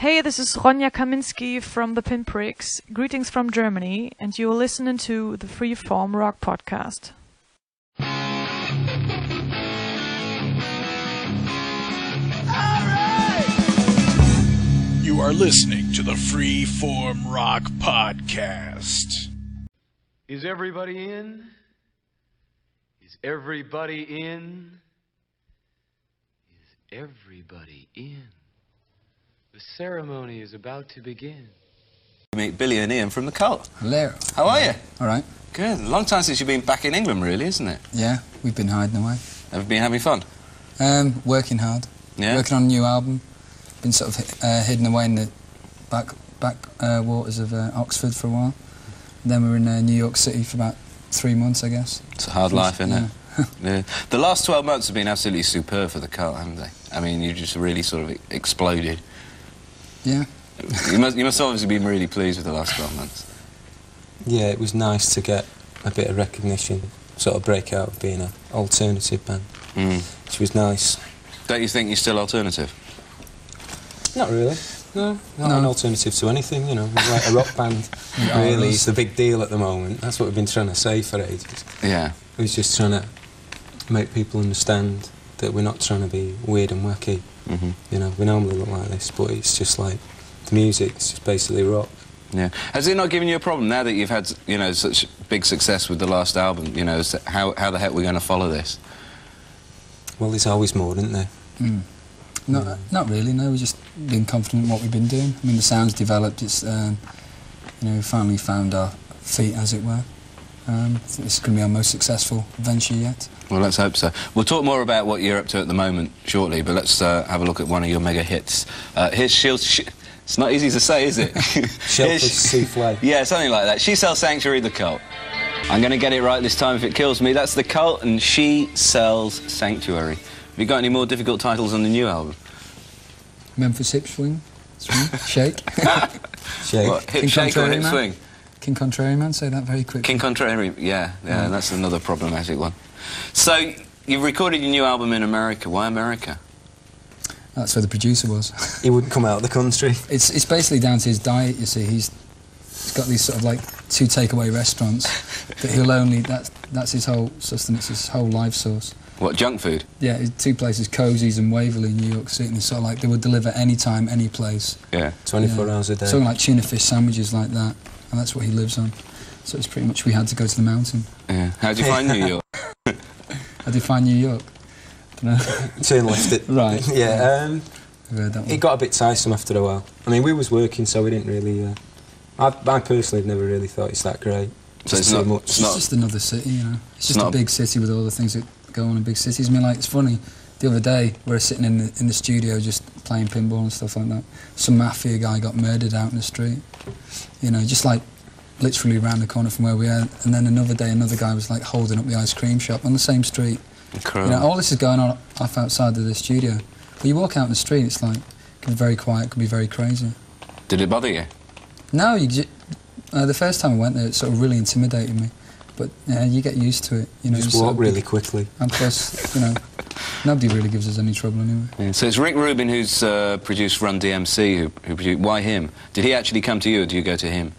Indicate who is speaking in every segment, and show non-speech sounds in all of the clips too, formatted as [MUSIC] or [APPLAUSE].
Speaker 1: Hey, this is Ronja Kaminski from the Pinpricks. Greetings from Germany, and you're listening to the Freeform Rock Podcast.
Speaker 2: You are listening to the Freeform Rock Podcast.
Speaker 3: Is everybody in? Is everybody in? Is everybody in? The ceremony is about to begin.
Speaker 4: meet Billy and Ian from the cult.
Speaker 5: Hello.
Speaker 4: How are you?
Speaker 5: All right.
Speaker 4: Good. Long time since you've been back in England, really, isn't it?
Speaker 5: Yeah, we've been hiding away.
Speaker 4: Have you been having fun?
Speaker 5: Um, working hard.
Speaker 4: Yeah.
Speaker 5: Working on a new album. Been sort of uh, hidden away in the back back uh, waters of uh, Oxford for a while. Then we were in uh, New York City for about three months, I guess.
Speaker 4: It's a hard life, isn't
Speaker 5: Yeah.
Speaker 4: it? [LAUGHS] yeah. The last 12 months have been absolutely superb for the cult, haven't they? I mean, you just really sort of exploded.
Speaker 5: Yeah.
Speaker 4: you must you must obviously been really pleased with the last 12 months.
Speaker 6: Yeah, it was nice to get a bit of recognition, sort of break out of being an alternative band,
Speaker 4: Mm.
Speaker 6: which was nice.
Speaker 4: Don't you think you're still alternative?
Speaker 6: Not really. No, not
Speaker 5: No.
Speaker 6: an alternative to anything, you know. Like a rock band, [LAUGHS]
Speaker 5: Yeah,
Speaker 6: really.
Speaker 5: it
Speaker 6: It's the big deal at the moment. That's what we've been trying to say for ages.
Speaker 4: Yeah.
Speaker 6: We're just trying to make people understand that we're not trying to be weird and wacky.
Speaker 4: hmm
Speaker 6: You know, we normally look like this, but it's just like the music, it's just basically rock.
Speaker 4: Yeah. Has it not given you a problem now that you've had, you know, such big success with the last album? You know, is that- how, how the heck we're going to follow this?
Speaker 6: Well, there's always more, isn't there?
Speaker 5: Mm. Not, not really, no. We've just been confident in what we've been doing. I mean, the sound's developed. It's, um, you know, we finally found our feet, as it were. Um, I think this is going to be our most successful venture yet.
Speaker 4: Well, let's hope so. We'll talk more about what you're up to at the moment shortly, but let's uh, have a look at one of your mega hits. Uh, here's Shield. Sh- it's not easy to say, is it? [LAUGHS] Here's-
Speaker 6: Souffle.
Speaker 4: Yeah, something like that. She sells Sanctuary, the cult. I'm going to get it right this time if it kills me. That's the cult, and she sells Sanctuary. Have you got any more difficult titles on the new album?
Speaker 5: Memphis Hip Swing, swing Shake. [LAUGHS]
Speaker 6: Shake.
Speaker 4: What, hip
Speaker 5: King
Speaker 4: shake or
Speaker 5: Contrary
Speaker 4: hip
Speaker 5: Man?
Speaker 4: swing?
Speaker 5: King Contrary Man, say that very quickly.
Speaker 4: King Contrary, yeah, yeah,
Speaker 5: Mm.
Speaker 4: that's another problematic one. So, you've recorded your new album in America. Why America?
Speaker 5: That's where the producer was.
Speaker 6: He wouldn't come out of the country. [LAUGHS]
Speaker 5: It's it's basically down to his diet. You see, he's he's got these sort of like two takeaway restaurants [LAUGHS] that he'll only that's that's his whole sustenance, his whole life source.
Speaker 4: What, junk food?
Speaker 5: Yeah, two places, Cozy's and Waverley, in New York City. And it's sort of like they would deliver any time, any place.
Speaker 4: Yeah.
Speaker 6: 24
Speaker 5: Yeah.
Speaker 6: hours a day.
Speaker 5: Something like tuna fish sandwiches like that, and that's what he lives on. So it's pretty much we had to go to the mountain.
Speaker 4: yeah. How'd you find New [LAUGHS] York?
Speaker 5: I did find New York. Dunno. [LAUGHS]
Speaker 6: Turn left it. [LAUGHS]
Speaker 5: Right. [LAUGHS]
Speaker 6: Yeah, um,
Speaker 5: I've heard that one.
Speaker 6: it got a bit tiresome after a while. I mean, we was working, so we didn't really... Uh, I, I personally have never really thought it's that great.
Speaker 4: So it's
Speaker 6: Just too
Speaker 4: not-
Speaker 6: much.
Speaker 4: it's
Speaker 5: It's
Speaker 4: not-
Speaker 5: just another city, you know. It's just
Speaker 4: not
Speaker 5: a
Speaker 4: a-
Speaker 5: big city with all the things that go on in big cities. I mean, like, it's funny. The other day, we were sitting in the, in the studio just playing pinball and stuff like that. Some mafia guy got murdered out in the street. You know, just like literally around the corner from where we are. And then another day, another guy was like holding up the ice cream shop on the same street.
Speaker 4: Incredible.
Speaker 5: You know, all this is going on off outside of the studio. But you walk out in the street, it's like, it can be very quiet, it can be very crazy.
Speaker 4: Did it bother you?
Speaker 5: No, you ju- uh, the first time I went there, it sort of really intimidated me. But yeah, you get used to it. You know,
Speaker 6: just
Speaker 5: it's sort
Speaker 6: walk
Speaker 5: of
Speaker 6: really
Speaker 5: big-
Speaker 6: quickly.
Speaker 5: And plus, you know, [LAUGHS] nobody really gives us any trouble anyway.
Speaker 4: Yeah. So it's Rick Rubin who's uh, produced Run DMC. Who, who produced, why him? Did he actually come to you, or do you go to him?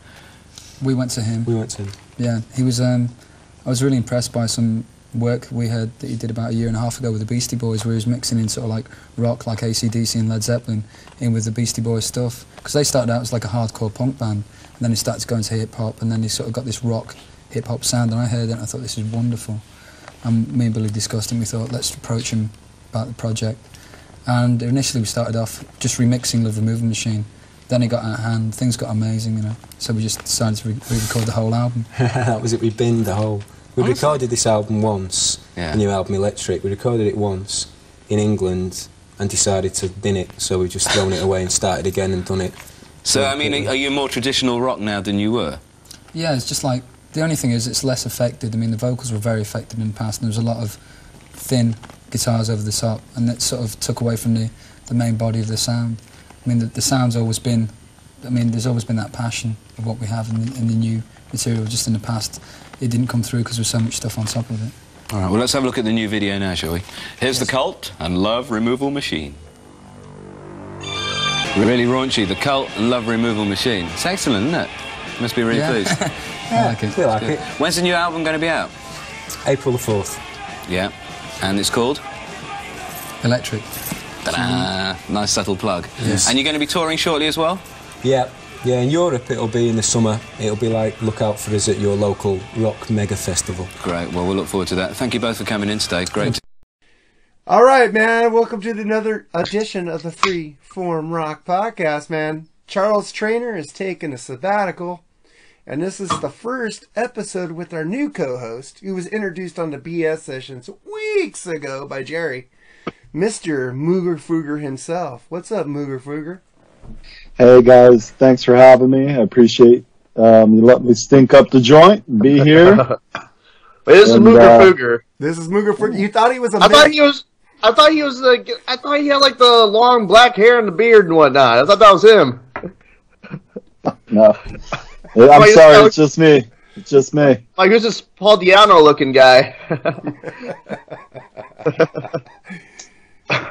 Speaker 5: We went to him.
Speaker 6: We went to... Him.
Speaker 5: Yeah, he was. Um, I was really impressed by some work we heard that he did about a year and a half ago with the Beastie Boys, where he was mixing in sort of like rock, like ACDC and Led Zeppelin, in with the Beastie Boys stuff. Because they started out as like a hardcore punk band, and then he started to go into hip hop, and then he sort of got this rock, hip hop sound, and I heard it, and I thought this is wonderful. And me and Billy discussed it, and we thought let's approach him about the project. And initially we started off just remixing Love Removal Machine. Then it got out of hand, things got amazing, you know. So we just decided to re- re-record the whole album. [LAUGHS]
Speaker 6: that was it, we binned the whole... We recorded this album once,
Speaker 4: Yeah.
Speaker 6: the new album Electric. We recorded it once in England and decided to bin it, so we just thrown it away and started again and done it.
Speaker 4: So I mean, are you more traditional rock now than you were?
Speaker 5: Yeah, it's just like the only thing is it's less affected. I mean, the vocals were very affected in the past, and there was a lot of thin guitars over the top, and that sort of took away from the, the main body of the sound. I mean, the, the sound's always been. I mean, there's always been that passion of what we have in the, in the new material. Just in the past, it didn't come through because there's so much stuff on top of it.
Speaker 4: All right. Well, let's have a look at the new video now, shall we? Here's the Cult and Love Removal Machine. Really raunchy. The cult and love removal machine. It's excellent, isn't it? Must be really
Speaker 5: Yeah.
Speaker 4: pleased. [LAUGHS]
Speaker 5: I like
Speaker 6: I
Speaker 5: it.
Speaker 6: feel like it.
Speaker 4: When's the new album going to be out?
Speaker 6: April the 4th.
Speaker 4: Yeah. And it's called?
Speaker 5: Electric.
Speaker 4: Ta-da! Mm-hmm. Nice subtle plug.
Speaker 5: Yes.
Speaker 4: And you're going to be touring shortly as well?
Speaker 6: Yeah, yeah. In Europe, it'll be in the summer. It'll be like look out for us at your local rock mega festival.
Speaker 4: Great. Well, we'll look forward to that. Thank you both for coming in today. Great. to-
Speaker 7: All right, man. Welcome to another edition of the Free Form Rock Podcast, man. Charles Trainer is taking a sabbatical, and this is the first episode with our new co-host, who was introduced on the BS sessions weeks ago by Jerry, Mister Mooger Fooger himself. What's up, Mooger Fooger?
Speaker 8: Hey guys, thanks for having me. I appreciate um, you let me stink up the joint and be here.
Speaker 9: Wait, this
Speaker 8: And,
Speaker 9: is Mooger
Speaker 8: uh,
Speaker 9: Fooger.
Speaker 7: This is Mooger Fooger. You thought he was a
Speaker 9: I thought he was. I thought he was. Uh, I thought he had like the long black hair and the beard and whatnot. I thought that was him. [LAUGHS]
Speaker 8: no, I'm
Speaker 9: Wait,
Speaker 8: sorry, it's just me. It's just me.
Speaker 9: Like who's this Paul Di'Anno looking guy? [LAUGHS] [LAUGHS]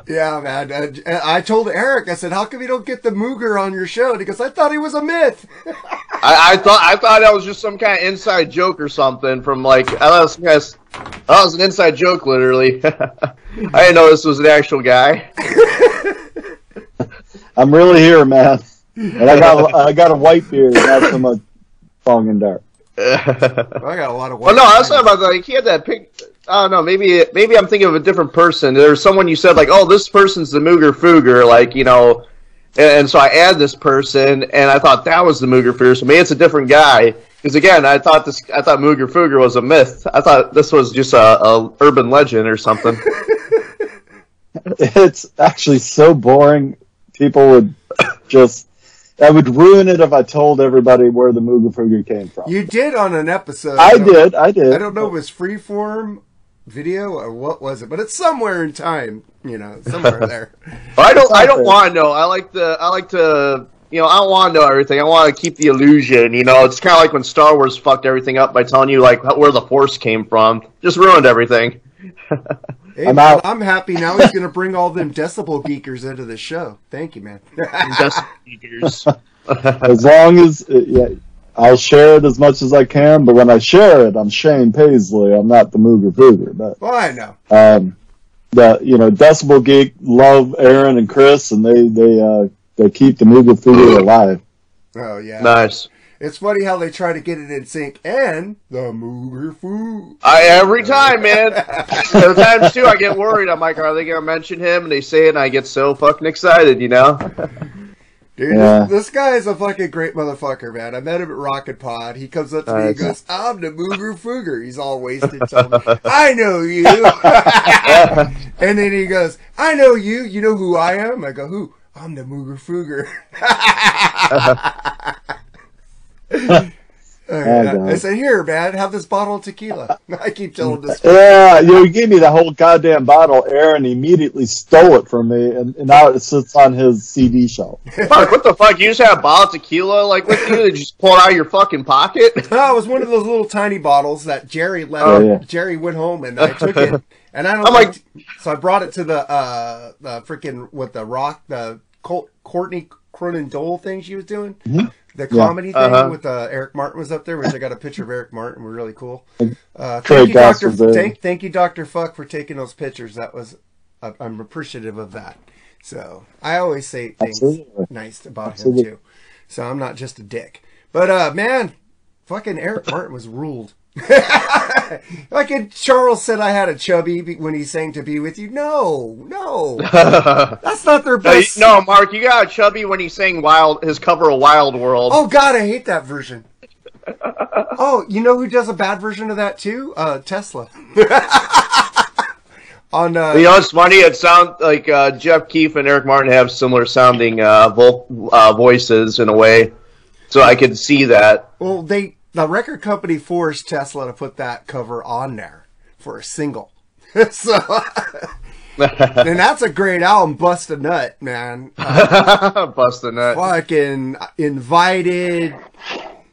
Speaker 7: Yeah, man. Uh, I told Eric, I said, "How come you don't get the Mooger on your show?" And he goes, "I thought he was a myth." [LAUGHS]
Speaker 9: I, I thought. I thought that was just some kind of inside joke or something from like. I thought it was, some that was an inside joke, literally. [LAUGHS] I didn't know this was an actual guy. [LAUGHS]
Speaker 8: I'm really here, man. And I got I got a white beard, not so much long and dark. [LAUGHS]
Speaker 7: I got a lot of.
Speaker 9: Well, no, I was talking about like he had that pic. I don't know. Maybe maybe I'm thinking of a different person. There's someone you said like, oh, this person's the Mooger Fooger, like you know, and, and so I add this person, and I thought that was the Mooger Fooger. So maybe it's a different guy. Because again, I thought this, I thought Mooger Fooger was a myth. I thought this was just a, a urban legend or something. [LAUGHS]
Speaker 8: It's actually so boring. People would just. I would ruin it if I told everybody where the Mooger Fooger came from.
Speaker 7: You did on an episode.
Speaker 8: I
Speaker 7: don't-
Speaker 8: did, I did.
Speaker 7: I don't know if it was freeform video or what was it, but it's somewhere in time. You know, somewhere there. [LAUGHS]
Speaker 9: I don't, I don't want to know. I like the, I like to. You know, I don't want to know everything. I want to keep the illusion. You know, it's kind of like when Star Wars fucked everything up by telling you like where the Force came from. Just ruined everything. [LAUGHS]
Speaker 7: Hey,
Speaker 8: I'm
Speaker 7: man,
Speaker 8: out.
Speaker 7: I'm happy now. He's going to bring all them decibel geekers into the show. Thank you, man.
Speaker 9: Just speakers. [LAUGHS]
Speaker 8: as long as uh, yeah, I'll share it as much as I can. But when I share it, I'm Shane Paisley. I'm not the Mooger Fooger. But
Speaker 7: well, I know.
Speaker 8: um, the you know Decibel Geek love Aaron and Chris, and they they uh, they keep the Mooger Fooger alive.
Speaker 7: Oh yeah.
Speaker 9: nice.
Speaker 7: It's funny how they try to get it in sync and the Mooger Foo.
Speaker 9: I every time, man. There are times too I get worried. I'm like, are they gonna mention him? And they say it, and I get so fucking excited. You know.
Speaker 7: Dude,
Speaker 8: Yeah.
Speaker 7: this, this guy is a fucking great motherfucker, man. I met him at Rocket Pod. He comes up to me and goes, I'm the Mooger Fooger. He's all wasted. telling me, I know you. [LAUGHS] and then he goes, I know you. You know who I am? I go, who? I'm the Mooger Fooger. [LAUGHS]
Speaker 8: Oh,
Speaker 7: I said, here, man, have this bottle of tequila. [LAUGHS] I keep telling this.
Speaker 8: Yeah, you, know, you gave me the whole goddamn bottle. Aaron immediately stole it from me, and, and now it sits on his CD shelf.
Speaker 9: Fuck, what the fuck? You just had a bottle of tequila like with you? You just pull it out of your fucking pocket? [LAUGHS]
Speaker 7: No, it was one of those little tiny bottles that Jerry left.
Speaker 8: Oh, yeah.
Speaker 7: Jerry went home and I took it, [LAUGHS] and I don't
Speaker 9: I'm like-
Speaker 7: like. So I brought it to the uh the freaking what the rock the Col- Courtney Cronin Dole thing she was doing. The comedy thing
Speaker 9: Uh-huh.
Speaker 7: with uh, Eric Martin was up there, which I got a picture of Eric Martin. We're really cool. Uh, thank you, Doctor. Thank, thank you, Doctor Fuck, for taking those pictures. That was I- I'm appreciative of that. So I always say things
Speaker 8: Absolutely.
Speaker 7: nice about
Speaker 8: Absolutely.
Speaker 7: him too. So I'm not just a dick. But uh man, fucking Eric Martin was ruled. [LAUGHS] like Charles said I had a chubby when he sang to be with you. No, no. [LAUGHS] That's not their
Speaker 9: No,
Speaker 7: best.
Speaker 9: no, Mark, you got a chubby when he sang Wild, his cover of Wild World.
Speaker 7: Oh god, I hate that version. [LAUGHS] oh, you know who does a bad version of that too? Uh Tesla. On uh
Speaker 9: You know, it's funny. It sounds like uh, Jeff Keith and Eric Martin have similar sounding uh, vo- uh, voices in a way, so I could see that.
Speaker 7: Well, they the record company forced Tesla to put that cover on there for a single. [LAUGHS] so, [LAUGHS] and that's a great album, Bust a Nut, man. Uh, [LAUGHS]
Speaker 9: Bust a nut.
Speaker 7: fucking invited,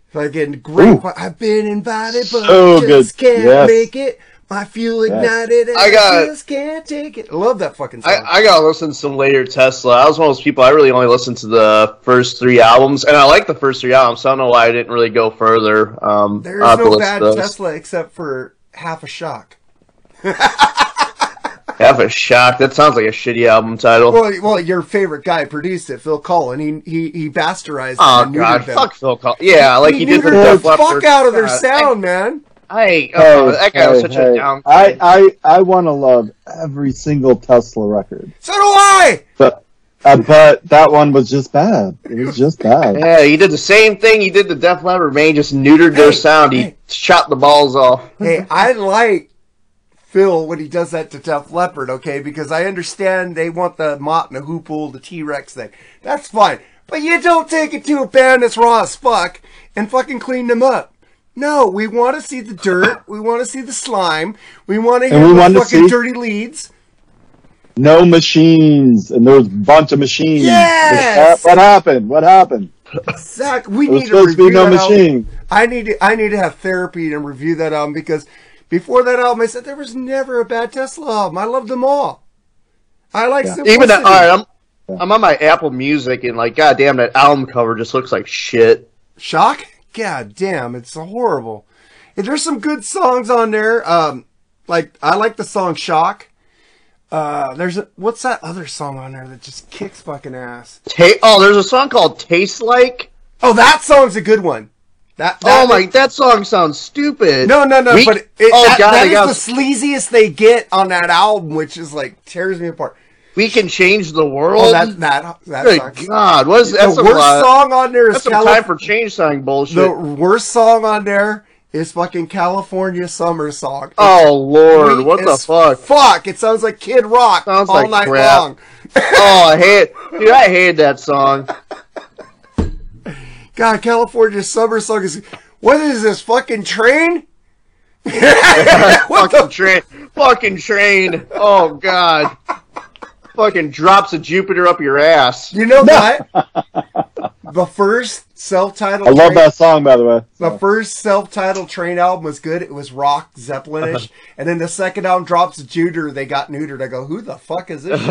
Speaker 7: fucking great. I've been invited, but
Speaker 8: So
Speaker 7: just
Speaker 8: good.
Speaker 7: can't
Speaker 8: Yes.
Speaker 7: make it. I feel ignited and
Speaker 9: I
Speaker 7: I,
Speaker 9: got-
Speaker 7: just can't take it. I love that fucking song.
Speaker 9: I, I gotta listen to some later Tesla. I was one of those people. I really only listened to the first three albums, and I like the first three albums. So I don't know why I didn't really go further. Um, have to
Speaker 7: no bad. Tesla except for half a shock. [LAUGHS]
Speaker 9: half a shock. That sounds like a shitty album title.
Speaker 7: Well, well, your favorite guy produced it, Phil Collen. He he he bastardized.
Speaker 9: oh god, fuck Phil Collins. Yeah, like he, did for
Speaker 7: neutered
Speaker 9: Def
Speaker 7: the
Speaker 9: Leppard.
Speaker 7: fuck out of their sound, man.
Speaker 9: I,
Speaker 8: Hey,
Speaker 9: oh, that guy was
Speaker 8: hey,
Speaker 9: such a down.
Speaker 8: I, I, I want to love every single Tesla record,
Speaker 7: So do I.
Speaker 8: but uh, but that one was just bad. It was just bad. [LAUGHS]
Speaker 9: Yeah, he did the same thing he did to Def Leppard. Man, just neutered their
Speaker 7: Hey,
Speaker 9: sound. He
Speaker 7: hey.
Speaker 9: shot the balls off.
Speaker 7: hey, I like Phil when he does that to Def Leppard, okay? Because I understand they want the Mott and the Hoople, the T Rex thing. That's fine. But you don't take it to a band that's raw as fuck and fucking clean them up. No, we want to see the dirt. [LAUGHS] we want to see the slime. We want to
Speaker 8: And
Speaker 7: hear
Speaker 8: we
Speaker 7: the fucking
Speaker 8: see-
Speaker 7: dirty leads.
Speaker 8: No machines, and there was a bunch of machines.
Speaker 7: Yes!
Speaker 8: What happened? What happened?
Speaker 7: Zach, we
Speaker 8: There was
Speaker 7: need to
Speaker 8: supposed to be no
Speaker 7: that album.
Speaker 8: machine.
Speaker 7: I need to I need to have therapy and review that album because before that album I said there was never a bad Tesla album. I loved them all. I like
Speaker 8: Yeah.
Speaker 7: simplicity.
Speaker 9: Even that, all right, I'm I'm on my Apple Music and like, goddamn, that album cover just looks like shit.
Speaker 7: Shock? God damn, it's horrible. And there's some good songs on there. Um, like I like the song Shock. Uh, there's a, what's that other song on there that just kicks fucking ass?
Speaker 9: Ta- oh, there's a song called "Taste Like."
Speaker 7: Oh, that song's a good one. That, that
Speaker 9: oh my, that song sounds stupid.
Speaker 7: No, no, no.
Speaker 9: We-
Speaker 7: but it,
Speaker 9: oh
Speaker 7: that,
Speaker 9: god,
Speaker 7: that
Speaker 9: I got-
Speaker 7: the sleaziest they get on that album, which is like tears me apart.
Speaker 9: We can change the world.
Speaker 7: Oh, that that that
Speaker 9: Good
Speaker 7: sucks.
Speaker 9: God, what is that's
Speaker 7: the worst
Speaker 9: lot-
Speaker 7: song on there is
Speaker 9: That's some time for change song bullshit.
Speaker 7: the worst song on there is fucking California Summer Song.
Speaker 9: oh Lord, what the fuck?
Speaker 7: Fuck! It sounds like Kid Rock
Speaker 9: Sounds
Speaker 7: all
Speaker 9: like
Speaker 7: night
Speaker 9: crap.
Speaker 7: long. [LAUGHS]
Speaker 9: oh, I hate, dude, I hate that song.
Speaker 7: God, California Summer Song is. What is this fucking train? [LAUGHS] what
Speaker 9: fucking
Speaker 7: the?
Speaker 9: train, fucking train. Oh God, fucking drops of Jupiter up your ass.
Speaker 7: You know what? the first self-titled.
Speaker 8: I love
Speaker 7: train-
Speaker 8: that song, by the way.
Speaker 7: The first self-titled Train album was good. It was rock Zeppelinish, [LAUGHS] and then the second album drops Jupiter. They got neutered. I go, who the fuck is this?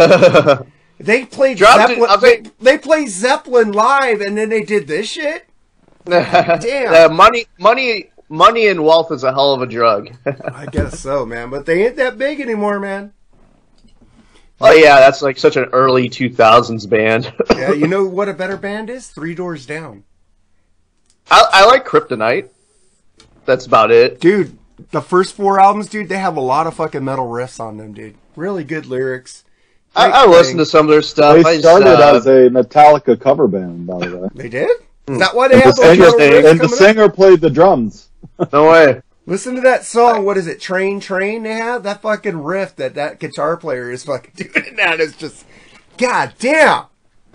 Speaker 7: [LAUGHS] they played
Speaker 9: Dropped
Speaker 7: Zeppelin.
Speaker 9: I'll
Speaker 7: They, they played Zeppelin live, and then they did this shit. [LAUGHS] Damn.
Speaker 9: Uh, money, money, money, and wealth is a hell of a drug.
Speaker 7: I guess so, man. But they ain't that big anymore, man.
Speaker 9: Oh yeah, that's like such an early two thousands band. [LAUGHS]
Speaker 7: Yeah, you know [LAUGHS] what a better band is? Three Doors Down,
Speaker 9: I, I like Kryptonite. That's about it.
Speaker 7: dude. The first four albums, dude, they have a lot of fucking metal riffs on them, dude. Really good lyrics.
Speaker 9: I,
Speaker 7: Great
Speaker 9: I listened to some of their stuff. I
Speaker 8: They
Speaker 9: just,
Speaker 8: started
Speaker 9: uh,
Speaker 8: as a Metallica cover band, by the way.
Speaker 7: They did. Is that why they
Speaker 8: And
Speaker 7: have
Speaker 8: the singer,
Speaker 7: metal
Speaker 8: and the
Speaker 7: coming up?
Speaker 8: singer played the drums.
Speaker 9: no way.
Speaker 7: Listen to that song. What is it? Train, train. They have that fucking riff that that guitar player is fucking [LAUGHS] doing. That is just, god damn.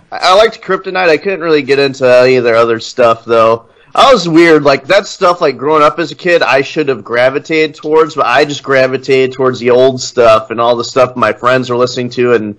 Speaker 9: I, I liked Kryptonite. I couldn't really get into any of their other stuff though. I was weird. Like that stuff. Like growing up as a kid, I should have gravitated towards, but I just gravitated towards the old stuff and all the stuff my friends were listening to, and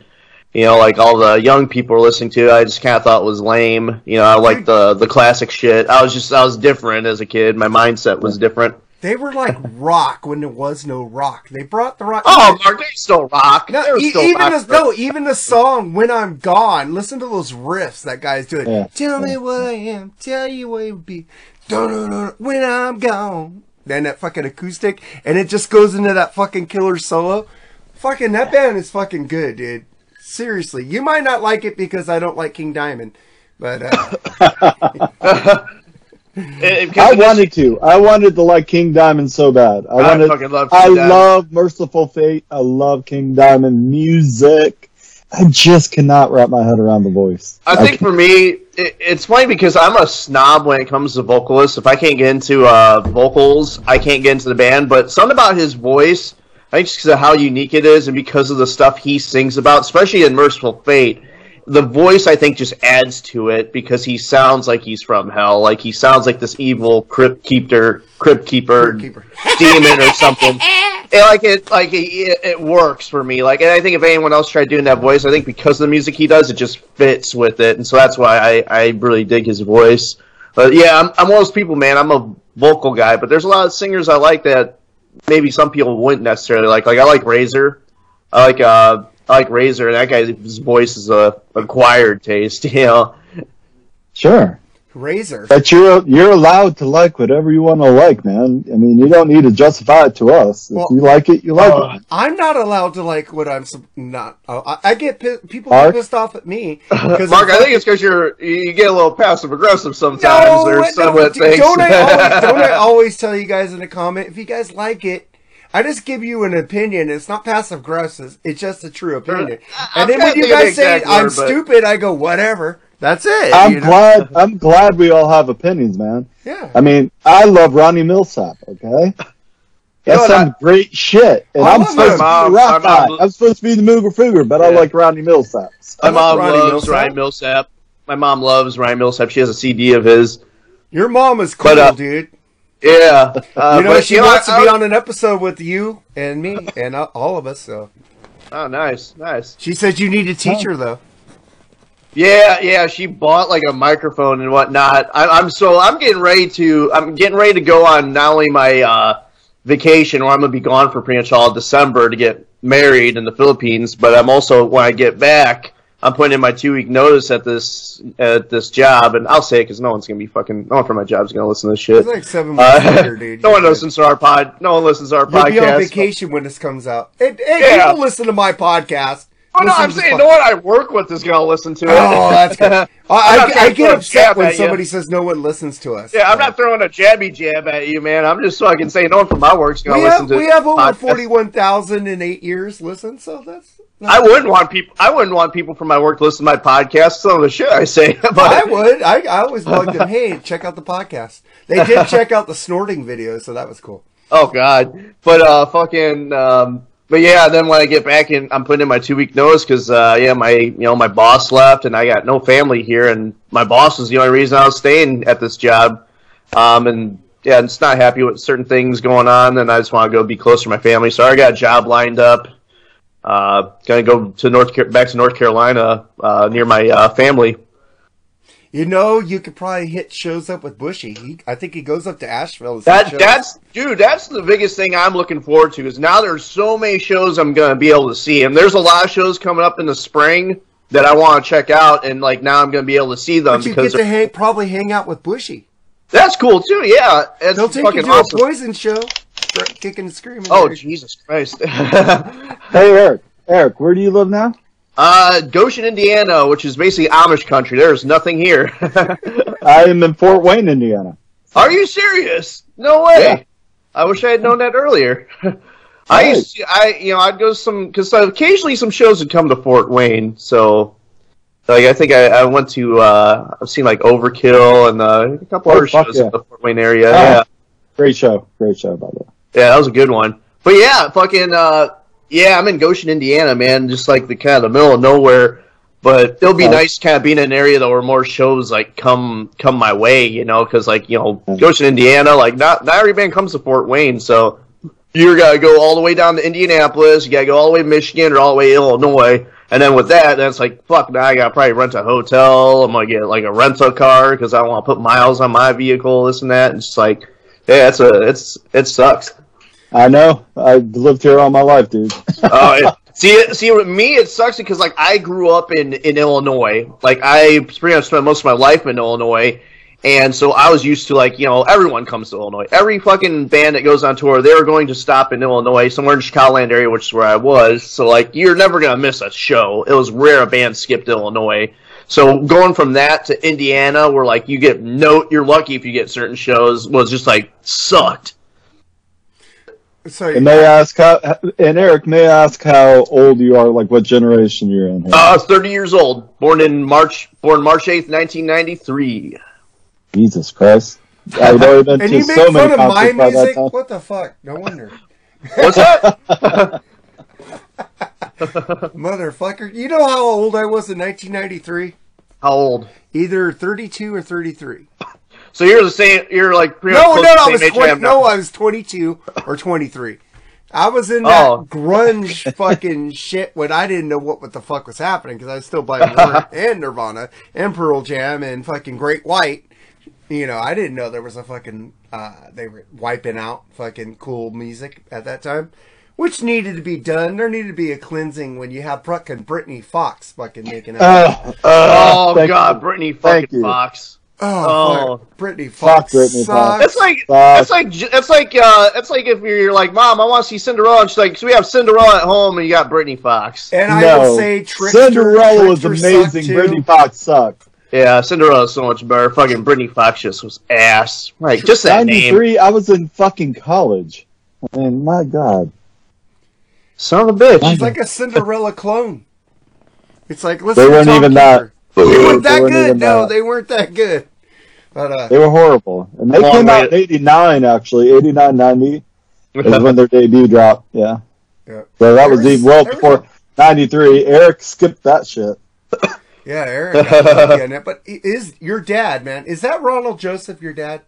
Speaker 9: you know, like all the young people were listening to. I just kind of thought was lame. You know, I like the the classic shit. I was just I was different as a kid. My mindset was different.
Speaker 7: They were like rock when there was no rock. They brought the rock.
Speaker 9: Oh, Mark, they still rock.
Speaker 7: No,
Speaker 9: They
Speaker 7: e-
Speaker 9: still
Speaker 7: even
Speaker 9: rock.
Speaker 7: the, no, even the song "When I'm Gone." Listen to those riffs that guy's doing.
Speaker 8: Yeah.
Speaker 7: Tell me what I am. Tell you what it would be. When I'm gone. Then that fucking acoustic, and it just goes into that fucking killer solo. Fucking that band is fucking good, dude. Seriously, you might not like it because I don't like King Diamond, but uh, [LAUGHS] [LAUGHS] [LAUGHS]
Speaker 9: It-
Speaker 8: I wanted to. I wanted to like King Diamond so bad. I
Speaker 9: I
Speaker 8: wanted.
Speaker 9: fucking love King
Speaker 8: I
Speaker 9: Diamond.
Speaker 8: love Mercyful Fate. I love King Diamond music. I just cannot wrap my head around the voice.
Speaker 9: I think for me, it, it's funny because I'm a snob when it comes to vocalists. If I can't get into uh, vocals, I can't get into the band. But something about his voice, I think just because of how unique it is and because of the stuff he sings about, especially in Mercyful Fate, the voice I think just adds to it because he sounds like he's from hell. Like he sounds like this evil crypt keeper, crypt keeper,
Speaker 7: keeper. [LAUGHS]
Speaker 9: demon or something. [LAUGHS] And like it, like it, it works for me. Like, and I think if anyone else tried doing that voice, I think because of the music he does, it just fits with it, and so that's why I, I really dig his voice. But yeah, I'm, I'm one of those people, man. I'm a vocal guy, but there's a lot of singers I like that maybe some people wouldn't necessarily like. Like I like Razor. I like uh I like Razor, and that guy's voice is a acquired taste. [LAUGHS] You know.
Speaker 8: Sure.
Speaker 7: Razor.
Speaker 8: But you're you're allowed to like whatever you want to like, man. I mean, you don't need to justify it to us. If
Speaker 7: Well,
Speaker 8: you like it, you like
Speaker 7: Uh,
Speaker 8: it.
Speaker 7: I'm not allowed to like what I'm sup- not. Uh, I, I get pi- people
Speaker 8: Mark?
Speaker 7: pissed off at me because [LAUGHS]
Speaker 9: Mark, I think it's because you're you get a little passive aggressive sometimes.
Speaker 7: No,
Speaker 9: or
Speaker 7: what-
Speaker 9: some
Speaker 7: no,
Speaker 9: of
Speaker 7: don't I always don't I [LAUGHS] always tell you guys in the comment if you guys like it. I just give you an opinion. It's not passive aggressive. It's just a true opinion.
Speaker 9: I'm
Speaker 7: And then when you guys say
Speaker 9: exact
Speaker 7: I'm
Speaker 9: but-
Speaker 7: stupid, I go whatever. That's it.
Speaker 8: I'm
Speaker 7: you know?
Speaker 8: glad. I'm glad we all have opinions, man.
Speaker 7: Yeah.
Speaker 8: I mean, I love Ronnie Milsap. Okay, [LAUGHS] that's
Speaker 9: what,
Speaker 8: some great shit, and
Speaker 7: I
Speaker 8: I'm supposed
Speaker 7: him.
Speaker 8: to be
Speaker 9: mom-
Speaker 8: the rock
Speaker 9: my mom-
Speaker 8: I'm supposed to be the Mooger Fooger, but I like Ronnie Milsap.
Speaker 9: My mom
Speaker 7: Ronnie
Speaker 9: loves
Speaker 7: Milsap.
Speaker 9: Ryan Milsap. My mom loves Ryan Milsap. She has a CD of his.
Speaker 7: Your mom is cool,
Speaker 9: But, uh,
Speaker 7: dude.
Speaker 9: Yeah, [LAUGHS] uh,
Speaker 7: You know
Speaker 9: but,
Speaker 7: she
Speaker 9: you know,
Speaker 7: wants
Speaker 9: I-
Speaker 7: to be on an episode with you and me and uh, all of us. So
Speaker 9: Oh, nice, nice.
Speaker 7: she said you need to teach her though.
Speaker 9: Yeah, yeah. She bought like a microphone and whatnot. I, I'm so I'm getting ready to I'm getting ready to go on not only my uh, vacation, where I'm gonna be gone for pretty much all of December to get married in the Philippines, but I'm also when I get back, I'm putting in my two week notice at this at this job, and I'll say it because no one's gonna be fucking no one from my job's gonna listen to this shit.
Speaker 7: It's like seven months
Speaker 9: Uh,
Speaker 7: later, dude. [LAUGHS]
Speaker 9: no one listens to our pod. No one listens to our podcast.
Speaker 7: You'll
Speaker 9: podcast.
Speaker 7: be on vacation when this comes out. Hey, hey
Speaker 9: Yeah.
Speaker 7: people listen to my podcast.
Speaker 9: Oh no, I'm saying no one I work with is gonna listen to it.
Speaker 7: Oh, that's good. [LAUGHS] I, I, I
Speaker 9: to
Speaker 7: get upset when somebody says no one listens to us.
Speaker 9: Yeah, I'm not throwing a jabby jab at you, man. I'm just fucking saying no one from my work's gonna
Speaker 7: We
Speaker 9: listen
Speaker 7: have,
Speaker 9: to
Speaker 7: we have over forty-one thousand in eight years listen, so that's.
Speaker 9: I wouldn't want people. I wouldn't want people from my work to listen to my podcast. Some of the shit I say, [LAUGHS] but
Speaker 7: I would. I, I always bugged them. Hey, check out the podcast. They did [LAUGHS] check out the snorting video, so that was cool.
Speaker 9: oh god. But uh, fucking. Um, but yeah, then when I get back in, I'm putting in my two week notice because uh, yeah, my you know my boss left and I got no family here, and my boss was the only reason I was staying at this job. Um, and yeah, it's not happy with certain things going on, and I just want to go be closer to my family. So I got a job lined up. Uh, gonna go to North Car- back to North Carolina uh, near my uh, family.
Speaker 7: You know, you could probably hit shows up with Bushy. He, I think he goes up to Asheville.
Speaker 9: That that's dude. That's the biggest thing I'm looking forward to. Is now there's so many shows I'm gonna be able to see, and there's a lot of shows coming up in the spring that I want to check out, and like now I'm gonna be able to see them
Speaker 7: But you
Speaker 9: because
Speaker 7: get to hang, probably hang out with Bushy.
Speaker 9: that's cool too. Yeah, it's
Speaker 7: They'll take you to
Speaker 9: awesome.
Speaker 7: a poison show, for kicking and screaming.
Speaker 9: Oh
Speaker 7: there.
Speaker 9: Jesus Christ! [LAUGHS] [LAUGHS]
Speaker 8: Hey, Eric. Eric, where do you live now?
Speaker 9: uh, Goshen, Indiana, which is basically Amish country. There's nothing here. [LAUGHS]
Speaker 8: I am in Fort Wayne, Indiana.
Speaker 9: Are you serious? No way.
Speaker 8: Yeah.
Speaker 9: I wish I had known that earlier. I
Speaker 8: Right.
Speaker 9: used to, I you know I'd go some because occasionally some shows would come to Fort Wayne. So like I think I, I went to uh, I've seen like Overkill and uh, a couple
Speaker 8: Oh,
Speaker 9: other shows
Speaker 8: yeah.
Speaker 9: in the Fort Wayne area.
Speaker 8: Oh.
Speaker 9: Yeah,
Speaker 8: Great show. Great show, by the way.
Speaker 9: Yeah, that was a good one. But yeah, fucking uh, yeah, I'm in Goshen, Indiana, man. Just like the kind of the middle of nowhere. But it'll be
Speaker 8: Oh.
Speaker 9: nice, kind of being in an area though where more shows like come come my way, you know, because like you know
Speaker 8: Mm.
Speaker 9: Goshen, Indiana, like not not every band comes to Fort Wayne, so you gotta go all the way down to Indianapolis, you gotta go all the way to Michigan or all the way to Illinois, and then with that, then it's like fuck. Now I gotta probably rent a hotel. I'm gonna get like a rental car because I don't want to put miles on my vehicle, this and that. And just like, yeah, it's a it's it sucks.
Speaker 8: I know. I've lived here all my life, dude.
Speaker 9: Oh, it- [LAUGHS] see, see, with me, it sucks because like I grew up in in Illinois. Like I pretty much spent most of my life in Illinois, and so I was used to like you know everyone comes to Illinois. Every fucking band that goes on tour, they were going to stop in Illinois, somewhere in the Chicagoland area, which is where I was. So like you're never gonna miss a show. It was rare a band skipped Illinois. So going from that to Indiana, where like you get no, you're lucky if you get certain shows, was just like sucked.
Speaker 7: So
Speaker 8: And may I ask how? And Eric, may I ask how old you are? Like what generation you're in? Here?
Speaker 9: Uh, 30 years old, born in March, born March 8th, 1993.
Speaker 8: Jesus Christ! I've already been
Speaker 7: and
Speaker 8: to
Speaker 7: you make
Speaker 8: so many
Speaker 7: fun of my
Speaker 8: concerts by that
Speaker 7: music?
Speaker 8: time.
Speaker 7: What the fuck? No wonder.
Speaker 9: What's that? [LAUGHS] [LAUGHS]
Speaker 7: Motherfucker. You know how old I was in 1993?
Speaker 9: How old?
Speaker 7: Either 32 or 33. [LAUGHS]
Speaker 9: So you're the same. You're like
Speaker 7: No, no, no, I was
Speaker 9: the same age I
Speaker 7: 20, no, I was 22 or 23. I was in that
Speaker 9: Oh.
Speaker 7: grunge [LAUGHS] fucking shit when I didn't know what, what the fuck was happening because I was still buying and Nirvana and Pearl Jam and fucking Great White. You know, I didn't know there was a fucking uh, they were wiping out fucking cool music at that time, which needed to be done. There needed to be a cleansing when you have fucking Britny Fox fucking making out.
Speaker 8: Uh,
Speaker 9: Oh God,
Speaker 8: you. Britny
Speaker 9: fucking
Speaker 8: you.
Speaker 9: Fox.
Speaker 7: oh,
Speaker 9: oh.
Speaker 7: fuck. Britny
Speaker 8: Fuck
Speaker 7: Fox
Speaker 8: Britny Fox.
Speaker 7: sucks.
Speaker 9: That's like
Speaker 8: Fuck.
Speaker 9: that's like that's like uh that's like if you're like, Mom, I want to see Cinderella, and she's like, so we have Cinderella at home, and you got Britny Fox.
Speaker 7: and I
Speaker 8: no.
Speaker 7: would say Trickster,
Speaker 8: Cinderella was
Speaker 7: Trickster
Speaker 8: amazing.
Speaker 7: sucked.
Speaker 8: Britny Fox sucked.
Speaker 9: Yeah, Cinderella is so much better. Fucking Britny Fox just was ass. Like just that name,
Speaker 8: 93, I was in fucking college. I mean, my God.
Speaker 9: Son of a bitch.
Speaker 7: She's like a Cinderella clone. It's like listen.
Speaker 8: They weren't
Speaker 7: to Tom
Speaker 8: even that.
Speaker 7: They weren't that
Speaker 8: weren't
Speaker 7: good. No,
Speaker 8: that.
Speaker 7: they weren't that good. But uh,
Speaker 8: They were horrible. And they came
Speaker 9: way
Speaker 8: out in 89, actually. 89, 90 [LAUGHS] is when their debut dropped. Yeah.
Speaker 7: Yeah.
Speaker 8: So that
Speaker 7: There
Speaker 8: was,
Speaker 7: was-
Speaker 8: even well before 93. Eric skipped that shit.
Speaker 7: yeah, Eric, got getting [LAUGHS] it. But is your dad, man? Is that Ronald Joseph? Your dad?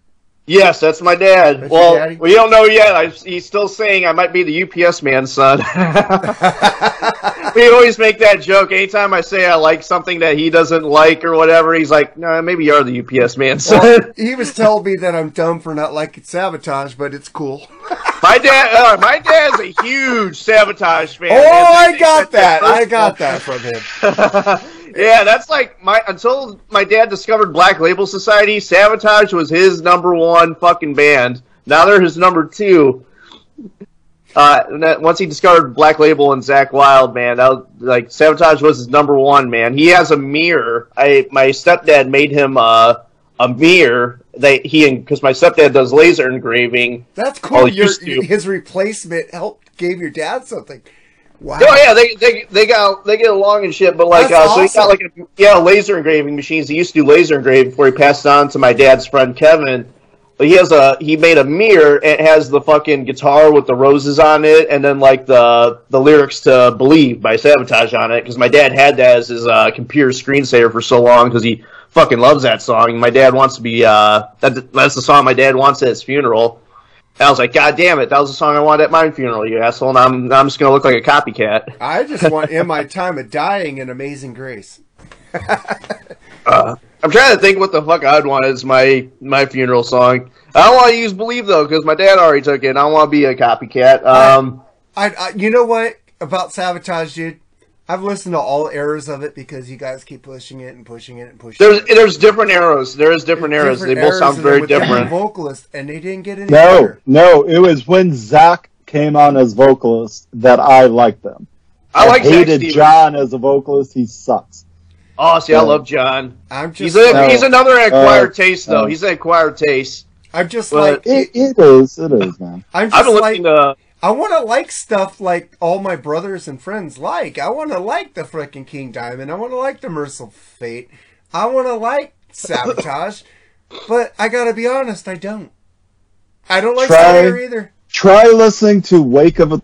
Speaker 9: Yes, that's my dad.
Speaker 7: That's
Speaker 9: well, we don't know yet. I, he's still saying I might be the UPS man's son. [LAUGHS] we always make that joke. Anytime I say I like something that he doesn't like or whatever, he's like, "No, maybe you're the UPS man's son."
Speaker 7: Well, [LAUGHS] he was telling me that I'm dumb for not liking Savatage, but it's cool. [LAUGHS]
Speaker 9: my dad, uh, my dad's a huge Savatage fan.
Speaker 7: Oh,
Speaker 9: man.
Speaker 7: I got that. I got that from him.
Speaker 9: Yeah, that's like my until my dad discovered Black Label Society. Savatage was his number one fucking band. Now they're his number two. Uh, that- once he discovered Black Label and Zakk Wylde, man, that was, like Savatage was his number one. Man, he has a mirror. I my stepdad made him uh, a mirror. They he because my stepdad does laser engraving.
Speaker 7: That's cool. Your, his replacement helped gave your dad something. Wow.
Speaker 9: Oh yeah, they they they got they get along and shit. But like, uh, so he got like a, yeah laser engraving machines. He used to do laser engraving before he passed on to my dad's friend Kevin. But he has a he made a mirror. and It has the fucking guitar with the roses on it, and then like the the lyrics to "Believe" by Savatage on it. Because my dad had that as his uh, computer screensaver for so long because he fucking loves that song. And my dad wants to be uh that, that's the song my dad wants at his funeral. I was like, God damn it, that was the song I wanted at my funeral, you asshole. And I'm I'm just gonna look like a copycat.
Speaker 7: I just want in my time of dying an amazing grace. [LAUGHS]
Speaker 9: Uh, I'm trying to think what the fuck I'd want as my my funeral song. I don't want to use "Believe" though because my dad already took it. and I don't want to be a copycat. Um,
Speaker 7: I, I you know what about Savatage, dude? I've listened to all eras of it because you guys keep pushing it and pushing it and pushing.
Speaker 9: there's
Speaker 7: it.
Speaker 9: there's different eras. There is different eras.
Speaker 7: Different
Speaker 9: they both
Speaker 7: eras
Speaker 9: sound very
Speaker 7: different
Speaker 9: different.
Speaker 7: vocalists, and they didn't get any
Speaker 8: No,
Speaker 7: better.
Speaker 8: no, it was when Zach came on as vocalist that I liked them.
Speaker 9: I like
Speaker 8: hated
Speaker 9: Stevens.
Speaker 8: John as a vocalist. He sucks.
Speaker 9: Oh, see, I love John.
Speaker 7: I'm
Speaker 9: He's
Speaker 7: just,
Speaker 9: a,
Speaker 8: No.
Speaker 9: he's another acquired
Speaker 8: Uh,
Speaker 9: taste though.
Speaker 8: uh.
Speaker 9: he's an acquired taste.
Speaker 7: I'm just
Speaker 9: but-
Speaker 7: like,
Speaker 8: It, it is. It is, man.
Speaker 7: I'm
Speaker 9: I've
Speaker 7: just
Speaker 9: been
Speaker 7: like,
Speaker 9: listening to.
Speaker 7: I want to like stuff like all my brothers and friends like. I want to like the frickin' King Diamond. I want to like the Mercyful Fate. I want to like Savatage. [LAUGHS] but I gotta be honest, I don't. I don't like
Speaker 8: Try-
Speaker 7: Slayer either.
Speaker 8: Try listening to Wake of a.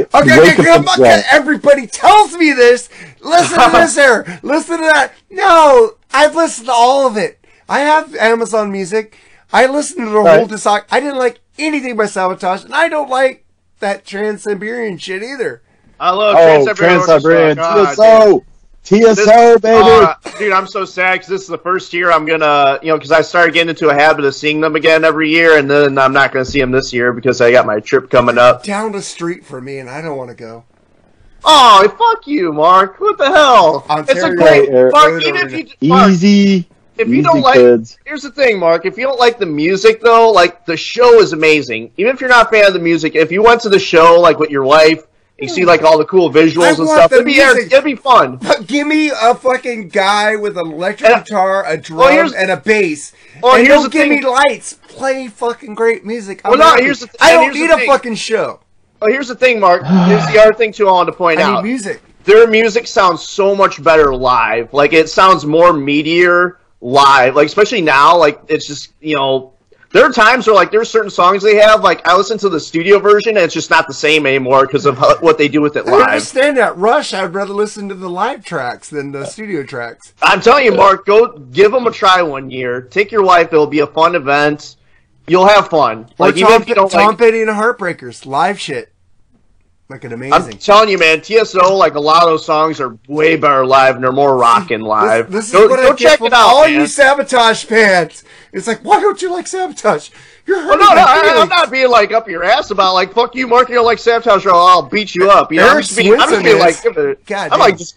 Speaker 7: Okay,
Speaker 8: Wake
Speaker 7: okay,
Speaker 8: of
Speaker 7: on, everybody tells me this. Listen to this [LAUGHS] here. Listen to that. No, I've listened to all of it. I have Amazon Music. I listened to the whole
Speaker 8: Right.
Speaker 7: disc. I didn't like anything by Savatage, and I don't like that Trans-Siberian shit either.
Speaker 9: I love
Speaker 8: Oh,
Speaker 9: Trans-Siberian
Speaker 8: Trans-Siberian. TSO! TSO, baby!
Speaker 9: Uh, dude, I'm so sad because this is the first year I'm gonna, you know, because I started getting into a habit of seeing them again every year, and then I'm not gonna see them this year because I got my trip coming up.
Speaker 7: Down the street for me, and I don't want to go.
Speaker 9: Oh, fuck you, Mark! What the hell? it's a great
Speaker 8: Hey, Eric.
Speaker 9: Mark. Even if you, Mark,
Speaker 8: Easy.
Speaker 9: If you don't like,
Speaker 8: kids.
Speaker 9: here's the thing, Mark. If you don't like the music, though, like the show is amazing. Even if you're not a fan of the music, if you went to the show like with your wife, you see like all the cool visuals
Speaker 7: I
Speaker 9: and stuff.
Speaker 7: the
Speaker 9: It'd be,
Speaker 7: music.
Speaker 9: it'd be fun.
Speaker 7: But [LAUGHS] give me a fucking guy with an electric
Speaker 9: And-
Speaker 7: guitar, a drum,
Speaker 9: Well,
Speaker 7: and a bass.
Speaker 9: Well,
Speaker 7: and
Speaker 9: here's
Speaker 7: don't
Speaker 9: the
Speaker 7: give
Speaker 9: thing.
Speaker 7: me lights. Play fucking great music. I'm
Speaker 9: Well, no,
Speaker 7: happy.
Speaker 9: here's the th-
Speaker 7: I don't
Speaker 9: here's the
Speaker 7: need a
Speaker 9: thing.
Speaker 7: fucking show.
Speaker 9: Oh, here's the thing, Mark. [SIGHS] Here's the other thing too. I want to point
Speaker 7: I need
Speaker 9: out.
Speaker 7: music.
Speaker 9: their music sounds so much better live. Like it sounds more meatier live. Like especially now, like it's just you know. There are times where like there's certain songs they have. Like I listen to the studio version and it's just not the same anymore because of how, [LAUGHS] what they do with it live.
Speaker 7: I understand that. Rush, I'd rather listen to the live tracks than the studio tracks.
Speaker 9: I'm telling you, Mark, go give them a try one year. Take your wife; it'll be a fun event. You'll have fun.
Speaker 7: Or
Speaker 9: Like even
Speaker 7: Tom,
Speaker 9: if you don't
Speaker 7: Tom
Speaker 9: like,
Speaker 7: Petty and Heartbreakers, live shit. Fucking
Speaker 9: I'm telling you, man. TSO, like a lot of those songs are way better live and they're more rocking live.
Speaker 7: This, this
Speaker 9: go
Speaker 7: is what
Speaker 9: go
Speaker 7: I
Speaker 9: check it out,
Speaker 7: all
Speaker 9: man.
Speaker 7: you Savatage fans. It's like, why don't you like Savatage? You're
Speaker 9: Well,
Speaker 7: hurting
Speaker 9: no, no,
Speaker 7: my
Speaker 9: I, I'm not being like up your ass about like fuck you, Mark. You don't like Savatage, or I'll beat you up. You know, I'm just being, I'm just being like,
Speaker 7: God
Speaker 9: I'm
Speaker 7: damn.
Speaker 9: like just,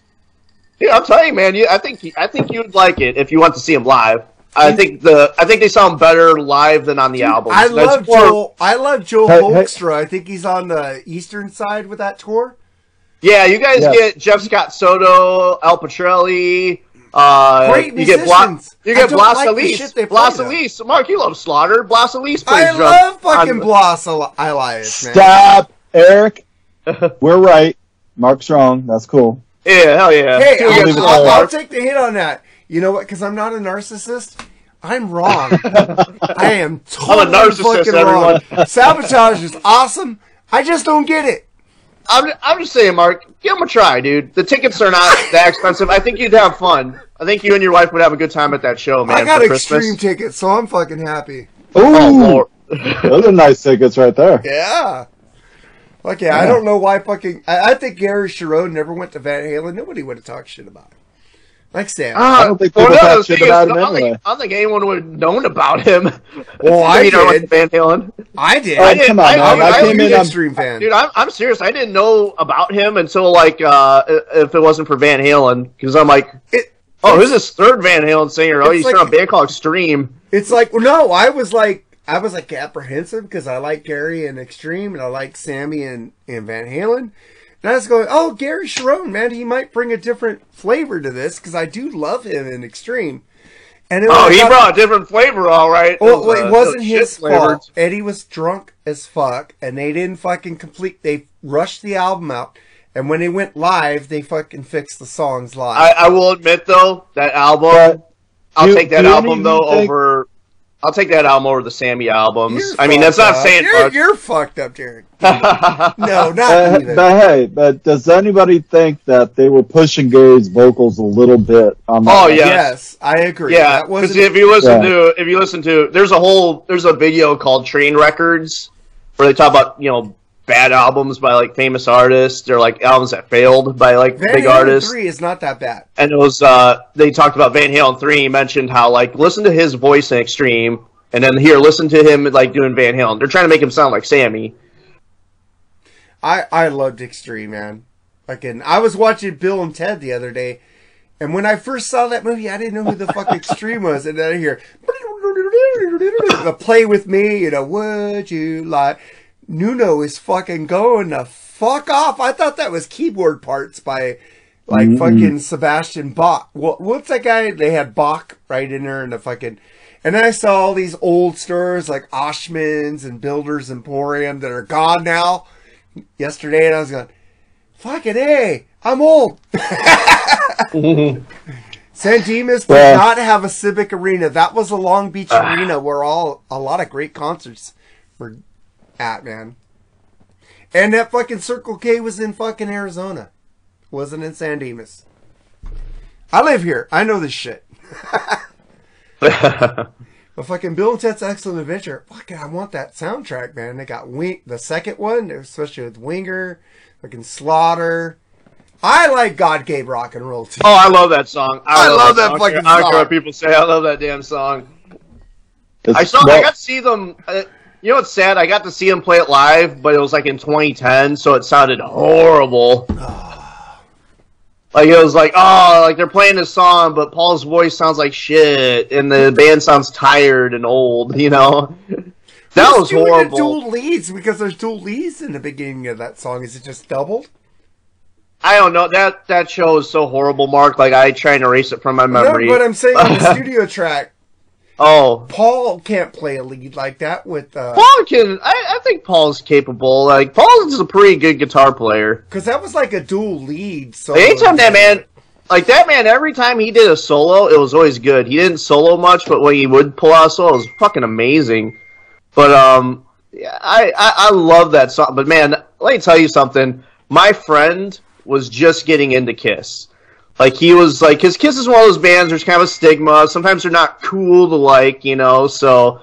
Speaker 9: yeah, I'm telling you, man. You, I think, I think you'd like it if you want to see him live. I think the, I think they sound better live than on the album.
Speaker 7: I
Speaker 9: That's
Speaker 7: love
Speaker 9: more-
Speaker 7: Joel. I love Joel
Speaker 8: Hey, hey.
Speaker 7: I think he's on the eastern side with that tour.
Speaker 9: Yeah, you guys
Speaker 8: Yes.
Speaker 9: get Jeff Scott Soto, Al Pitrelli. Uh,
Speaker 7: Great
Speaker 9: you get Bla- you get
Speaker 7: don't
Speaker 9: Blas
Speaker 7: like
Speaker 9: Elias.
Speaker 7: shit
Speaker 9: Blas. Elias. Mark, you love Slaughter. Blas Elias plays
Speaker 7: I
Speaker 9: drums
Speaker 7: love fucking
Speaker 9: on-
Speaker 7: Blas Eli- Elias, man.
Speaker 8: Stop, Eric. [LAUGHS] We're right. Mark's wrong. That's cool.
Speaker 9: Yeah, hell yeah.
Speaker 7: Hey, I'll, I'll. I'll take the hit on that. You know what? Because I'm not a narcissist. I'm wrong. [LAUGHS] I am totally
Speaker 9: I'm a narcissist,
Speaker 7: fucking wrong. [LAUGHS] Savatage is awesome. I just don't get it.
Speaker 9: I'm, I'm just saying, Mark, give them a try, dude. The tickets are not that expensive. I think you'd have fun. I think you and your wife would have a good time at that show, man.
Speaker 7: I got
Speaker 9: for
Speaker 7: extreme
Speaker 9: Christmas.
Speaker 7: tickets, so I'm fucking happy.
Speaker 8: Oh, Ooh,
Speaker 9: Oh, Lord. [LAUGHS]
Speaker 8: those are nice tickets right there.
Speaker 7: Yeah. Okay, yeah, I don't know why fucking. I, I think Gary Cherone never went to Van Halen. Nobody would have talked shit about him. Like Sam.
Speaker 8: I don't think
Speaker 9: well, no,
Speaker 8: talk shit about him
Speaker 9: I don't,
Speaker 8: anyway.
Speaker 9: think, I don't think anyone would have known about him.
Speaker 7: Well, [LAUGHS] I
Speaker 9: You know, like
Speaker 7: did.
Speaker 9: Van Halen.
Speaker 7: I did.
Speaker 8: Oh,
Speaker 9: I didn't-
Speaker 8: come on,
Speaker 9: I-
Speaker 8: man.
Speaker 9: I-
Speaker 8: I,
Speaker 9: I
Speaker 8: came
Speaker 7: I'm
Speaker 8: in.
Speaker 7: an
Speaker 8: I'm,
Speaker 7: extreme fan.
Speaker 9: Dude, I'm, I'm serious. I didn't know about him until like uh, if it wasn't for Van Halen, because I'm like,
Speaker 7: It-
Speaker 9: oh, who's this third Van Halen singer? Oh,
Speaker 7: It's
Speaker 9: he's
Speaker 7: like-
Speaker 9: from a band called Extreme.
Speaker 7: It's like no, I was like I was like apprehensive because I like Gary and Extreme and I like Sammy and, and Van Halen. And I was going, oh, Gary Cherone, man, he might bring a different flavor to this because I do love him in Extreme. And it
Speaker 9: Oh,
Speaker 7: was
Speaker 9: he
Speaker 7: like-
Speaker 9: brought a different flavor, all right.
Speaker 7: Well,
Speaker 9: was,
Speaker 7: it
Speaker 9: uh,
Speaker 7: wasn't
Speaker 9: shit
Speaker 7: his
Speaker 9: flavored.
Speaker 7: fault. Eddie was drunk as fuck, and they didn't fucking complete. They rushed the album out, and when they went live, they fucking fixed the songs live.
Speaker 9: I will admit though that album.
Speaker 8: But
Speaker 9: I'll
Speaker 8: do-
Speaker 9: take that album though
Speaker 8: think-
Speaker 9: over. I'll take that album over the Sammy albums.
Speaker 7: You're
Speaker 9: I mean, that's not
Speaker 7: fucked up.
Speaker 9: saying
Speaker 7: you're,
Speaker 9: much.
Speaker 7: you're fucked up, Jared.
Speaker 9: no, [LAUGHS]
Speaker 7: No, not
Speaker 8: but,
Speaker 7: even.
Speaker 8: but hey, but does anybody think that they were pushing Gary's vocals a little bit? On that
Speaker 9: Oh,
Speaker 8: record?
Speaker 9: yeah.
Speaker 7: Yes, I agree.
Speaker 9: Yeah, because if you listen
Speaker 8: Yeah.
Speaker 9: to if you listen to there's a whole there's a video called Trainwreckords where they talk about you know bad albums by like famous artists or like albums that failed by like
Speaker 7: Van
Speaker 9: big
Speaker 7: Halen
Speaker 9: artists.
Speaker 7: three is not that bad.
Speaker 9: And it was uh they talked about Van Halen three. He mentioned how like listen to his voice in Extreme, and then here listen to him like doing Van Halen. They're trying to make him sound like Sammy.
Speaker 7: I I loved Extreme, man. Fucking, I was watching Bill and Ted the other day, and when I first saw that movie, I didn't know who the fuck Extreme was, and then I hear [LAUGHS] the play with me, you know, would you like? Nuno is fucking going the fuck off. I thought that was keyboard parts by like fucking Sebastian Bach. What what's that guy? They had Bach right in there in the fucking. And then I saw all these old stores like Oshman's and Builders Emporium that are gone now yesterday, and I was going, "Fucking a, I'm old." Mm-hmm. [LAUGHS] San Dimas did
Speaker 8: Well-
Speaker 7: not have a civic arena. That was a Long Beach ah. arena where all a lot of great concerts were at, man. And that fucking Circle K was in fucking Arizona, wasn't in San Dimas. I live here. I know this shit. [LAUGHS] But fucking Bill and Ted's Excellent Adventure, fucking, I want that soundtrack, man. They got Wing, the second one, especially with Winger, fucking Slaughter. I like God Gave Rock and Roll too.
Speaker 9: Oh, I love that song.
Speaker 7: I love that
Speaker 9: song.
Speaker 7: fucking
Speaker 9: I don't care
Speaker 7: song.
Speaker 9: what people say. I love that damn song.
Speaker 8: It's-
Speaker 9: I saw. I got to see them. Uh, You know what's sad? I got to see him play it live, but it was like in 2010, so it sounded horrible. like it was like, oh, like they're playing this song, but Paul's voice sounds like shit, and the band sounds tired and old. You know, [LAUGHS] that
Speaker 7: Who's
Speaker 9: was
Speaker 7: doing the
Speaker 9: horrible.
Speaker 7: dual leads because there's dual leads in the beginning of that song. Is it just doubled?
Speaker 9: I don't know. That that show is so horrible, Mark. Like I try and erase it from my memory.
Speaker 7: No, but I'm saying on the [LAUGHS] studio track,
Speaker 9: oh,
Speaker 7: Paul can't play a lead like that with uh
Speaker 9: Paul can. I, I think Paul's capable. Like Paul's a pretty good guitar player.
Speaker 7: because that was like a dual lead. So
Speaker 9: anytime that man, like that man, every time he did a solo, it was always good. He didn't solo much, but when he would pull out a solo, it was fucking amazing. But um, yeah, I, I I love that song. But man, let me tell you something. My friend was just getting into Kiss. Like he was like, his Kiss is one of those bands. There's kind of a stigma. Sometimes they're not cool to like, you know. So,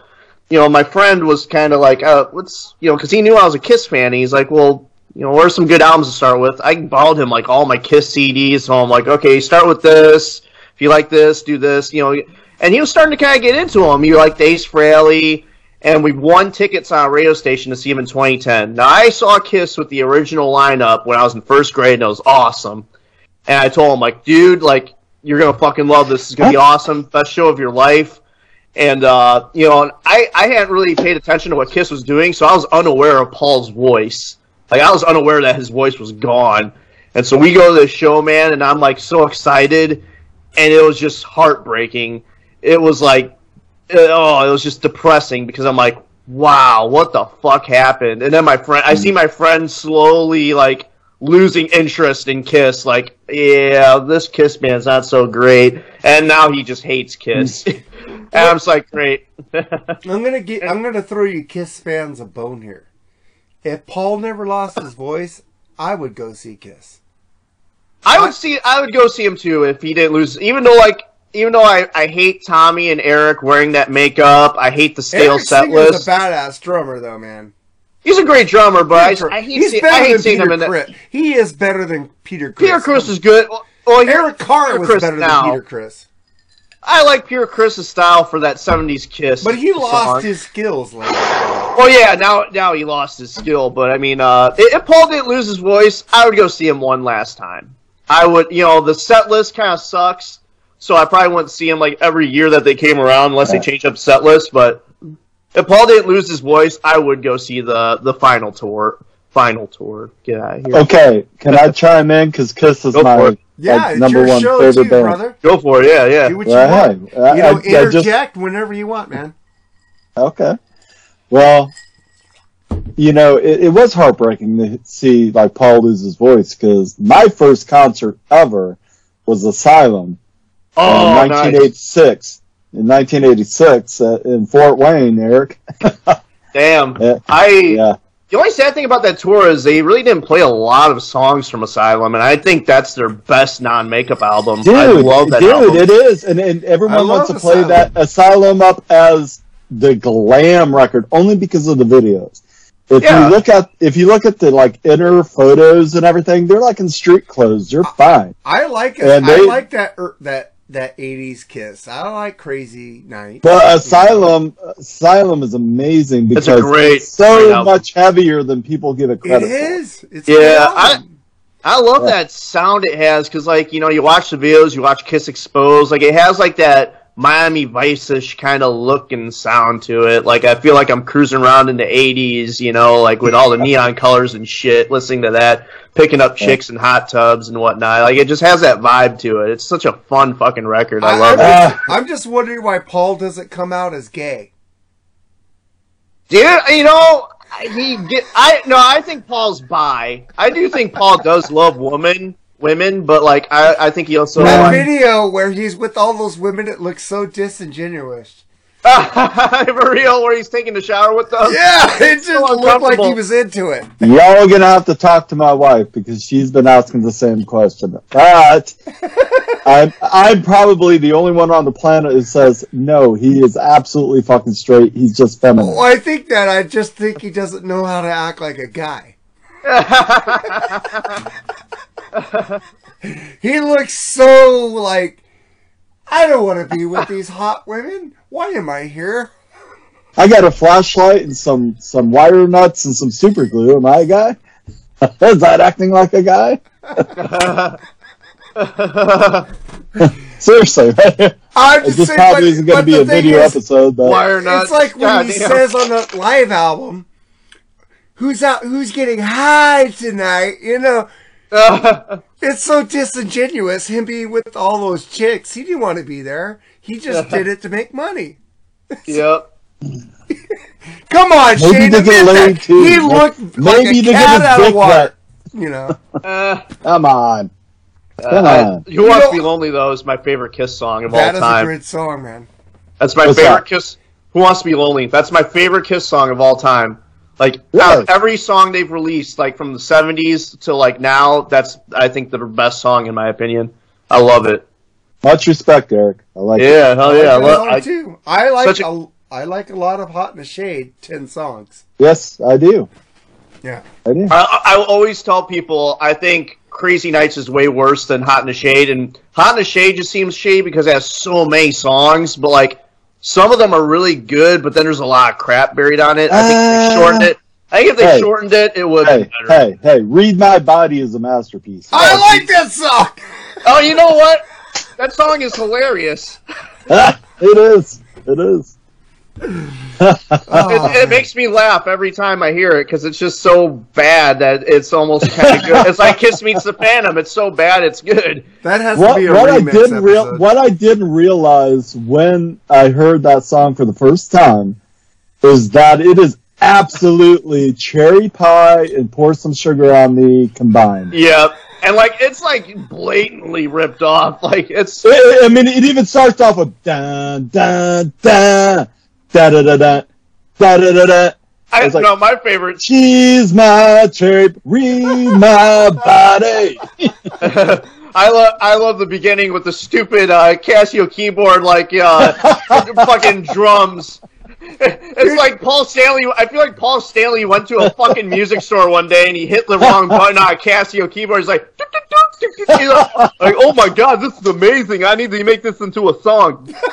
Speaker 9: you know, my friend was kind of like, uh, what's you know, because he knew I was a Kiss fan. And he's like, well, you know, are some good albums to start with? I borrowed him like all my Kiss CDs, so I'm like, okay, start with this. If you like this, do this. You know, and he was starting to kind of get into him. He liked Ace Frehley, and we won tickets on a radio station to see him in 2010. Now I saw Kiss with the original lineup when I was in first grade, and it was awesome. And I told him like, dude, like you're gonna fucking love this. It's gonna be awesome, best show of your life. And uh, you know, and I I hadn't really paid attention to what Kiss was doing, so I was unaware of Paul's voice. Like I was unaware that his voice was gone. And so we go to the show, man, and I'm like so excited, and it was just heartbreaking. It was like, oh, it was just depressing because I'm like, wow, what the fuck happened? And then my friend, I see my friend slowly like losing interest in Kiss. Like, yeah, this Kiss band's not so great, and now he just hates Kiss. [LAUGHS] and I'm just like, great. [LAUGHS]
Speaker 7: I'm gonna get. I'm gonna throw you Kiss fans a bone here. If Paul never lost his voice, I would go see Kiss.
Speaker 9: I would see. I would go see him too if he didn't lose. Even though, like, even though I, I hate Tommy and Eric wearing that makeup, I hate the stale
Speaker 7: Eric
Speaker 9: set
Speaker 7: Singer's
Speaker 9: list.
Speaker 7: a badass drummer, though, man.
Speaker 9: He's a great drummer, but
Speaker 7: Peter
Speaker 9: I, I
Speaker 7: He's
Speaker 9: see,
Speaker 7: better
Speaker 9: I hate
Speaker 7: than
Speaker 9: seeing
Speaker 7: Peter
Speaker 9: him in that.
Speaker 7: Criss. He is better than Peter Criss.
Speaker 9: Peter Criss is good. Well, he-
Speaker 7: Eric Carr
Speaker 9: Peter
Speaker 7: was
Speaker 9: Criss
Speaker 7: better
Speaker 9: now.
Speaker 7: than Peter Criss,
Speaker 9: I like Peter Criss's style for that '70s Kiss.
Speaker 7: but he lost
Speaker 9: song.
Speaker 7: his skills later.
Speaker 9: Oh yeah, now now he lost his skill, but I mean, uh, if Paul didn't lose his voice, I would go see him one last time. I would, you know, the set list kind of sucks, so I probably wouldn't see him like every year that they came around unless they changed up set list. But if Paul didn't lose his voice, I would go see the the final tour. Final tour. Get out of here.
Speaker 8: Okay, can I [LAUGHS] chime in? Because Kiss is
Speaker 9: Go
Speaker 8: my
Speaker 9: it.
Speaker 7: Yeah,
Speaker 8: number one favorite
Speaker 7: too,
Speaker 8: band.
Speaker 7: brother.
Speaker 9: Go for it. Yeah, yeah.
Speaker 7: Do what you
Speaker 8: Well,
Speaker 7: want.
Speaker 8: hey, I-
Speaker 7: you know,
Speaker 8: I- I just-
Speaker 7: interject whenever you want, man.
Speaker 8: Okay. Well, you know, it, it was heartbreaking to see like Paul lose his voice because my first concert ever was Asylum
Speaker 9: Oh,
Speaker 8: in
Speaker 9: nice.
Speaker 8: 1986. In 1986 uh, in Fort Wayne, Eric. [LAUGHS]
Speaker 9: Damn.
Speaker 8: Yeah.
Speaker 9: I
Speaker 8: Yeah.
Speaker 9: The only sad thing about that tour is they really didn't play a lot of songs from Asylum, and I think that's their best non-makeup album.
Speaker 8: Dude,
Speaker 9: I love that
Speaker 8: dude,
Speaker 9: album.
Speaker 8: it is, and, and everyone
Speaker 7: love
Speaker 8: wants to play that Asylum up as the glam record only because of the videos. If
Speaker 9: Yeah.
Speaker 8: you look at if you look at the like inner photos and everything, they're like in street clothes. They're fine.
Speaker 7: I like it.
Speaker 8: And
Speaker 7: I
Speaker 8: they-
Speaker 7: like that er, that that '80s Kiss. I like Crazy Night.
Speaker 8: But Asylum, Asylum is amazing
Speaker 9: It's
Speaker 8: because
Speaker 9: a great-
Speaker 8: it's so
Speaker 9: great
Speaker 8: much heavier than people give it
Speaker 7: It
Speaker 8: credit
Speaker 7: is. It's
Speaker 9: Yeah,
Speaker 7: a good
Speaker 9: I- I love
Speaker 8: Yeah.
Speaker 9: that sound it has because, like, you know, you watch the videos, you watch Kiss Exposed, like, it has like that Miami Vice-ish kind of look and sound to it. Like, I feel like I'm cruising around in the '80s, you know, like with all the neon colors and shit, listening to that, picking up chicks in hot tubs and whatnot. Like, it just has that vibe to it. It's such a fun fucking record. I love
Speaker 7: I'm
Speaker 9: it.
Speaker 7: I'm just wondering why Paul doesn't come out as gay.
Speaker 9: Dude, you know, he get. I no, I think Paul's bi. I do think Paul does love women, women, but like I, I think he also.
Speaker 7: That video where he's with all those women, it looks so disingenuous. [LAUGHS]
Speaker 9: For real, where he's taking the shower with them.
Speaker 7: Yeah, it just
Speaker 9: So
Speaker 7: looked like he was into it.
Speaker 8: Y'all are gonna have to talk to my wife because she's been asking the same question. But [LAUGHS] I'm I'm probably the only one on the planet who says no. He is absolutely fucking straight. He's just feminine.
Speaker 7: Well, I think that I just think he doesn't know how to act like a guy. [LAUGHS] [LAUGHS] he looks so like I don't want to be with these hot women. Why am I here?
Speaker 8: I got a flashlight and some some wire nuts and some super glue. Am I a guy? [LAUGHS] is that acting like a guy? [LAUGHS] Seriously, right?
Speaker 7: I'm
Speaker 8: This
Speaker 7: just saying,
Speaker 8: probably
Speaker 7: but-
Speaker 8: isn't going to be a video
Speaker 7: is,
Speaker 8: episode, but
Speaker 9: Wire nuts.
Speaker 7: It's like when he
Speaker 9: Goddamn.
Speaker 7: says on the live album, "Who's out? Who's getting high tonight?" You know, it's so disingenuous. Him being with all those chicks, he didn't want to be there. He just [LAUGHS] did it to make money.
Speaker 9: yep. [LAUGHS]
Speaker 7: Come on,
Speaker 8: Maybe
Speaker 7: Shane.
Speaker 8: to get
Speaker 7: admit
Speaker 8: laid too.
Speaker 7: He
Speaker 8: Maybe
Speaker 7: looked like
Speaker 8: to
Speaker 7: a
Speaker 8: get
Speaker 7: cat
Speaker 8: his
Speaker 7: out of
Speaker 8: dick
Speaker 7: water.
Speaker 8: wet.
Speaker 7: You know, [LAUGHS]
Speaker 9: Uh,
Speaker 8: Come on, come
Speaker 9: I-
Speaker 8: on.
Speaker 9: Who wants
Speaker 7: know-
Speaker 9: to be lonely though is my favorite Kiss song of all
Speaker 7: is
Speaker 9: time.
Speaker 7: a great song, man.
Speaker 9: That's my
Speaker 8: What's
Speaker 9: favorite
Speaker 8: that?
Speaker 9: Kiss. Who wants to be lonely? That's my favorite Kiss song of all time. Like out
Speaker 8: Really?
Speaker 9: every song they've released, like from the '70s to like now, that's I think the best song in my opinion. I love it.
Speaker 8: Much respect, Eric. I like it.
Speaker 9: Yeah, hell yeah, I
Speaker 7: I like that
Speaker 9: love.
Speaker 7: song
Speaker 9: I,
Speaker 7: too. I like
Speaker 9: Such a-
Speaker 7: a, I like a lot of Hot in the Shade. Ten songs.
Speaker 8: Yes, I do.
Speaker 7: Yeah.
Speaker 8: I do.
Speaker 9: I, I always tell people I think Crazy Nights is way worse than Hot in the Shade, and Hot in the Shade just seems shady because it has so many songs, but like some of them are really good, but then there's a lot of crap buried on it. I think if they
Speaker 8: Uh,
Speaker 9: shortened it. I think if they
Speaker 8: hey.
Speaker 9: shortened it, it would
Speaker 8: Hey,
Speaker 9: be
Speaker 8: hey, hey! Read my body is a masterpiece.
Speaker 7: I like that song. [LAUGHS]
Speaker 9: Oh, you know what? That song is hilarious. [LAUGHS]
Speaker 8: it is. It is.
Speaker 9: It, oh, it makes me laugh every time I hear it because it's just so bad that it's almost kind of good. It's like Kiss Meets the Phantom. It's so bad, it's good.
Speaker 7: That has
Speaker 8: what,
Speaker 7: to be a
Speaker 8: what I didn't real
Speaker 7: episode.
Speaker 8: what I didn't realize when I heard that song for the first time is that it is absolutely cherry pie and pour some sugar on me combined.
Speaker 9: Yep and like it's like blatantly ripped off. Like it's
Speaker 8: I I mean, it even starts off with dun dun dun da da da da da da da da.
Speaker 9: I
Speaker 8: It's like-
Speaker 9: no my favorite.
Speaker 8: She's my cherry, read my body. [LAUGHS]
Speaker 9: I love I love the beginning with the stupid uh, Casio keyboard like uh, [LAUGHS] fucking drums. [LAUGHS] It's like Paul Stanley. I feel like Paul Stanley went to a fucking music store one day and he hit the wrong button on a Casio keyboard. He's like, "Doot, doot, doot, doot, doot." He's like, like, oh my god, this is amazing! I need to make this into a song. [LAUGHS]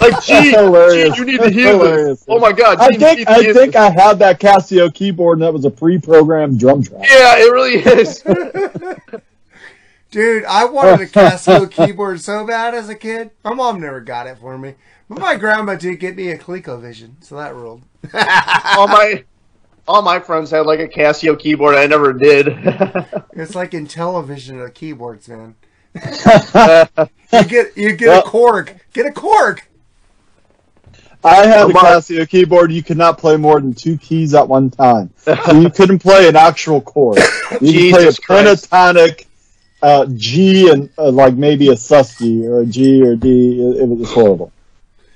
Speaker 9: Like, gee,
Speaker 8: Hilarious.
Speaker 9: gee, you need to hear this. Oh my god,
Speaker 8: I think
Speaker 9: you need to
Speaker 8: I
Speaker 9: hear
Speaker 8: think. I had that Casio keyboard and that was a pre-programmed drum track.
Speaker 9: Yeah, it really is. [LAUGHS]
Speaker 7: Dude, I wanted a Casio [LAUGHS] keyboard so bad as a kid. My mom never got it for me. But my grandma did get me a ColecoVision, so that ruled.
Speaker 9: all my all my friends had like a Casio keyboard. I never did. [LAUGHS]
Speaker 7: It's like in television the keyboards, man. [LAUGHS] You get you get
Speaker 8: Well-
Speaker 7: a cork. Get a cork.
Speaker 8: I had a Casio keyboard. You could not play more than two keys at one time. So you [LAUGHS] couldn't play an actual chord. You could play a
Speaker 9: Jesus Christ.
Speaker 8: pentatonic uh, G and uh, like maybe a susky or a G or D. It, it was horrible.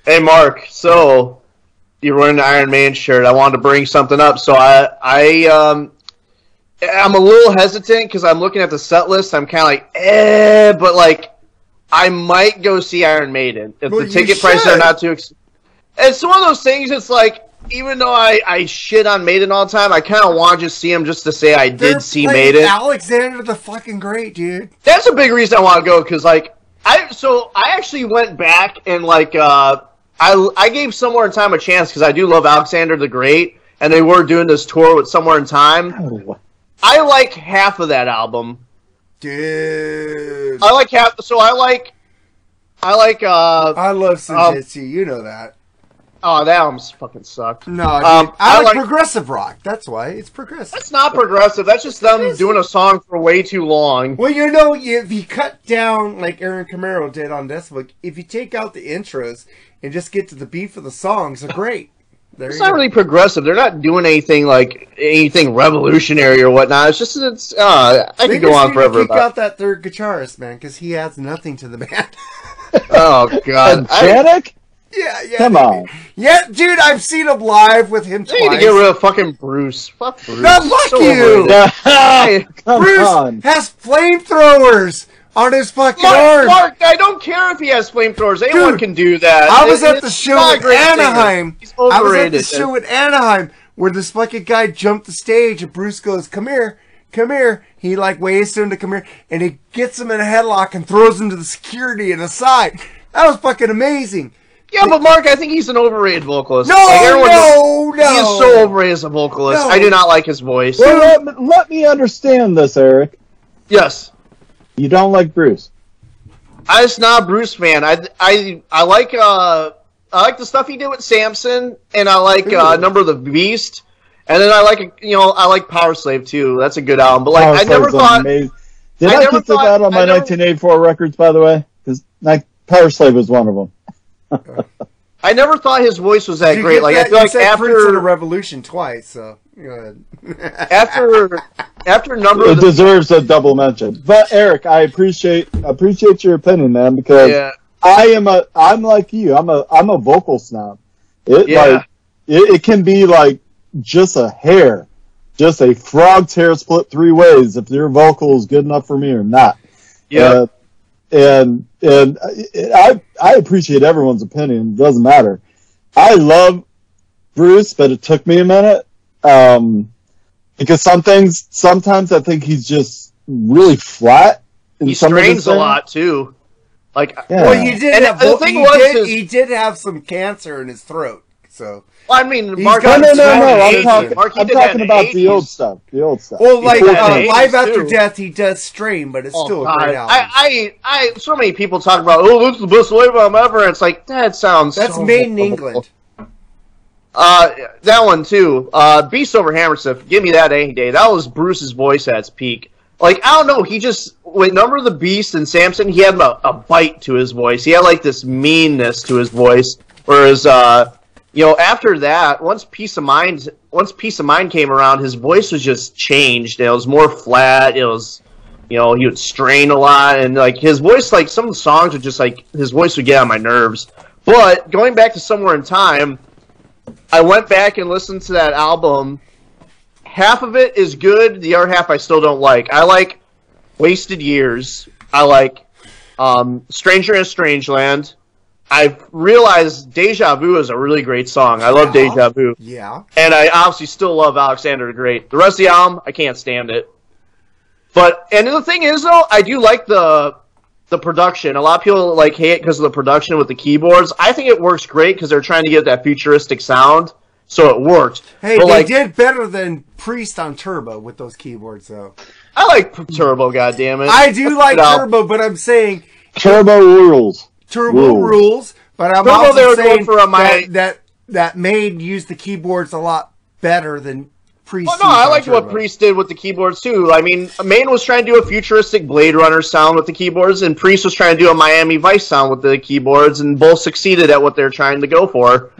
Speaker 9: Hey Mark, so you're wearing an Iron Maiden shirt. I wanted to bring something up. So I I um I'm a little hesitant because I'm looking at the set list. I'm kind of like eh, but like I might go see Iron Maiden if
Speaker 7: Well,
Speaker 9: the ticket prices are not too. Ex- it's one of those things. It's like even though I I shit on Maiden all the time, I kind of want to just see him just to say I
Speaker 7: They're
Speaker 9: did see Maiden.
Speaker 7: Alexander the fucking Great, dude.
Speaker 9: That's a big reason I want to go because like I so I actually went back and like uh I I gave Somewhere in Time a chance because I do love Alexander the Great and they were doing this tour with Somewhere in Time.
Speaker 8: Oh,
Speaker 9: I like half of that album.
Speaker 7: Dude.
Speaker 9: I like half. So I like I like uh
Speaker 7: I love Senjutsu, you know that.
Speaker 9: Oh that album's fucking sucked.
Speaker 7: No, dude,
Speaker 9: Um,
Speaker 7: I,
Speaker 9: I
Speaker 7: like,
Speaker 9: like-
Speaker 7: progressive rock. That's why it's progressive.
Speaker 9: That's not progressive. That's just them doing a song for way too long.
Speaker 7: Well, you know, if you cut down like Aaron Camaro did on Decibel, if you take out the intros and just get to the beat of the songs, they're great. There
Speaker 9: It's not
Speaker 7: go.
Speaker 9: really progressive. They're not doing anything like anything revolutionary or whatnot. It's just it's. Uh, I
Speaker 7: They
Speaker 9: could go on
Speaker 7: need to
Speaker 9: forever
Speaker 7: kick
Speaker 9: about.
Speaker 7: out that third guitarist, man, because he adds nothing to the band. [LAUGHS]
Speaker 9: Oh god, I,
Speaker 8: Janick?
Speaker 7: Yeah, yeah.
Speaker 8: Come on.
Speaker 7: Yeah, dude, I've seen him live with him
Speaker 9: I need to get rid of fucking Bruce. Fuck Bruce.
Speaker 7: No, fuck
Speaker 9: So
Speaker 7: you!
Speaker 9: overrated. Hey, [LAUGHS]
Speaker 8: Come
Speaker 7: Bruce
Speaker 8: on.
Speaker 7: has flamethrowers on his fucking
Speaker 9: Mark,
Speaker 7: arm.
Speaker 9: Mark, I don't care if he has flamethrowers. Anyone
Speaker 7: Dude,
Speaker 9: can do that.
Speaker 7: I was
Speaker 9: It-
Speaker 7: at the show in. Anaheim.
Speaker 9: He's
Speaker 7: I was at the show in Anaheim where this fucking guy jumped the stage and Bruce goes, "Come here, come here." He like waves to him to come here, and he gets him in a headlock and throws him to the security and aside. That was fucking amazing.
Speaker 9: Yeah, but Mark, I think he's an overrated vocalist.
Speaker 7: No,
Speaker 9: Like,
Speaker 7: no, no.
Speaker 9: He is so overrated as a vocalist.
Speaker 7: No.
Speaker 9: I do not like his voice.
Speaker 8: Well, let, me- let me understand this, Eric.
Speaker 9: Yes.
Speaker 8: You don't like Bruce.
Speaker 9: I just not a Bruce fan. I I I like uh I like the stuff he did with Samson, and I like uh, Number of the Beast, and then I like you know I like Powerslave too. That's a good album. But like
Speaker 8: Power
Speaker 9: I never
Speaker 8: Slave's
Speaker 9: thought
Speaker 8: amazing. Did
Speaker 9: I
Speaker 8: I,
Speaker 9: never thought-
Speaker 8: that on my
Speaker 9: never-
Speaker 8: 1984 records, by the way? Because Powerslave was one of them.
Speaker 9: I never thought his voice was that
Speaker 7: You
Speaker 9: great. Like
Speaker 7: that-
Speaker 9: I feel
Speaker 7: you
Speaker 9: like
Speaker 7: said Prince of the
Speaker 9: after
Speaker 7: Revolution twice, so go ahead. [LAUGHS]
Speaker 9: after after Number
Speaker 8: It
Speaker 9: of the
Speaker 8: deserves a double mention. But Eric, I appreciate appreciate your opinion, man, because
Speaker 9: yeah
Speaker 8: I am a I'm like you. I'm a I'm a vocal snob. It
Speaker 9: Yeah.
Speaker 8: like it, it can be like just a hair, just a frog's hair split three ways if your vocal is good enough for me or not.
Speaker 9: yeah
Speaker 8: Uh, and and I I appreciate everyone's opinion. It doesn't matter. I love Bruce, but it took me a minute um, because some things sometimes I think he's just really flat. In
Speaker 9: He
Speaker 8: some
Speaker 9: strains a lot too. Like,
Speaker 8: Yeah.
Speaker 7: Well, you did
Speaker 9: And
Speaker 7: have.
Speaker 9: the thing
Speaker 7: he,
Speaker 9: was
Speaker 7: did,
Speaker 9: is-
Speaker 7: he did have some cancer in his throat. So,
Speaker 9: well, I mean, Mark.
Speaker 8: No,
Speaker 7: got
Speaker 8: no, no, no. I'm
Speaker 7: did
Speaker 8: talking.
Speaker 9: Mark,
Speaker 8: I'm talking about the
Speaker 9: 80s.
Speaker 8: old stuff. The old stuff.
Speaker 7: well, like uh, live after
Speaker 9: too.
Speaker 7: death, he does Stream, but it's
Speaker 9: Oh,
Speaker 7: still a great album.
Speaker 9: I, I, I, so many people talk about, oh, this is the best live album ever. And it's like that sounds.
Speaker 7: That's
Speaker 9: so Maiden.
Speaker 7: England.
Speaker 9: Uh, that one too. Uh, Beast over Hammersmith. Give me that any day. That was Bruce's voice at its peak. Like I don't know, he just with Number of the Beast and Samson, he had a, a bite to his voice. He had like this meanness to his voice. Whereas, uh, you know, after that, once Piece of Mind, once Piece of Mind came around, his voice was just changed. It was more flat. It was, you know, he would strain a lot, and like his voice, like some of the songs would just like his voice would get on my nerves. But going back to Somewhere in Time, I went back and listened to that album. Half of it is good. The other half I still don't like. I like Wasted Years. I like um, Stranger in a Strange Land. I've realized Deja Vu is a really great song. I love
Speaker 7: Yeah.
Speaker 9: Deja Vu.
Speaker 7: Yeah.
Speaker 9: And I obviously still love Alexander the Great. The rest of the album, I can't stand it. But and the thing is though, I do like the the production. A lot of people like hate it because of the production with the keyboards. I think it works great because they're trying to get that futuristic sound, so it worked.
Speaker 7: Hey,
Speaker 9: But,
Speaker 7: they
Speaker 9: like,
Speaker 7: did better than Priest on Turbo with those keyboards, though.
Speaker 9: I like Turbo. goddammit.
Speaker 7: I do like
Speaker 9: uh,
Speaker 7: Turbo, but I'm saying
Speaker 8: Turbo rules.
Speaker 7: Turbo
Speaker 8: Rules.
Speaker 7: rules. But I'm
Speaker 9: Turbo, they
Speaker 7: also
Speaker 9: were going
Speaker 7: saying
Speaker 9: for a mi-
Speaker 7: that, that that Maid used the keyboards a lot better than Priest.
Speaker 9: Well, no, I
Speaker 7: on
Speaker 9: liked what
Speaker 7: Turbo.
Speaker 9: Priest did with the keyboards too. I mean, Maine was trying to do a futuristic Blade Runner sound with the keyboards, and Priest was trying to do a Miami Vice sound with the keyboards, and both succeeded at what they're trying to go for.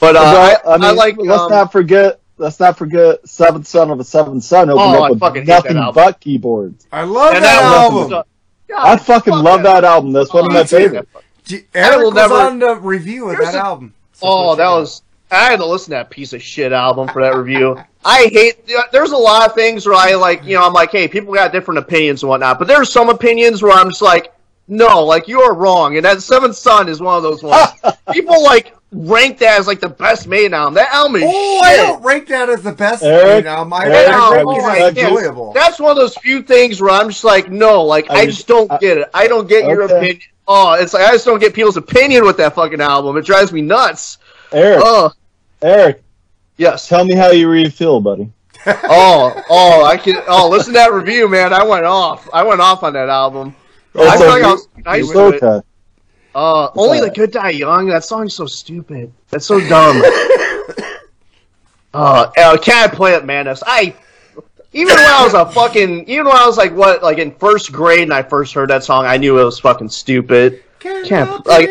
Speaker 9: But uh,
Speaker 8: Well,
Speaker 9: I,
Speaker 8: I mean,
Speaker 9: I like.
Speaker 8: let's
Speaker 9: um,
Speaker 8: not forget. Let's not forget Seventh Son of a Seventh Son opened
Speaker 9: Oh, I
Speaker 8: up with
Speaker 9: fucking hate that
Speaker 8: nothing but keyboards.
Speaker 7: I love
Speaker 9: and
Speaker 7: that,
Speaker 9: that
Speaker 7: album.
Speaker 9: Was-
Speaker 8: I fucking
Speaker 9: fuck
Speaker 8: love
Speaker 9: that.
Speaker 8: that album. That's one of
Speaker 9: Oh,
Speaker 8: my
Speaker 9: me too.
Speaker 8: favorites.
Speaker 7: Eric
Speaker 9: will
Speaker 7: was
Speaker 9: never-
Speaker 7: on the review of
Speaker 9: Here's
Speaker 7: that
Speaker 9: a-
Speaker 7: album. So
Speaker 9: Oh, that was. I had to listen to that piece of shit album for that review. [LAUGHS] I hate. There's a lot of things where I like, you know, I'm like, hey, people got different opinions and whatnot, but there's some opinions where I'm just like, no, like you are wrong, and that Seventh Son is one of those ones. [LAUGHS] people like rank that as like the best Maiden album. That album is
Speaker 7: Oh,
Speaker 9: shit.
Speaker 7: I don't rank that as the best
Speaker 8: Eric,
Speaker 7: Maiden album. I,
Speaker 8: Eric,
Speaker 7: I
Speaker 9: I
Speaker 7: rank it as enjoyable.
Speaker 9: That's one of those few things where I'm just like, no, like I,
Speaker 8: I
Speaker 9: just don't
Speaker 8: I-
Speaker 9: get it. I don't get your opinion. Oh, it's like I just don't get people's opinion with that fucking album. It drives me nuts.
Speaker 8: Eric,
Speaker 9: Oh,
Speaker 8: Eric,
Speaker 9: yes.
Speaker 8: tell me how you really feel, buddy. [LAUGHS]
Speaker 9: Oh, oh, I can. Oh, listen to that review, man. I went off. I went off on that album. I
Speaker 8: It's
Speaker 9: feel like. I was nice
Speaker 8: It's
Speaker 9: to it.
Speaker 8: Okay.
Speaker 9: Uh, only the good die young. That song's so stupid. That's so dumb. [LAUGHS] uh, uh, can I play it, Madness? I even when I was a [LAUGHS] fucking even when I was like what like in first grade and I first heard that song, I knew it was fucking stupid. Can't like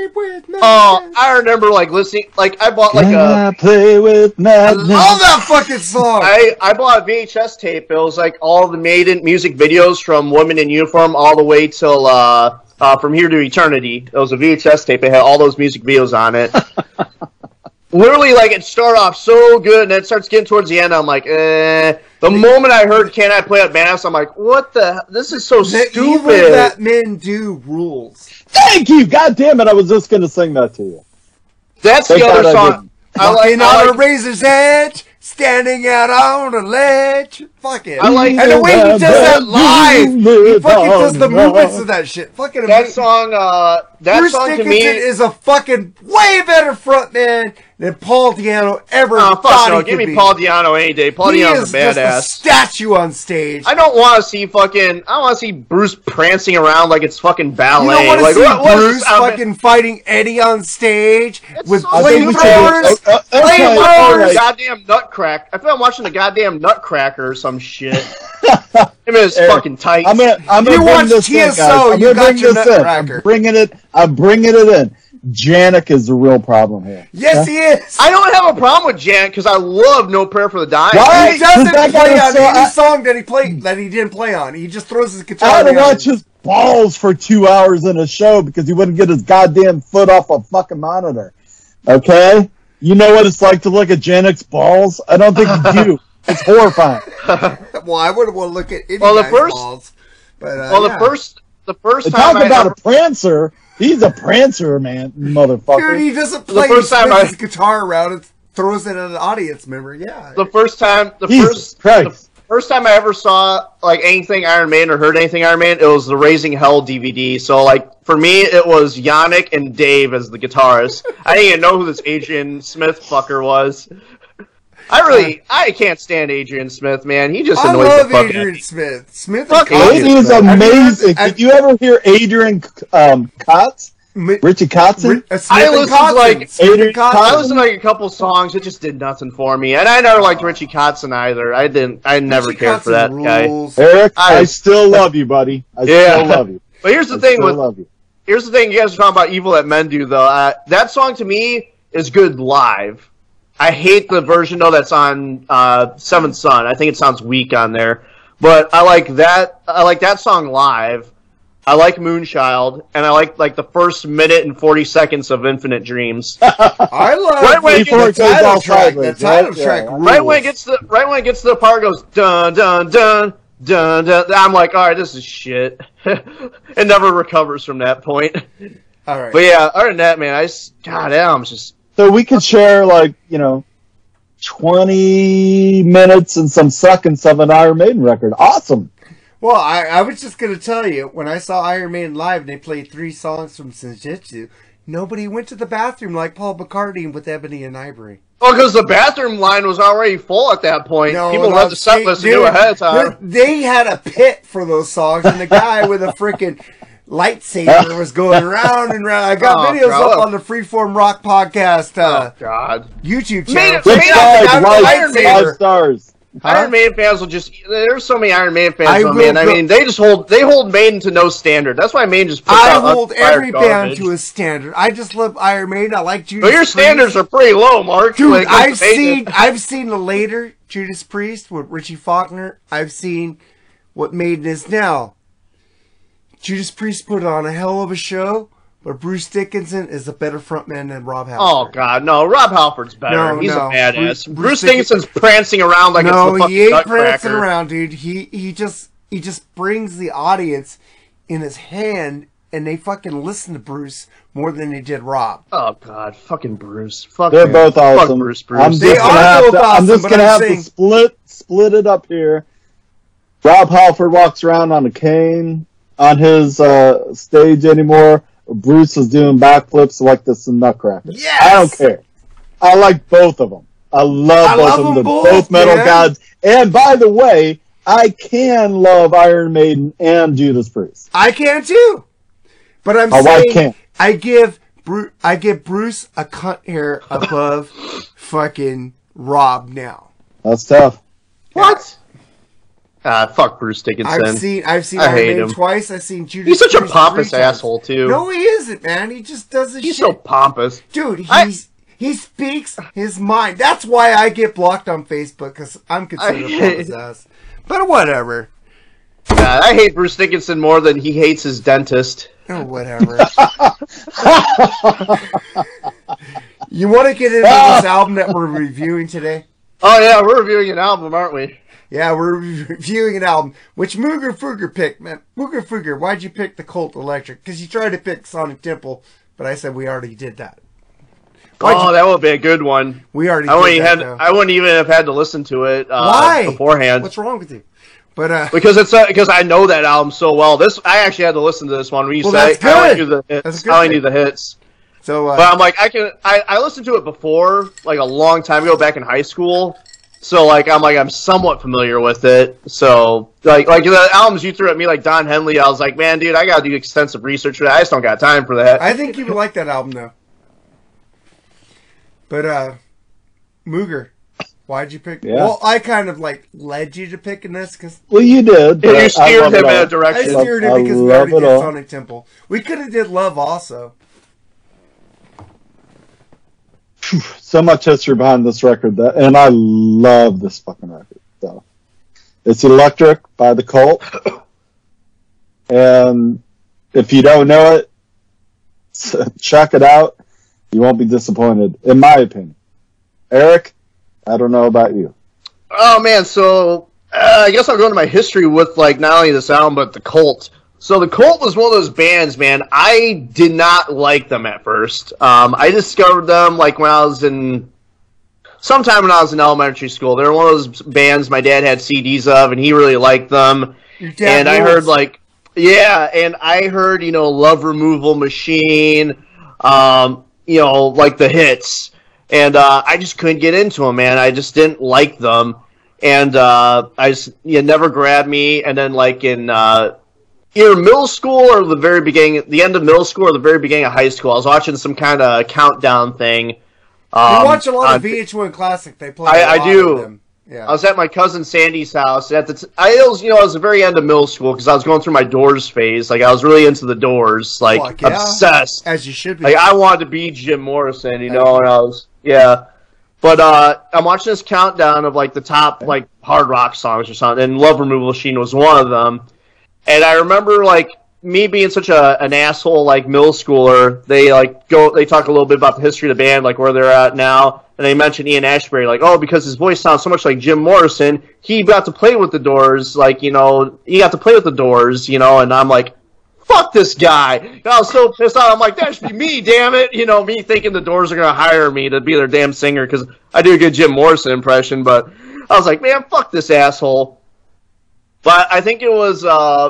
Speaker 9: oh, I remember like listening like I bought like
Speaker 8: Can
Speaker 9: a
Speaker 8: I play with
Speaker 7: I
Speaker 8: madness?
Speaker 7: love that fucking song.
Speaker 9: I, I bought a VHS tape. It was like all the Maiden music videos from Women in Uniform all the way till uh, uh, From Here to Eternity. It was a VHS tape. It had all those music videos on it. [LAUGHS] Literally, like it started off so good, and then it starts getting towards the end. I'm like, eh. The moment I heard "Can I Play at Mass," I'm like, what the? This is so
Speaker 7: the
Speaker 9: stupid.
Speaker 7: evil that men do rules.
Speaker 8: Thank you. God damn it! I was just gonna sing that to you.
Speaker 9: That's
Speaker 8: Thank
Speaker 9: the other
Speaker 8: God
Speaker 9: song. I like.
Speaker 7: Walking
Speaker 9: I
Speaker 7: on
Speaker 9: like
Speaker 7: a razor's edge, standing out on a ledge. Fuck it.
Speaker 9: I like-
Speaker 7: and the way he does that live, he fucking does the
Speaker 8: Live on
Speaker 7: movements of that shit. Fucking
Speaker 9: that
Speaker 7: amazing.
Speaker 9: song. Uh, that
Speaker 7: Bruce
Speaker 9: song to
Speaker 7: Dickinson
Speaker 9: me.
Speaker 7: is a fucking way better frontman than Paul Di'Anno ever
Speaker 9: Oh,
Speaker 7: thought
Speaker 9: fuck no!
Speaker 7: he
Speaker 9: Give
Speaker 7: could
Speaker 9: me
Speaker 7: be.
Speaker 9: Paul Di'Anno any day. Paul
Speaker 7: he
Speaker 9: Di'Anno's
Speaker 7: is
Speaker 9: a
Speaker 7: just a
Speaker 9: badass.
Speaker 7: statue on stage.
Speaker 9: I don't want to see fucking. I don't want to see Bruce prancing around like it's fucking ballet.
Speaker 7: you
Speaker 9: ballet.
Speaker 7: don't want to
Speaker 9: like,
Speaker 7: see
Speaker 9: what- what is
Speaker 7: Bruce
Speaker 9: this outfit?
Speaker 7: fucking fighting Eddie on stage with
Speaker 9: so
Speaker 8: I think we should
Speaker 7: flamethrowers.
Speaker 8: uh, uh,
Speaker 9: I feel like I'm
Speaker 8: okay,
Speaker 9: watching a
Speaker 8: right.
Speaker 9: goddamn nutcrack. I feel I'm watching a goddamn nutcracker or some shit. [LAUGHS] Him and his
Speaker 8: Eric,
Speaker 9: fucking tight.
Speaker 8: I'm gonna, I'm gonna
Speaker 7: You
Speaker 8: bring
Speaker 7: watch
Speaker 8: this in,
Speaker 7: TSO,
Speaker 8: guys. I'm
Speaker 7: you
Speaker 8: gonna
Speaker 7: got
Speaker 8: bring
Speaker 7: your
Speaker 8: this in. I'm
Speaker 7: Nutcracker.
Speaker 8: bringing it. I'm bringing it in. Janick is the real problem here.
Speaker 7: Yes, he is.
Speaker 9: I don't have a problem with Jan because I love No Prayer for the Dying.
Speaker 8: Why?
Speaker 7: He doesn't play
Speaker 8: is
Speaker 7: on
Speaker 8: so-
Speaker 7: any
Speaker 8: I-
Speaker 7: song that he played that he didn't play on. He just throws his guitar.
Speaker 8: I had to watch his balls for two hours in a show because he wouldn't get his goddamn foot off a fucking monitor. Okay? You know what it's like to look at Janick's balls? I don't think you do. [LAUGHS] It's horrifying. [LAUGHS]
Speaker 7: Well, I wouldn't want to look at any
Speaker 9: Well, the
Speaker 7: guy's
Speaker 9: first-
Speaker 7: balls, but uh,
Speaker 9: well, the first, the first
Speaker 8: And
Speaker 9: time
Speaker 8: talk
Speaker 9: I
Speaker 8: about
Speaker 9: ever-
Speaker 8: a prancer. He's a prancer, man, motherfucker.
Speaker 7: dude, he doesn't play.
Speaker 9: The first
Speaker 7: he
Speaker 9: time
Speaker 7: spins
Speaker 9: I-
Speaker 7: his guitar around and throws it at an audience member. Yeah,
Speaker 9: the first time, the
Speaker 8: Jesus
Speaker 9: first,
Speaker 8: Christ.
Speaker 9: the, first time I ever saw like anything Iron Maiden or heard anything Iron Maiden, it was the Raising Hell DVD. So like for me, it was Janick and Dave as the guitarists. I didn't even know who this Adrian Smith fucker was. I really, I can't stand Adrian Smith, man. He just
Speaker 7: I
Speaker 9: annoys
Speaker 7: love
Speaker 9: the fuck out of
Speaker 7: Adrian
Speaker 9: me.
Speaker 7: Smith. Smith
Speaker 9: Fuck
Speaker 7: is
Speaker 9: Adrian
Speaker 8: is
Speaker 9: Smith.
Speaker 8: amazing.
Speaker 7: Have
Speaker 8: Did you ever hear Adrian um, Kotz?
Speaker 7: Mi-
Speaker 8: Richie Kotzen?
Speaker 7: uh, Smith
Speaker 9: I
Speaker 7: and
Speaker 9: listened
Speaker 7: Kotzen.
Speaker 9: like,
Speaker 8: Adrian
Speaker 7: Kotzen.
Speaker 9: I listened to like a couple songs. It just did nothing for me, and I never liked Richie Kotzen either. I didn't. I never
Speaker 7: Richie
Speaker 9: cared for
Speaker 7: Kotzen
Speaker 9: that guy.
Speaker 8: Eric,
Speaker 9: I-
Speaker 8: I, still love you, buddy. I
Speaker 9: Yeah.
Speaker 8: still love you. [LAUGHS]
Speaker 9: But here's the
Speaker 8: I
Speaker 9: thing
Speaker 8: still
Speaker 9: with
Speaker 8: love you.
Speaker 9: here's the thing you guys are talking about evil that men do though uh, that song to me is good live i hate the version though that's on uh, seventh son i think it sounds weak on there but i like that i like that song live i like moonchild and i like like the first minute and 40 seconds of infinite dreams [LAUGHS]
Speaker 7: I love
Speaker 9: Right when
Speaker 7: the,
Speaker 9: it
Speaker 7: title track. The title
Speaker 8: right?
Speaker 7: track
Speaker 8: Yeah.
Speaker 9: right when it gets to right when it gets to the part goes dun dun dun dun dun i'm like all right this is shit [LAUGHS] it never recovers from that point
Speaker 7: All right.
Speaker 9: but yeah other than that man i just god damn it's just
Speaker 8: So we could share, like, you know, 20 minutes and some seconds of an Iron Maiden record. Awesome.
Speaker 7: Well, I, I was just going to tell you, when I saw Iron Maiden live and they played three songs from Senjutsu, nobody went to the bathroom like Paul McCartney with Ebony and Ivory.
Speaker 9: Oh, because the bathroom line was already full at that point.
Speaker 7: No,
Speaker 9: People
Speaker 7: no,
Speaker 9: read the set
Speaker 7: they-
Speaker 9: list
Speaker 7: they
Speaker 9: and knew ahead of time.
Speaker 7: They they had a pit for those songs, and the guy with a freaking lightsaber was going [LAUGHS] around and around. I got
Speaker 9: Oh,
Speaker 7: videos
Speaker 9: bro.
Speaker 7: up on the Freeform Rock podcast uh,
Speaker 9: Oh God!
Speaker 7: YouTube channel.
Speaker 8: Rick
Speaker 9: Maiden-
Speaker 7: Check it out,
Speaker 8: Flag,
Speaker 7: the
Speaker 8: Light,
Speaker 9: Iron Maiden.
Speaker 8: five
Speaker 7: lightsaber.
Speaker 8: stars.
Speaker 9: Iron Maiden fans will just. There's so many Iron Maiden fans,
Speaker 7: I
Speaker 9: though,
Speaker 7: will
Speaker 9: man. I mean, they just hold they hold Maiden to no standard. That's why Maiden just puts
Speaker 7: I
Speaker 9: out
Speaker 7: hold
Speaker 9: uninspired
Speaker 7: every band to a standard. I just love Iron Maiden. I like Judas
Speaker 9: But your
Speaker 7: Priest.
Speaker 9: standards are pretty low, Mark.
Speaker 7: Dude,
Speaker 9: when it comes
Speaker 7: I've seen I've seen the later Judas Priest with Richie Faulkner. I've seen what Maiden is now. Judas Priest put on a hell of a show, but Bruce Dickinson is a better frontman than Rob Halford.
Speaker 9: Oh God, no! Rob Halford's better.
Speaker 7: No,
Speaker 9: He's
Speaker 7: no.
Speaker 9: a badass.
Speaker 7: Bruce-
Speaker 9: Bruce,
Speaker 7: Bruce
Speaker 9: Dickinson's prancing around like
Speaker 7: no,
Speaker 9: it's the fucking
Speaker 7: he ain't
Speaker 9: Nutcracker.
Speaker 7: prancing around, dude. He he just he just brings the audience in his hand, and they fucking listen to Bruce more than they did Rob.
Speaker 9: Oh God, fucking Bruce. Fuck
Speaker 8: They're
Speaker 9: him.
Speaker 8: both
Speaker 9: Fuck
Speaker 8: awesome.
Speaker 9: Bruce. Bruce.
Speaker 8: I'm just
Speaker 7: They
Speaker 8: gonna have
Speaker 7: both
Speaker 8: to, I'm just gonna
Speaker 7: I'm
Speaker 8: have
Speaker 7: saying-
Speaker 8: to split split it up here. Rob Halford walks around on a cane on his uh, stage anymore. Bruce is doing backflips like this in Nutcracker.
Speaker 7: Yes!
Speaker 8: I don't care. I like both of them. I love
Speaker 7: I
Speaker 8: both
Speaker 7: love
Speaker 8: of them.
Speaker 7: them both,
Speaker 8: both metal
Speaker 7: man.
Speaker 8: gods. And by the way, I can love Iron Maiden and Judas Priest.
Speaker 7: I can too, but I'm
Speaker 8: My
Speaker 7: saying. I give Bruce I give Bruce a cunt hair above [LAUGHS] fucking Rob now.
Speaker 8: That's tough.
Speaker 9: What? Ah, fuck Bruce Dickinson.
Speaker 7: I've seen I've seen
Speaker 9: I
Speaker 7: Iron
Speaker 9: hate
Speaker 7: Maiden
Speaker 9: him.
Speaker 7: twice. I've seen Judas.
Speaker 9: He's such a
Speaker 7: Priest
Speaker 9: pompous
Speaker 7: three times.
Speaker 9: asshole too.
Speaker 7: No, he isn't, man. He just does his
Speaker 9: He's so pompous.
Speaker 7: Dude, he's
Speaker 9: I-
Speaker 7: he speaks his mind. That's why I get blocked on Facebook because I'm considered a
Speaker 9: I-
Speaker 7: pompous [LAUGHS] ass. But whatever.
Speaker 9: God, I hate Bruce Dickinson more than he hates his dentist.
Speaker 7: Oh, whatever. [LAUGHS] you want to get into this [LAUGHS] album that we're reviewing today?
Speaker 9: Oh yeah, we're reviewing an album, aren't we?
Speaker 7: Yeah, we're [LAUGHS] reviewing an album which Mooger Fooger picked. Man, Mooger Fooger, why'd you pick the Cult Electric? Because you tried to pick Sonic Temple, but I said we already did that. Why'd
Speaker 9: oh,
Speaker 7: you-
Speaker 9: that would be a good one.
Speaker 7: we already
Speaker 9: I
Speaker 7: did
Speaker 9: wouldn't,
Speaker 7: that.
Speaker 9: had. I wouldn't even have had to listen to it uh,
Speaker 7: Why?
Speaker 9: beforehand.
Speaker 7: What's wrong with you? But uh,
Speaker 9: Because it's because I know that album so well. This I actually had to listen to this one. When you
Speaker 7: Well,
Speaker 9: say
Speaker 7: that's
Speaker 9: I only knew the hits, I only knew the hits.
Speaker 7: so uh,
Speaker 9: But I'm like I can I, I listened to it before like a long time ago back in high school. So like I'm like I'm somewhat familiar with it. So like like the albums you threw at me like Don Henley, I was like, man, dude, I gotta do extensive research for that. I just don't got time for that.
Speaker 7: I think you would like that album though. But uh Mooger, why'd you pick?
Speaker 8: Yeah.
Speaker 7: Well, I kind of like led you to picking this because
Speaker 8: Well, you did. But
Speaker 9: you steered
Speaker 8: love
Speaker 9: him in
Speaker 8: all.
Speaker 9: a direction.
Speaker 7: I steered it
Speaker 8: I
Speaker 7: because we
Speaker 8: love
Speaker 7: already
Speaker 8: it
Speaker 7: did
Speaker 8: all.
Speaker 7: Sonic Temple. We could have did Love also. [SIGHS]
Speaker 8: so much history behind this record that, and I love this fucking record. So it's Electric by the Cult, [COUGHS] and if you don't know it, [LAUGHS] check it out. You won't be disappointed, in my opinion. Eric, I don't know about you.
Speaker 9: Oh man, so uh, I guess I'll go into my history with like not only this album but the Cult. So the Cult was one of those bands, man. I did not like them at first. Um, I discovered them like when I was in sometime when I was in elementary school. They were one of those bands my dad had CDs of, and he really liked them.
Speaker 7: Your dad
Speaker 9: and I heard like, yeah, and I heard you know Love Removal Machine, um, you know like the hits, and uh, I just couldn't get into them, man. I just didn't like them, and uh, I just you know, never grabbed me. And then like in uh, either middle school or the very beginning, the end of middle school or the very beginning of high school, I was watching some kind of countdown thing.
Speaker 7: You
Speaker 9: um,
Speaker 7: watch a lot
Speaker 9: on-
Speaker 7: of VH1 Classic. They play.
Speaker 9: I- I do.
Speaker 7: Yeah.
Speaker 9: I was at my cousin Sandy's house at the. T- I was you know I was the very end of middle school because I was going through my Doors phase. Like I was really into the Doors, like
Speaker 7: Fuck yeah.
Speaker 9: obsessed.
Speaker 7: As you should be.
Speaker 9: Like I wanted to be Jim Morrison, you know, and I was yeah. But uh, I'm watching this countdown of like the top like hard rock songs or something, and Love Removal Machine was one of them. And I remember like me being such a an asshole like middle schooler. They like go they talk a little bit about the history of the band, like where they're at now, and they mention Ian Astbury, like oh because his voice sounds so much like Jim Morrison, he got to play with the Doors, like you know he got to play with the Doors, you know, and I'm like fuck this guy. And I was so pissed off. I'm like, that should be me, damn it. You know, me thinking the Doors are going to hire me to be their damn singer because I do a good Jim Morrison impression. But I was like, man, fuck this asshole. But I think it was, uh,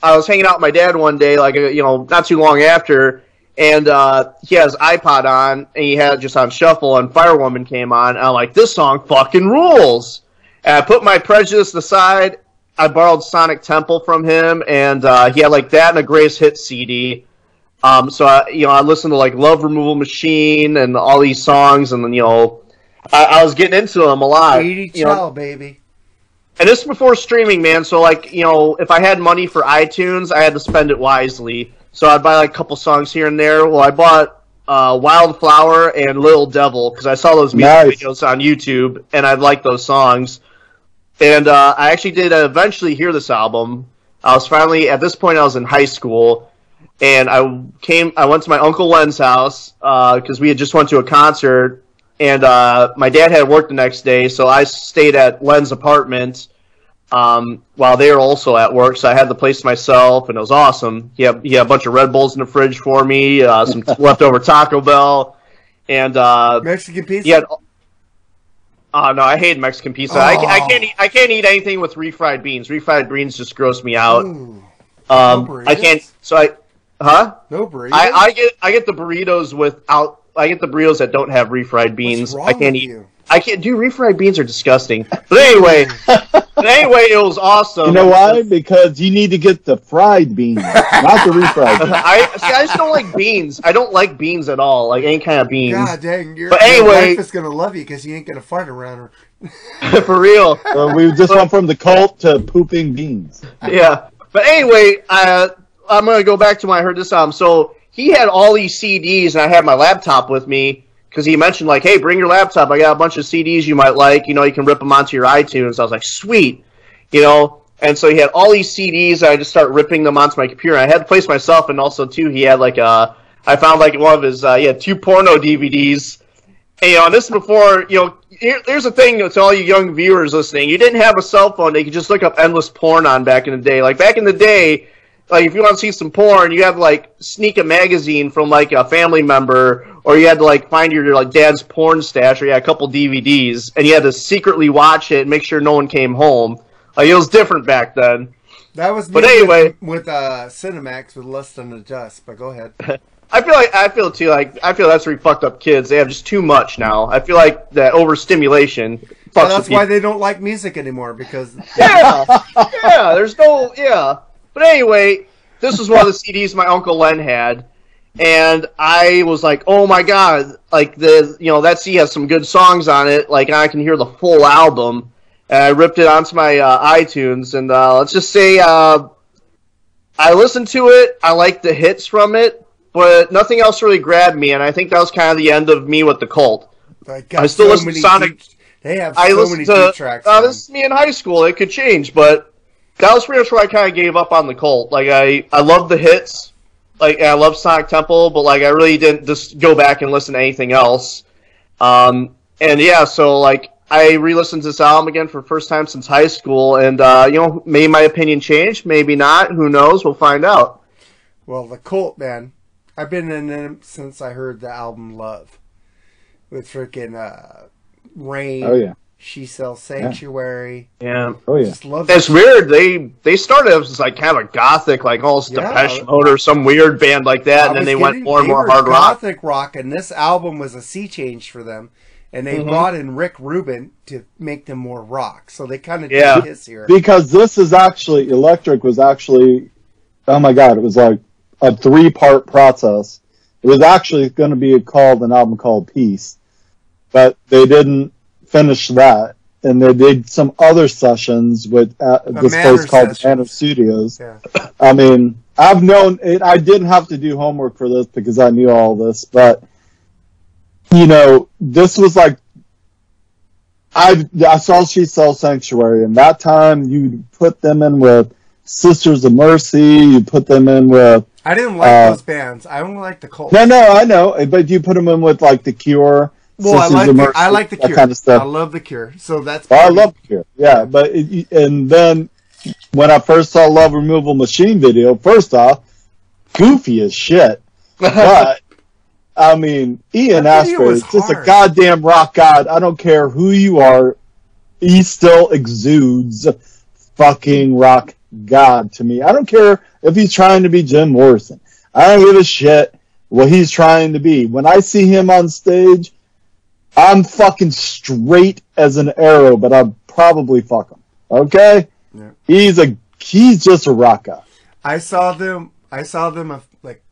Speaker 9: I was hanging out with my dad one day, like, you know, not too long after, and uh, he has iPod on, and he had it just on shuffle, and Firewoman came on, and I'm like, this song fucking rules. And I put my prejudice aside, I borrowed Sonic Temple from him, and uh, he had like that and a Grace Hit CD. Um, so I, you know, I listened to like Love Removal Machine and all these songs, and then you know, I, I was getting into them a lot.
Speaker 7: 80
Speaker 9: you know.
Speaker 7: baby.
Speaker 9: And this is before streaming, man. So like, you know, if I had money for iTunes, I had to spend it wisely. So I'd buy like a couple songs here and there. Well, I bought uh, Wildflower and Little Devil because I saw those music
Speaker 8: Nice.
Speaker 9: videos on YouTube, and I liked those songs. And uh, I actually did eventually hear this album. I was finally at this point. I was in high school, and I came. I went to my uncle Len's house because we had just went to a concert, and uh, my dad had work the next day, so I stayed at Len's apartment um, while they were also at work. So I had the place to myself, and it was awesome. He had, he had a bunch of Red Bulls in the fridge for me, uh, some [LAUGHS] leftover Taco Bell, and uh,
Speaker 7: Mexican pizza.
Speaker 9: he had. Oh no, I hate Mexican pizza. I, I can't eat. I can't eat anything with refried beans. Refried beans just gross me out.
Speaker 7: Ooh,
Speaker 9: Um,
Speaker 7: No
Speaker 9: I can't. So I, huh?
Speaker 7: no burritos.
Speaker 9: I, I get I get the burritos without. I get the burritos that don't have refried beans.
Speaker 7: What's wrong
Speaker 9: I can't
Speaker 7: with
Speaker 9: eat.
Speaker 7: you?
Speaker 9: I can't do refried beans are disgusting. But anyway, [LAUGHS] but anyway, it was awesome.
Speaker 8: You know why? Because you need to get the fried beans, not the [LAUGHS] refried beans.
Speaker 9: I see. I just don't like beans. I don't like beans at all. Like any kind of beans.
Speaker 7: God dang, your,
Speaker 9: But
Speaker 7: your
Speaker 9: anyway-
Speaker 7: wife is gonna love you because you ain't gonna fart around her. [LAUGHS]
Speaker 9: For real.
Speaker 8: So we just went from the cult to pooping beans.
Speaker 9: yeah. But anyway, uh, I'm gonna go back to when I heard this album. So he had all these CDs, and I had my laptop with me because he mentioned like, "Hey, bring your laptop. I got a bunch of CDs you might like. You know, you can rip them onto your iTunes." I was like, "Sweet," you know. And so he had all these CDs. And I just start ripping them onto my computer. I had to place myself, and also too, he had like uh, I found like one of his uh, he had two porno DVDs. And, you know, and this is before, you know, here, here's the thing to all you young viewers listening. You didn't have a cell phone you could just look up endless porn on back in the day. Like, back in the day, like, if you want to see some porn, you had to, like, sneak a magazine from, like, a family member, or you had to, like, find your, like, dad's porn stash, or you had a couple DVDs, and you had to secretly watch it and make sure no one came home. Like, it was different back then.
Speaker 7: That was me
Speaker 9: But anyway-
Speaker 7: with, with uh, Cinemax with Lust and Adjust. But go ahead. [LAUGHS]
Speaker 9: I feel like I feel too like I feel that's where fucked up kids. They have just too much now. I feel like that overstimulation fucks
Speaker 7: Well, that's why
Speaker 9: people.
Speaker 7: they don't like music anymore because [LAUGHS]
Speaker 9: yeah, yeah. There's no yeah. But anyway, this was one of the [LAUGHS] CDs my uncle Len had, and I was like, oh my god, like the you know that CD has some good songs on it. Like I can hear the full album, and I ripped it onto my uh, iTunes, and uh, let's just say uh, I listened to it. I liked the hits from it, but nothing else really grabbed me, and I think that was kind of the end of me with the cult.
Speaker 7: I,
Speaker 9: still
Speaker 7: so
Speaker 9: listen to Sonic-
Speaker 7: deep- they have
Speaker 9: I
Speaker 7: so
Speaker 9: listened
Speaker 7: many
Speaker 9: to
Speaker 7: deep tracks.
Speaker 9: uh, this is me in high school. It could change, but that was pretty much where I kind of gave up on the cult. Like I, I love the hits, like I love Sonic Temple, but like I really didn't just go back and listen to anything else. Um, and yeah, so like I re-listened to this album again for the first time since high school, and uh, you know, maybe my opinion changed, maybe not. Who knows? We'll find out.
Speaker 7: Well, the cult, man. I've been in them since I heard the album Love with freaking uh, Rain.
Speaker 8: Oh yeah.
Speaker 7: She sells Sanctuary.
Speaker 9: Yeah.
Speaker 8: Oh yeah.
Speaker 7: Just love
Speaker 9: It's
Speaker 7: that.
Speaker 9: weird. They they started as like kind of a gothic, like almost
Speaker 7: Yeah.
Speaker 9: Depeche Mode or some weird band like that,
Speaker 7: I
Speaker 9: and then they went more and more
Speaker 7: were
Speaker 9: hard rock.
Speaker 7: Gothic rock, and this album was a sea change for them. And they
Speaker 9: Mhm.
Speaker 7: brought in Rick Rubin to make them more rock. So they kind of
Speaker 9: Yeah.
Speaker 7: did his here.
Speaker 8: Because this is actually Electric was actually, oh my god, it was like a three part process. It was actually going to be called an album called Peace, but they didn't finish that, and they did some other sessions with uh, this
Speaker 7: Manor
Speaker 8: place called. Manor Studios.
Speaker 7: Yeah.
Speaker 8: I mean, I've known it. I didn't have to do homework for this because I knew all this, but you know, this was like I I saw She Sell Sanctuary, and that time you put them in with Sisters of Mercy. You put them in with
Speaker 7: I didn't like
Speaker 8: Uh,
Speaker 7: those bands. I only like the Cult.
Speaker 8: no, no, I know, but you put them in with like the Cure.
Speaker 7: Well, I like
Speaker 8: Mercy,
Speaker 7: I like the Cure.
Speaker 8: kind of stuff.
Speaker 7: I love the Cure. So that's.
Speaker 8: Well, I love the Cure. Yeah, but it, and then when I first saw Love Removal Machine video, first off, goofy as shit. But [LAUGHS] I mean, Ian Astbury is just a goddamn rock god. I don't care who you are. He still exudes fucking rock god to me. I don't care if he's trying to be Jim Morrison. I don't give a shit what he's trying to be. When I see him on stage, I'm fucking straight as an arrow, but I'll probably fuck him. Okay?
Speaker 7: Yeah.
Speaker 8: He's a he's just a rock guy.
Speaker 7: I saw them. I saw them uh, like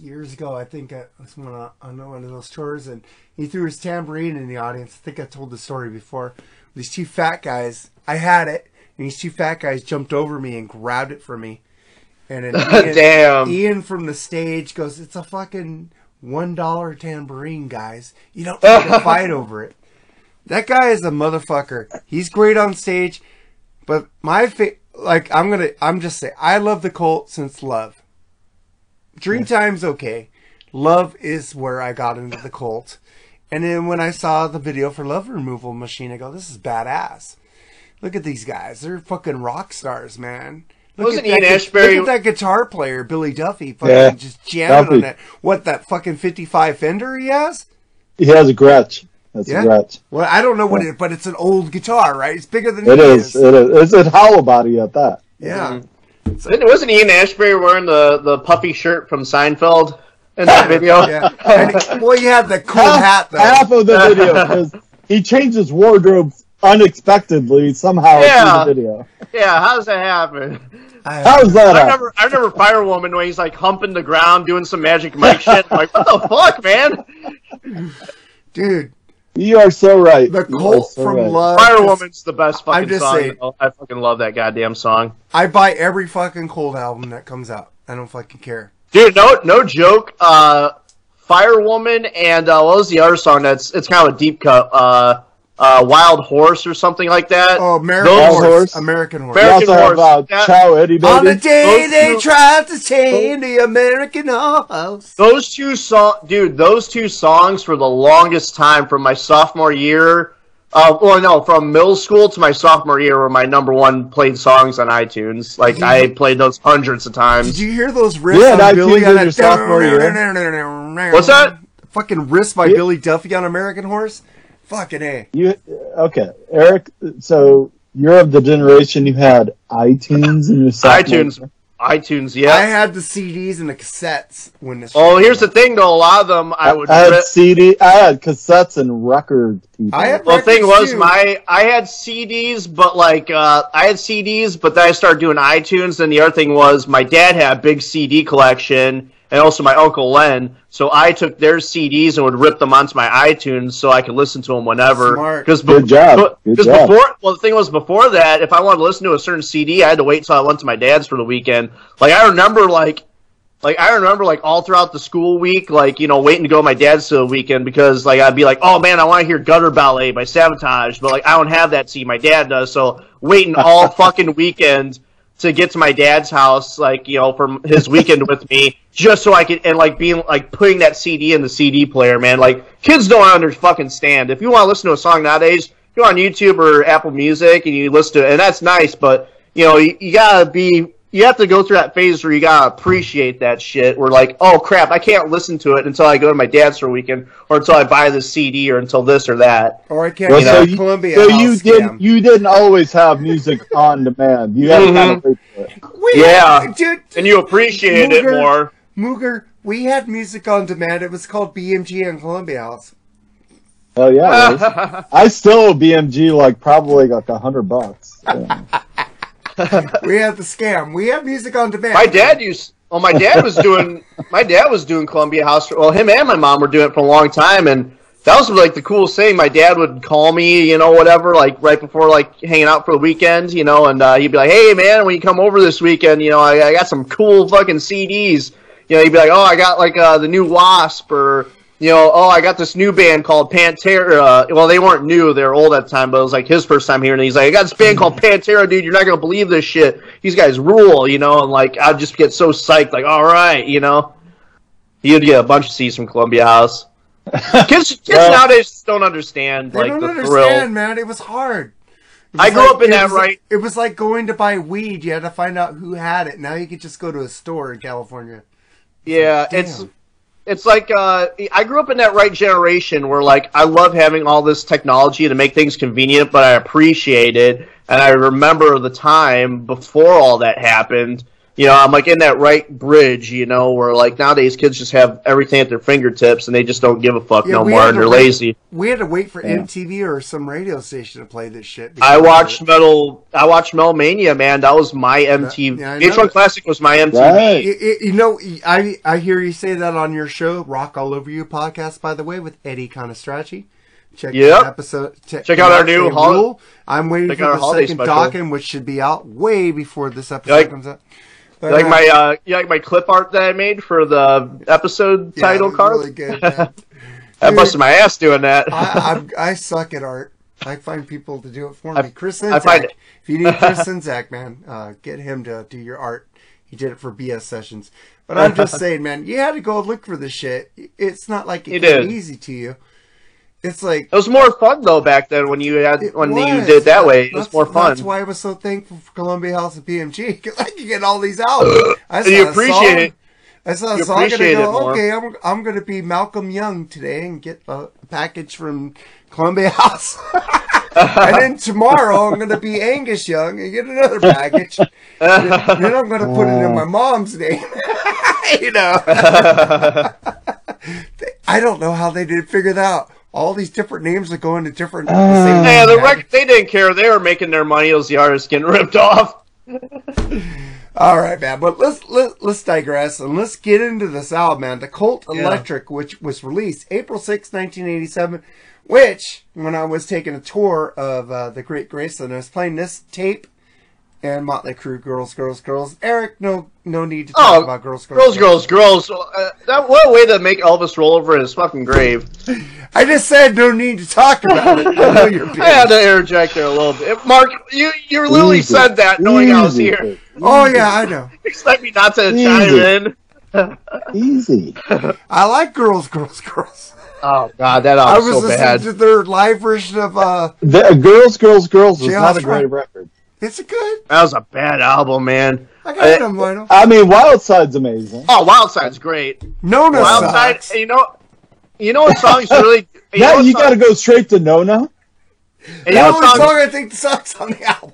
Speaker 7: years ago. I think I was on, a, on one of those tours, and he threw his tambourine in the audience. I think I told the story before. These two fat guys. I had it, and these two fat guys jumped over me and grabbed it from me. And then [LAUGHS] Ian,
Speaker 9: Damn.
Speaker 7: Ian from the stage goes, "It's a fucking one dollar tambourine, guys. You don't oh. need to fight over it." That guy is a motherfucker. He's great on stage, but my fa- like I'm gonna I'm just say I love the Cult since Love. Dreamtime's okay. Love is where I got into the Cult, and then when I saw the video for Love Removal Machine, I go, "This is badass." Look at these guys; they're fucking rock stars, man. Look
Speaker 9: Wasn't
Speaker 7: at that
Speaker 9: Ian
Speaker 7: gu-
Speaker 9: Astbury-
Speaker 7: Look at that guitar player, Billy Duffy, fucking
Speaker 8: Yeah,
Speaker 7: just jamming on that. What that fucking fifty-five Fender he has?
Speaker 8: He has a Gretsch. That's
Speaker 7: Yeah?
Speaker 8: a Gretsch.
Speaker 7: Well, I don't know what it, but it's an old guitar, right? It's bigger than
Speaker 8: It
Speaker 7: he
Speaker 8: is. It is. It's a hollow body at that.
Speaker 7: Yeah. Mm-hmm.
Speaker 9: Didn't- Wasn't Ian Astbury wearing the, the puffy shirt from Seinfeld in that [LAUGHS] video?
Speaker 7: Yeah. And, well, he had the cool
Speaker 8: half,
Speaker 7: hat though.
Speaker 8: half of the video [LAUGHS] because he changed his wardrobe unexpectedly somehow
Speaker 9: Yeah.
Speaker 8: the video.
Speaker 9: Yeah, how does that happen?
Speaker 7: I-
Speaker 8: How's that?
Speaker 9: I remember, I remember Firewoman when he's like humping the ground doing some magic Mike [LAUGHS] shit. I'm like, what the fuck, man?
Speaker 7: dude,
Speaker 8: You are so right.
Speaker 7: the
Speaker 8: You are
Speaker 7: Cult
Speaker 8: so
Speaker 7: from
Speaker 8: right.
Speaker 7: Love.
Speaker 9: Firewoman's the best
Speaker 7: I'm
Speaker 9: fucking
Speaker 7: just
Speaker 9: song.
Speaker 7: saying-
Speaker 9: I fucking love that goddamn song.
Speaker 7: I buy every fucking Cold album that comes out. I don't fucking care.
Speaker 9: Dude, no, no joke. Uh, Firewoman and uh, what was the other song? That's it's kind of a deep cut. Uh, uh, Wild Horse or something like that.
Speaker 7: Oh, American
Speaker 9: Those-
Speaker 7: Horse.
Speaker 8: Horse.
Speaker 7: American Horse.
Speaker 8: We
Speaker 9: American
Speaker 8: also have uh,
Speaker 9: That-
Speaker 8: Chow Eddie Baby.
Speaker 7: On the day
Speaker 9: Those
Speaker 7: they
Speaker 9: two-
Speaker 7: tried to tame the American horse.
Speaker 9: Those two songs, dude. Those two songs for the longest time from my sophomore year. Uh, well, no, from middle school to my sophomore year were my number one played songs on iTunes. Like I played those hundreds of times.
Speaker 7: Did you hear those riffs
Speaker 8: Yeah,
Speaker 7: on
Speaker 8: that
Speaker 7: Billy
Speaker 8: tune's
Speaker 7: on that
Speaker 8: your sophomore year. [LAUGHS]
Speaker 9: What's that?
Speaker 7: Fucking riffs by
Speaker 8: Yeah.
Speaker 7: Billy Duffy on American Horse. Fucking a.
Speaker 8: You okay, Eric? So you're of the generation you had iTunes in your sophomore
Speaker 9: iTunes,
Speaker 8: year?
Speaker 9: iTunes.
Speaker 7: I had the CDs and the cassettes when this.
Speaker 9: Oh, here's the thing though. A lot of them I would.
Speaker 8: I had
Speaker 9: rip-
Speaker 8: CD. I had cassettes and record. People.
Speaker 7: I had
Speaker 9: Well, the thing
Speaker 7: records,
Speaker 9: was,
Speaker 7: too.
Speaker 9: my I had CDs, but like uh, I had CDs, but then I started doing iTunes. And the other thing was, my dad had a big CD collection, and also my uncle Len. So I took their CDs and would rip them onto my iTunes so I could listen to them whenever.
Speaker 7: Smart.
Speaker 9: Because
Speaker 8: Good job. Good job.
Speaker 9: before, well, the thing was before that, if I wanted to listen to a certain CD, I had to wait until I went to my dad's for the weekend. Like I remember, like like I remember like all throughout the school week, like you know, waiting to go to my dad's to the weekend because like I'd be like, oh man, I want to hear Gutter Ballet by Savatage, but like I don't have that CD, my dad does, so waiting all [LAUGHS] fucking weekend to get to my dad's house, like you know, from his weekend with me, just so I could and like being like putting that CD in the CD player, man. Like kids don't under fucking stand. If you want to listen to a song nowadays, go on YouTube or Apple Music and you listen to it, and that's nice, but you know, you, you gotta be you have to go through that phase where you gotta appreciate that shit. Where like, oh crap, I can't listen to it until I go to my dad's for a weekend, or until I buy this CD, or until this or that.
Speaker 7: Or I can't
Speaker 8: Well,
Speaker 7: get
Speaker 8: so you,
Speaker 7: Columbia
Speaker 8: so you
Speaker 7: scam.
Speaker 8: didn't you didn't always have music [LAUGHS] on demand. You had to kind of mm-hmm. wait for it.
Speaker 7: We
Speaker 9: Yeah.
Speaker 7: had- dude,
Speaker 9: And you appreciate it more.
Speaker 7: Mooger, we had music on demand. It was called BMG and Columbia House.
Speaker 8: Oh yeah! [LAUGHS] I still owe BMG like probably like a hundred bucks. Yeah. [LAUGHS] [LAUGHS]
Speaker 7: We had the scam. We had music on demand.
Speaker 9: My dad used. Well, my dad was doing. [LAUGHS] my dad was doing Columbia House. Well, him and my mom were doing it for a long time, and that was like the coolest thing. My dad would call me, you know, whatever, like right before like hanging out for the weekend, you know, and uh, he'd be like, "Hey, man, when you come over this weekend, you know, I, I got some cool fucking CDs." You know, he'd be like, "Oh, I got like uh, the new Wasp," or you know, "Oh, I got this new band called Pantera." Uh, well, they weren't new; they were old at the time, but it was like his first time here, and he's like, "I got this band called mm-hmm. Pantera, dude. You're not gonna believe this shit. These guys rule," you know, and like I'd just get so psyched, like, "All right," you know. You'd get a bunch of CDs from Columbia House. [LAUGHS] Kids, kids
Speaker 8: Well-
Speaker 9: nowadays just don't understand
Speaker 7: They
Speaker 9: like
Speaker 7: don't
Speaker 9: the
Speaker 7: understand,
Speaker 9: thrill.
Speaker 7: man. It was hard. It
Speaker 9: I
Speaker 7: was
Speaker 9: grew up in that
Speaker 7: was
Speaker 9: right-
Speaker 7: It was like going to buy weed. You had to find out who had it. Now you could just go to a store in California.
Speaker 9: Yeah,
Speaker 7: Damn.
Speaker 9: it's it's like uh, I grew up in that right generation where like I love having all this technology to make things convenient, but I appreciate it, and I remember the time before all that happened. You know, I'm like in that right bridge, you know, where like nowadays kids just have everything at their fingertips and they just don't give a fuck
Speaker 7: Yeah,
Speaker 9: no more and they're
Speaker 7: wait-
Speaker 9: lazy.
Speaker 7: We had to wait for
Speaker 8: Yeah.
Speaker 7: MTV or some radio station to play this shit.
Speaker 9: I watched Metal. I watched Metal Mania, man. That was my MTV.
Speaker 7: yeah, I know
Speaker 9: VH1. Classic was my MTV.
Speaker 8: Right.
Speaker 7: You, you know, I I hear you say that on your show, Rock All Over You podcast, by the way, with Eddie Conestrachi. Check
Speaker 9: Yep.
Speaker 7: that episode. Check,
Speaker 9: Check out our new hol-
Speaker 7: rule. I'm waiting
Speaker 9: check
Speaker 7: for the second
Speaker 9: special.
Speaker 7: Dawkins, which should be out way before this episode
Speaker 9: like-
Speaker 7: comes out.
Speaker 9: Like my uh, you like my clip art that I made for the episode
Speaker 7: yeah,
Speaker 9: title card.
Speaker 7: Really good. [LAUGHS] man.
Speaker 9: I busted my ass doing that.
Speaker 7: I, I I suck at art. I find people to do it for me. Chris
Speaker 9: I find
Speaker 7: Sinzak.
Speaker 9: it-
Speaker 7: If you need Chris [LAUGHS] Sinzak, man, uh, get him to do your art. He did it for BS sessions. But I'm just [LAUGHS] saying, man, you had to go look for this shit. It's not like it
Speaker 9: You
Speaker 7: came
Speaker 9: did.
Speaker 7: easy to you. It's like
Speaker 9: It was more fun though back then when you had when you did that way. It was more fun.
Speaker 7: That's why I was so thankful for Columbia House and BMG because [LAUGHS] I could get all these albums. [LAUGHS] I
Speaker 9: you appreciate
Speaker 7: song-
Speaker 9: it.
Speaker 7: I saw a
Speaker 9: You
Speaker 7: song and I go,
Speaker 9: more.
Speaker 7: okay, I'm I'm gonna be Malcolm Young today and get a package from Columbia House. [LAUGHS] and then tomorrow I'm gonna be Angus Young and get another package. then I'm gonna put it in my mom's name. you know. I don't know how they did figure that out. All these different names that go into different. the same
Speaker 9: Yeah, the
Speaker 7: package.
Speaker 9: record they didn't care. They were making their money as the artists getting ripped off. [LAUGHS]
Speaker 7: All right, man. But let's let, let's digress and let's get into this album, man. The Cult
Speaker 9: Yeah.
Speaker 7: Electric, which was released April 6, 1987. Which, when I was taking a tour of uh, the Great Graceland, I was playing this tape and Motley Crue, Girls, Girls, Girls. Eric, no, no need to talk
Speaker 9: Oh,
Speaker 7: about Girls, Girls,
Speaker 9: Girls, girls, girls. Uh, that what a way to make Elvis roll over in his fucking grave. [LAUGHS]
Speaker 7: I just said no need to talk about it. I know you're [LAUGHS]
Speaker 9: I had to interject there a little bit. Mark, you you literally
Speaker 8: Easy.
Speaker 9: said that knowing I was
Speaker 8: Easy.
Speaker 9: here.
Speaker 7: Oh yeah, I know. [LAUGHS]
Speaker 9: Expect me not to
Speaker 8: Easy.
Speaker 9: chime in.
Speaker 8: Easy.
Speaker 7: I like Girls, Girls, Girls.
Speaker 9: Oh god, that
Speaker 7: I was
Speaker 9: so
Speaker 7: listening
Speaker 9: bad.
Speaker 7: to their live version of uh.
Speaker 8: The, Girls, Girls, Girls was not a great record.
Speaker 7: It's a good.
Speaker 9: That was a bad album, man.
Speaker 7: I got it on vinyl.
Speaker 8: I mean, Wild Side's amazing.
Speaker 9: Oh, Wild Side's great.
Speaker 7: Nona
Speaker 9: Wild
Speaker 7: sucks.
Speaker 9: Side, you know, you know what song's really. You know
Speaker 8: Now you got to go straight to Nona.
Speaker 9: and
Speaker 7: The
Speaker 9: you know
Speaker 7: only
Speaker 9: what
Speaker 7: song
Speaker 9: song,
Speaker 7: I think sucks on the album.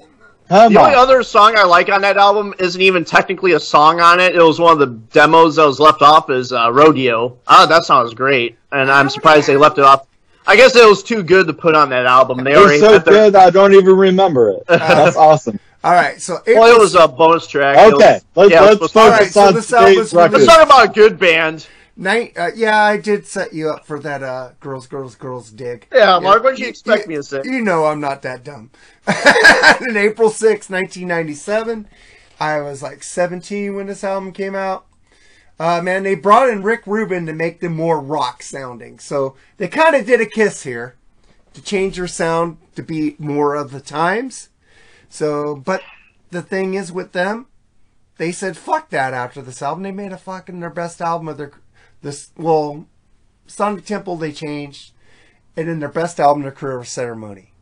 Speaker 8: Come
Speaker 9: the only other song I like on that album isn't even technically a song on it. It was one of the demos that was left off as uh, Rodeo. Oh, that song was great, and I'm surprised they left it off. I guess it was too good to put on that album. They already
Speaker 8: It's so
Speaker 9: had their,
Speaker 8: good I don't even remember it. [LAUGHS] That's awesome.
Speaker 7: All right, so
Speaker 9: Well, it was a bonus track.
Speaker 8: Okay,
Speaker 9: was-
Speaker 8: let's,
Speaker 9: yeah,
Speaker 8: let's
Speaker 9: supposed to-
Speaker 7: All right,
Speaker 8: focus
Speaker 7: so
Speaker 8: on
Speaker 7: this
Speaker 8: today's record.
Speaker 9: Let's talk about a good band.
Speaker 7: night. Uh, yeah, I did set you up for that. Uh, girls, girls, girls dig.
Speaker 9: Yeah, Mark, what did you expect me to say?
Speaker 7: You know I'm not that dumb. [LAUGHS] In April 6, 1997, I was like 17 when this album came out. Uh, man, they brought in Rick Rubin to make them more rock sounding. So they kind of did a kiss here to change their sound to be more of the times. So, but the thing is with them, they said fuck that after this album. They made a fucking their best album of their this well, Sonic Temple they changed, and then their best album of their career was Ceremony.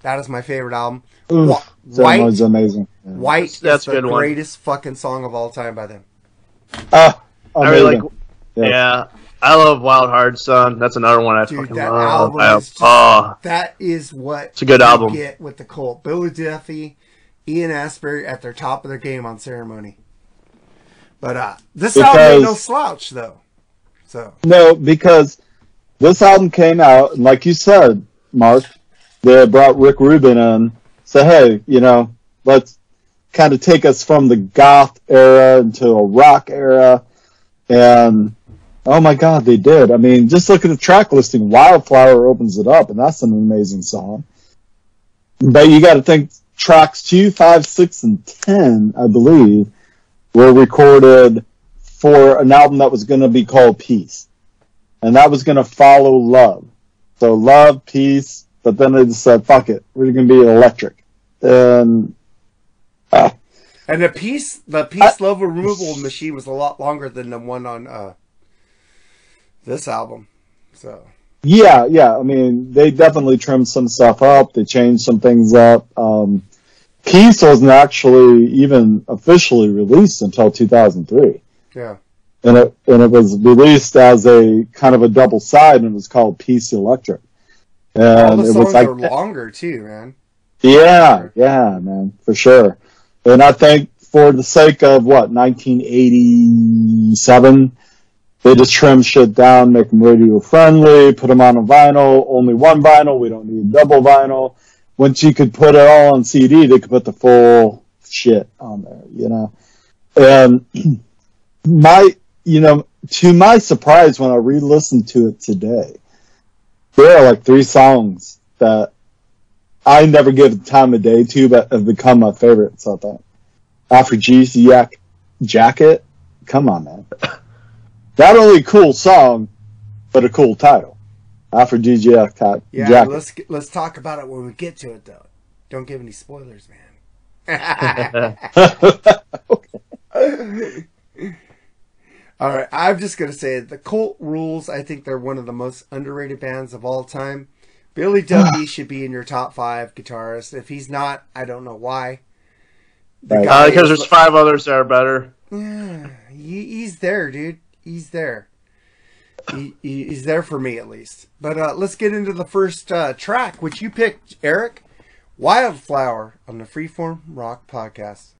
Speaker 7: That is my favorite album.
Speaker 8: Oof,
Speaker 7: Wh- White,
Speaker 8: was amazing. Yeah.
Speaker 7: White
Speaker 9: That's
Speaker 7: is the
Speaker 9: good one.
Speaker 7: greatest fucking song of all time by them.
Speaker 8: Ah,
Speaker 9: I really like.
Speaker 8: Yeah.
Speaker 9: Yeah. I love Wild Hearted Son. That's another one I
Speaker 7: Dude,
Speaker 9: fucking
Speaker 7: that
Speaker 9: love.
Speaker 7: album
Speaker 9: I-
Speaker 7: is just,
Speaker 9: oh,
Speaker 7: that is what
Speaker 9: It's a good
Speaker 7: you
Speaker 9: album.
Speaker 7: get with the cult. Billy Duffy, Ian Astbury at their top of their game on ceremony. But uh this album ain't no slouch though. So
Speaker 8: No, because this album came out, and like you said, Mark, they brought Rick Rubin in. So hey, you know, let's kind of take us from the goth era into a rock era, and oh my God, they did. I mean, just look at the track listing. Wildflower opens it up, and that's an amazing song. But you got to think tracks two, five, six, and ten, I believe, were recorded for an album that was going to be called Peace. And that was going to follow Love. So Love, Peace, but then they just said, fuck it, we're going to be electric. And,
Speaker 7: and the piece the piece love removal machine was a lot longer than the one on uh this album. So
Speaker 8: yeah, yeah, I mean, they definitely trimmed some stuff up, they changed some things up. Um, Peace wasn't actually even officially released until 2003.
Speaker 7: yeah.
Speaker 8: and it and it was released as a kind of a double side, and it was called Peace Electric.
Speaker 7: All
Speaker 8: And
Speaker 7: the
Speaker 8: it
Speaker 7: songs
Speaker 8: was like,
Speaker 7: are longer too, man.
Speaker 8: yeah, yeah, man, for sure. And I think for the sake of what 1987, they just trimmed shit down, make them radio friendly, put them on a vinyl, only one vinyl. We don't need double vinyl. Once you could put it all on CD, they could put the full shit on there, you know. And [CLEARS THROAT] my, you know, to my surprise, when I re-listened to it today, there are like three songs that I never give the time of day to, but have become my favorites. I think Aphrodisiac Jacket. Come on, man. [COUGHS] Not only a cool song, but a cool title. Aphrodisiac ta-
Speaker 7: Yeah,
Speaker 8: Jacket.
Speaker 7: let's let's talk about it when we get to it though. Don't give any spoilers, man. [LAUGHS] All right, I'm just gonna say the Cult rules. I think they're one of the most underrated bands of all time. Billy Duffy should be in your top five guitarists. If he's not, I don't know why. The
Speaker 8: Right.
Speaker 9: Uh, because
Speaker 7: is-
Speaker 9: there's five others that are better.
Speaker 7: yeah, he, he's there, dude. He's there. He, he, he's there for me at least. But uh, let's get into the first uh, track, which you picked, Eric. Wildflower on the Freeform Rock Podcast.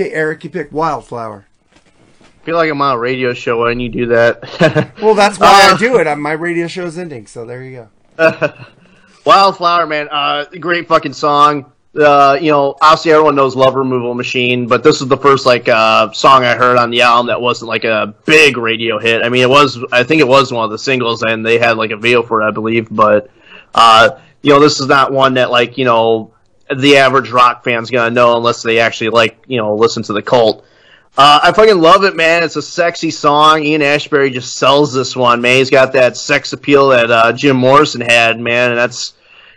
Speaker 7: Okay, Eric, you pick Wildflower.
Speaker 9: I feel like I'm on a radio show when you do that. [LAUGHS]
Speaker 7: Well, that's why
Speaker 9: Uh,
Speaker 7: I do it. My radio show's ending, so there you go. [LAUGHS]
Speaker 9: Wildflower, man, uh, great fucking song. Uh, you know, obviously everyone knows Love Removal Machine, but this is the first like uh, song I heard on the album that wasn't like a big radio hit. I mean, it was, I think it was one of the singles, and they had like a video for it, I believe. But uh, you know, this is not one that like you know the average rock fan's gonna know unless they actually like you know listen to the cult. Uh, I fucking love it, man. It's a sexy song. Ian Astbury just sells this one, man. He's got that sex appeal that uh, Jim Morrison had, man, and that's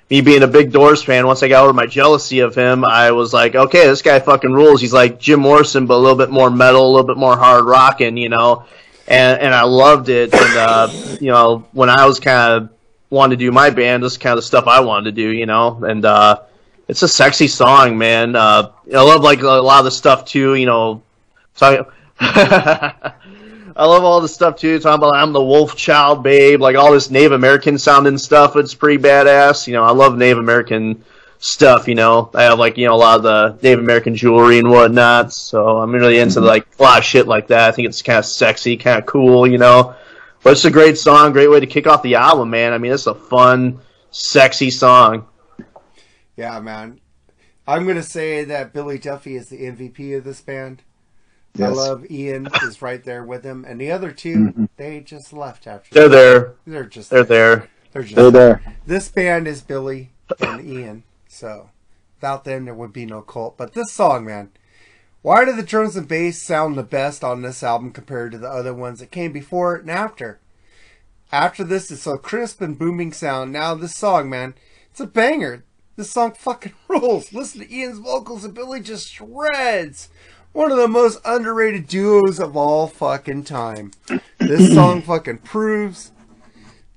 Speaker 9: me being a big Doors fan. Once I got over my jealousy of him, I was like, okay, this guy fucking rules. He's like Jim Morrison, but a little bit more metal, a little bit more hard rocking, you know. And and I loved it. And uh, you know, when I was kind of wanted to do my band, this is kind of stuff I wanted to do, you know. And uh, it's a sexy song, man. Uh, I love like a lot of the stuff too, you know. So [LAUGHS] I love all the stuff too. Talking about I'm the wolf child, babe. Like all this Native American sounding stuff. It's pretty badass. You know, I love Native American stuff. You know, I have like you know a lot of the Native American jewelry and whatnot. So I'm really into like a lot of shit like that. I think it's kind of sexy, kind of cool. You know, but it's a great song, great way to kick off the album, man. I mean, it's a fun, sexy song.
Speaker 7: Yeah, man. I'm gonna say that Billy Duffy is the MVP of this band. I love Ian [LAUGHS] is right there with him, and the other 2 mm-hmm. they just left after.
Speaker 9: They're there.
Speaker 7: They're just
Speaker 9: They're there.
Speaker 7: They're just
Speaker 8: They're there. there.
Speaker 7: This band is Billy and Ian, so without them there would be no cult. But this song, man, why do the drums and bass sound the best on this album compared to the other ones that came before and after? After this, it's so crisp and booming sound. Now this song, man, it's a banger. This song fucking [LAUGHS] rules. Listen to Ian's vocals and Billy just shreds. One of the most underrated duos of all fucking time. [CLEARS THROAT] This song fucking proves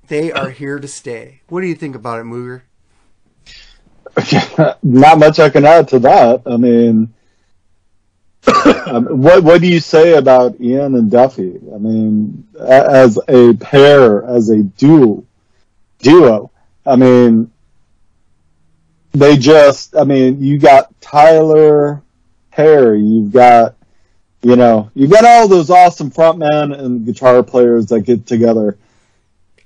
Speaker 7: they are here to stay. What do you think about it, Mooger? [LAUGHS]
Speaker 8: Not much I can add to that. I mean, [COUGHS] um, what what do you say about Ian and Duffy? I mean, as a pair, as a duo, duo. I mean, they just. I mean, you got Tyler Perry. You've got, you know, you got all those awesome frontmen and guitar players that get together.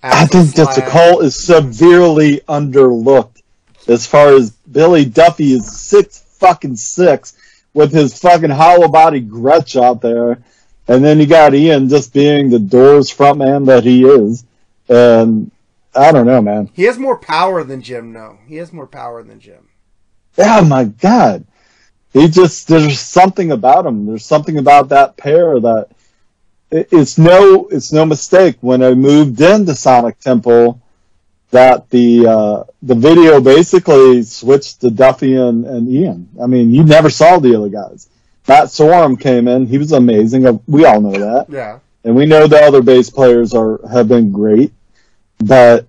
Speaker 8: I think that the cult is severely underlooked as far as Billy Duffy is six fucking six with his fucking hollow body Gretsch out there. And then you got Ian just being the Doors frontman that he is. And I don't know, man.
Speaker 7: He has more power than Jim. No, he has more power than Jim.
Speaker 8: Oh my god. He just there's something about him. There's something about that pair that it- it's no it's no mistake when I moved into Sonic Temple that the uh, the video basically switched to Duffy and, and Ian. I mean, you never saw the other guys. Matt Sorum came in. He was amazing. We all know that
Speaker 7: Yeah.
Speaker 8: and we know the other bass players are have been great, but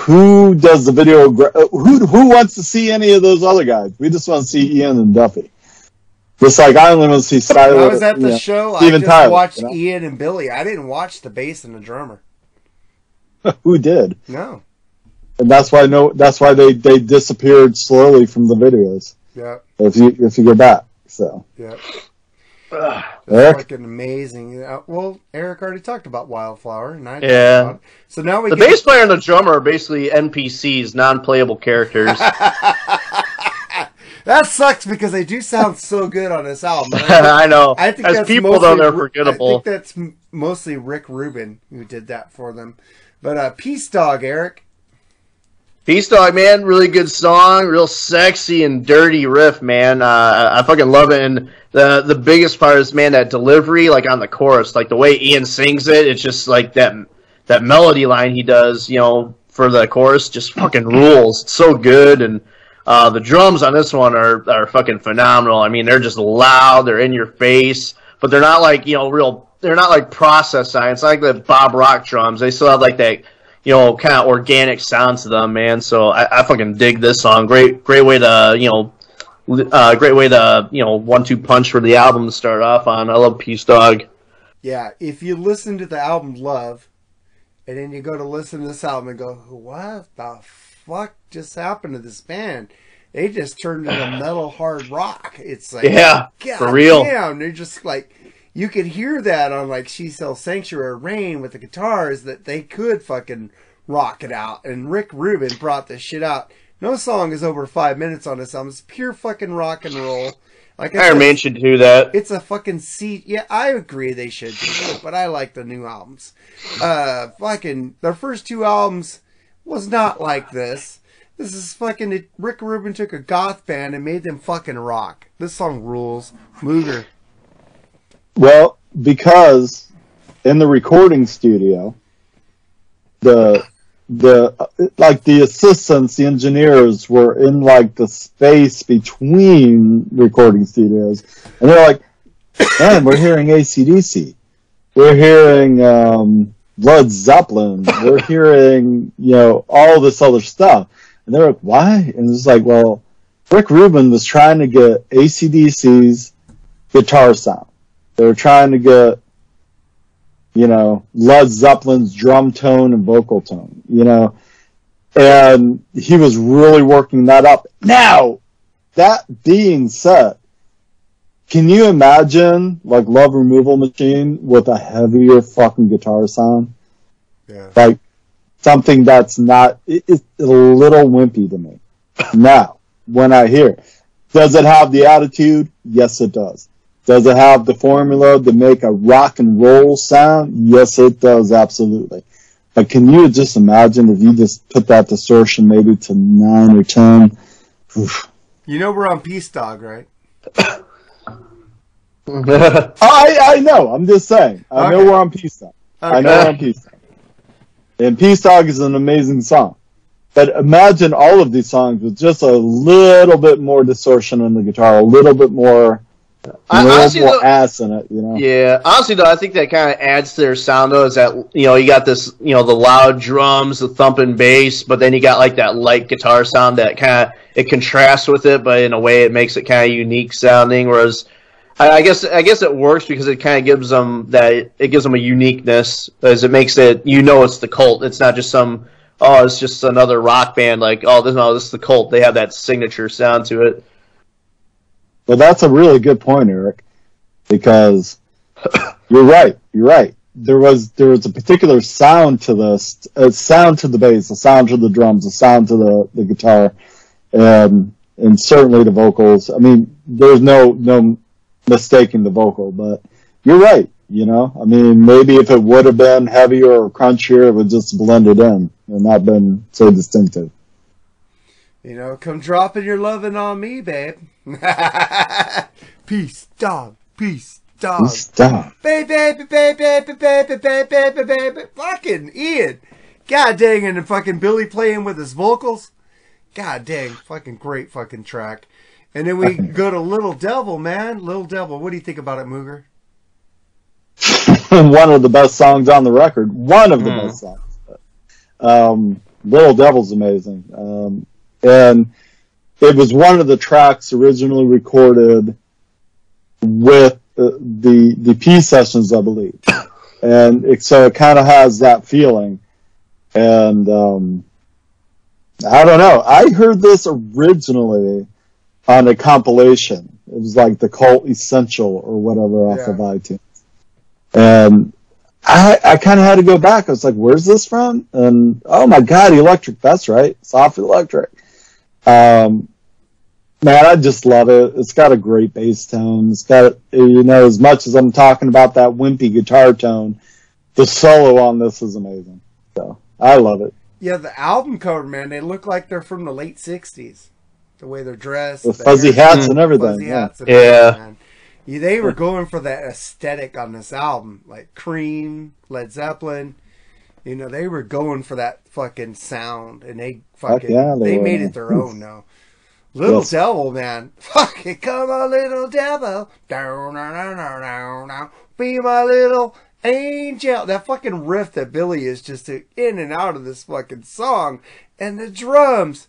Speaker 8: who does the video? uh, Who who wants to see any of those other guys? We just want to see Ian and Duffy. Just like I only want to see Tyler.
Speaker 7: I was at the show, I just
Speaker 8: Tyler,
Speaker 7: watched
Speaker 8: you know?
Speaker 7: Ian and Billy. I didn't watch the bass and the drummer. [LAUGHS]
Speaker 8: who did,
Speaker 7: No.
Speaker 8: and that's why no. That's why they they disappeared slowly from the videos.
Speaker 7: Yeah.
Speaker 8: If you if you go back, so
Speaker 7: Yeah.
Speaker 8: Eric?
Speaker 7: That's fucking amazing. Uh, well, Eric already talked about Wildflower, and I
Speaker 9: Yeah.
Speaker 7: So now we
Speaker 9: The
Speaker 7: get
Speaker 9: bass player and the drummer are basically NPCs, non-playable characters. [LAUGHS]
Speaker 7: that sucks because they do sound so good on this album. [LAUGHS]
Speaker 9: I know.
Speaker 7: I think
Speaker 9: As people,
Speaker 7: mostly
Speaker 9: though, they're forgettable.
Speaker 7: I think that's mostly Rick Rubin who did that for them. But uh, Peace Dog, Eric.
Speaker 9: Peace Dog, man, really good song, real sexy and dirty riff, man. Uh, I, fucking love it. And the the biggest part is, man, that delivery, like on the chorus, like the way Ian sings it, it's just like that that melody line he does, you know, for the chorus, just fucking rules. It's so good, and uh, the drums on this one are are fucking phenomenal. I mean, they're just loud, they're in your face, but they're not like you know real. They're not like process science, like the Bob Rock drums. They still have like that you know, kind of organic sound to them, man. So I, I fucking dig this song. Great, great way to, you know, uh, great way to, you know, one-two punch for the album to start off on. I love Peace Dog.
Speaker 7: Yeah, if you listen to the album Love, and then you go to listen to this album and go, what the fuck just happened to this band? they just turned into [SIGHS] metal hard rock. It's like
Speaker 9: Yeah,
Speaker 7: God
Speaker 9: for real.
Speaker 7: Damn, they're just like you could hear that on like She Sells Sanctuary Rain with the guitars that they could fucking rock it out. And Rick Rubin brought this shit out. No song is over five minutes on this album. It's pure fucking rock and roll. Like I
Speaker 9: Iron Maiden should do that.
Speaker 7: it's a fucking seat. Yeah, I agree they should do it, but I like the new albums. Uh, fucking their first two albums was not like this. This is fucking. Rick Rubin took a goth band and made them fucking rock. This song rules. Mooger.
Speaker 8: Well, because in the recording studio, the the like the assistants, the engineers were in like the space between recording studios, and they're like, "Man, we're hearing ACDC, we're hearing um, Led Zeppelin, we're hearing you know all this other stuff," and they're like, "Why?" And it's like, well, Rick Rubin was trying to get ACDC's guitar sound. They were trying to get, you know, Led Zeppelin's drum tone and vocal tone, you know, and he was really working that up. Now, that being said, can you imagine like Love Removal Machine with a heavier fucking guitar sound?
Speaker 7: Yeah.
Speaker 8: Like something that's not, it, it's a little wimpy to me. now, when I hear it, does it have the attitude? Yes, it does. Does it have the formula to make a rock and roll sound? Yes, it does, absolutely. But can you just imagine if you just put that distortion maybe to nine or ten? Oof.
Speaker 7: You know we're on Peace Dog, right? [LAUGHS]
Speaker 8: Oh, I I know. I'm just saying. I know
Speaker 7: Okay.
Speaker 8: we're on Peace Dog. I know
Speaker 7: Okay.
Speaker 8: we're on Peace Dog. And Peace Dog is an amazing song. But imagine all of these songs with just a little bit more distortion on the guitar, a little bit more, a
Speaker 9: I- honestly,
Speaker 8: more
Speaker 9: though-
Speaker 8: ass in it. You know.
Speaker 9: Yeah, honestly though, I think that kind of adds to their sound though. Is that you know you got this you know the loud drums, the thumping bass, but then you got like that light guitar sound that kind of it contrasts with it, but in a way it makes it kind of unique sounding. Whereas I, I guess I guess it works because it kind of gives them that it gives them a uniqueness, as it makes it you know it's the cult. It's not just some oh it's just another rock band like oh this no this is the cult. They have that signature sound to it.
Speaker 8: But that's a really good point, Eric, because [COUGHS] you're right. You're right. There was there was a particular sound to this, a sound to the bass, a sound to the drums, a sound to the, the guitar, and and certainly the vocals. I mean, there's no no mistaking the vocal, but you're right. You know, I mean, maybe if it would have been heavier or crunchier, it would just blended in and not been so distinctive.
Speaker 7: You know, come dropping your loving on me, babe. peace, dog. Peace, dog.
Speaker 8: Stop.
Speaker 7: Baby, baby, baby, baby, baby, baby, baby, baby. Fucking Ian. God dang, and fucking Billy playing with his vocals. God dang, fucking great fucking track. And then we go to Little Devil, man. Little Devil. What do you think about it, Mooger?
Speaker 8: one of the best songs on the record. One of the
Speaker 9: Mm.
Speaker 8: best songs. Um, Little Devil's amazing. Um, and it was one of the tracks originally recorded with uh, the the P sessions, I believe. And it, so it kind of has that feeling. And um, I don't know. I heard this originally on a compilation. It was like the Cult Essential or whatever off
Speaker 7: Yeah.
Speaker 8: of iTunes. And I, I kind of had to go back. I was like, where's this from? And oh my God, electric. That's right. Soft electric. Um, man, I just love it. It's got a great bass tone. It's got, you know, as much as I'm talking about that wimpy guitar tone, the solo on this is amazing. So I love it.
Speaker 7: Yeah, the album cover, man. They look like they're from the late '60s. The way they're dressed,
Speaker 8: With
Speaker 7: the
Speaker 8: fuzzy
Speaker 7: hair-
Speaker 8: hats and everything.
Speaker 7: fuzzy
Speaker 8: Yeah.
Speaker 7: hats and
Speaker 9: Yeah.
Speaker 7: everything, man. Yeah, they were going for that aesthetic on this album, like Cream, Led Zeppelin. You know, they were going for that fucking sound, and they fucking
Speaker 8: yeah,
Speaker 7: they,
Speaker 8: they
Speaker 7: made it their [LAUGHS] own now. Little
Speaker 8: Yes.
Speaker 7: Devil, man, [LAUGHS] fucking come on, little devil, down, down, down, down, down, down, be my little angel. That fucking riff that Billy is just in and out of this fucking song, and the drums,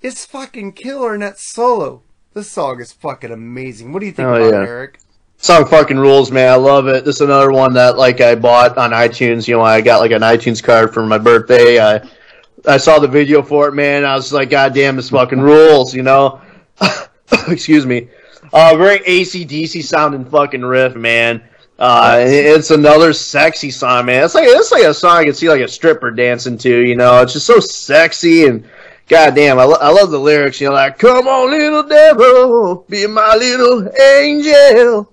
Speaker 7: it's fucking killer in that solo. This song is fucking amazing. What do you think
Speaker 9: Oh,
Speaker 7: about
Speaker 9: yeah.
Speaker 7: it, Eric?
Speaker 9: Song fucking rules, man. I love it. This is another one that like I bought on iTunes. You know, I got like an iTunes card for my birthday. I I saw the video for it, man. I was like, God damn, this fucking rules, you know? [LAUGHS] Excuse me. Uh, very ACDC sounding fucking riff, man. Uh, it's another sexy song, man. It's like it's like a song I can see like a stripper dancing to, you know. It's just so sexy and goddamn, I, lo- I love the lyrics. You know, like "Come on, little devil, be my little angel."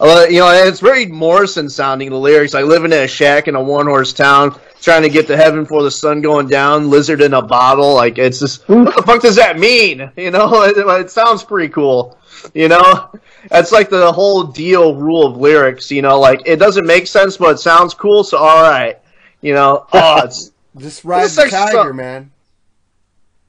Speaker 9: I you know, it's very Morrison sounding. The lyrics, like living in a shack in a one horse town, trying to get to heaven before the sun going down. Lizard in a bottle, like it's just what the fuck does that mean? You know, [LAUGHS] it, it sounds pretty cool. You know, that's like the whole deal rule of lyrics. You know, like it doesn't make sense, but it sounds cool. So all right, you know, [LAUGHS] oh, it's
Speaker 7: Just ride
Speaker 9: It's
Speaker 7: the tiger,
Speaker 9: song.
Speaker 7: man.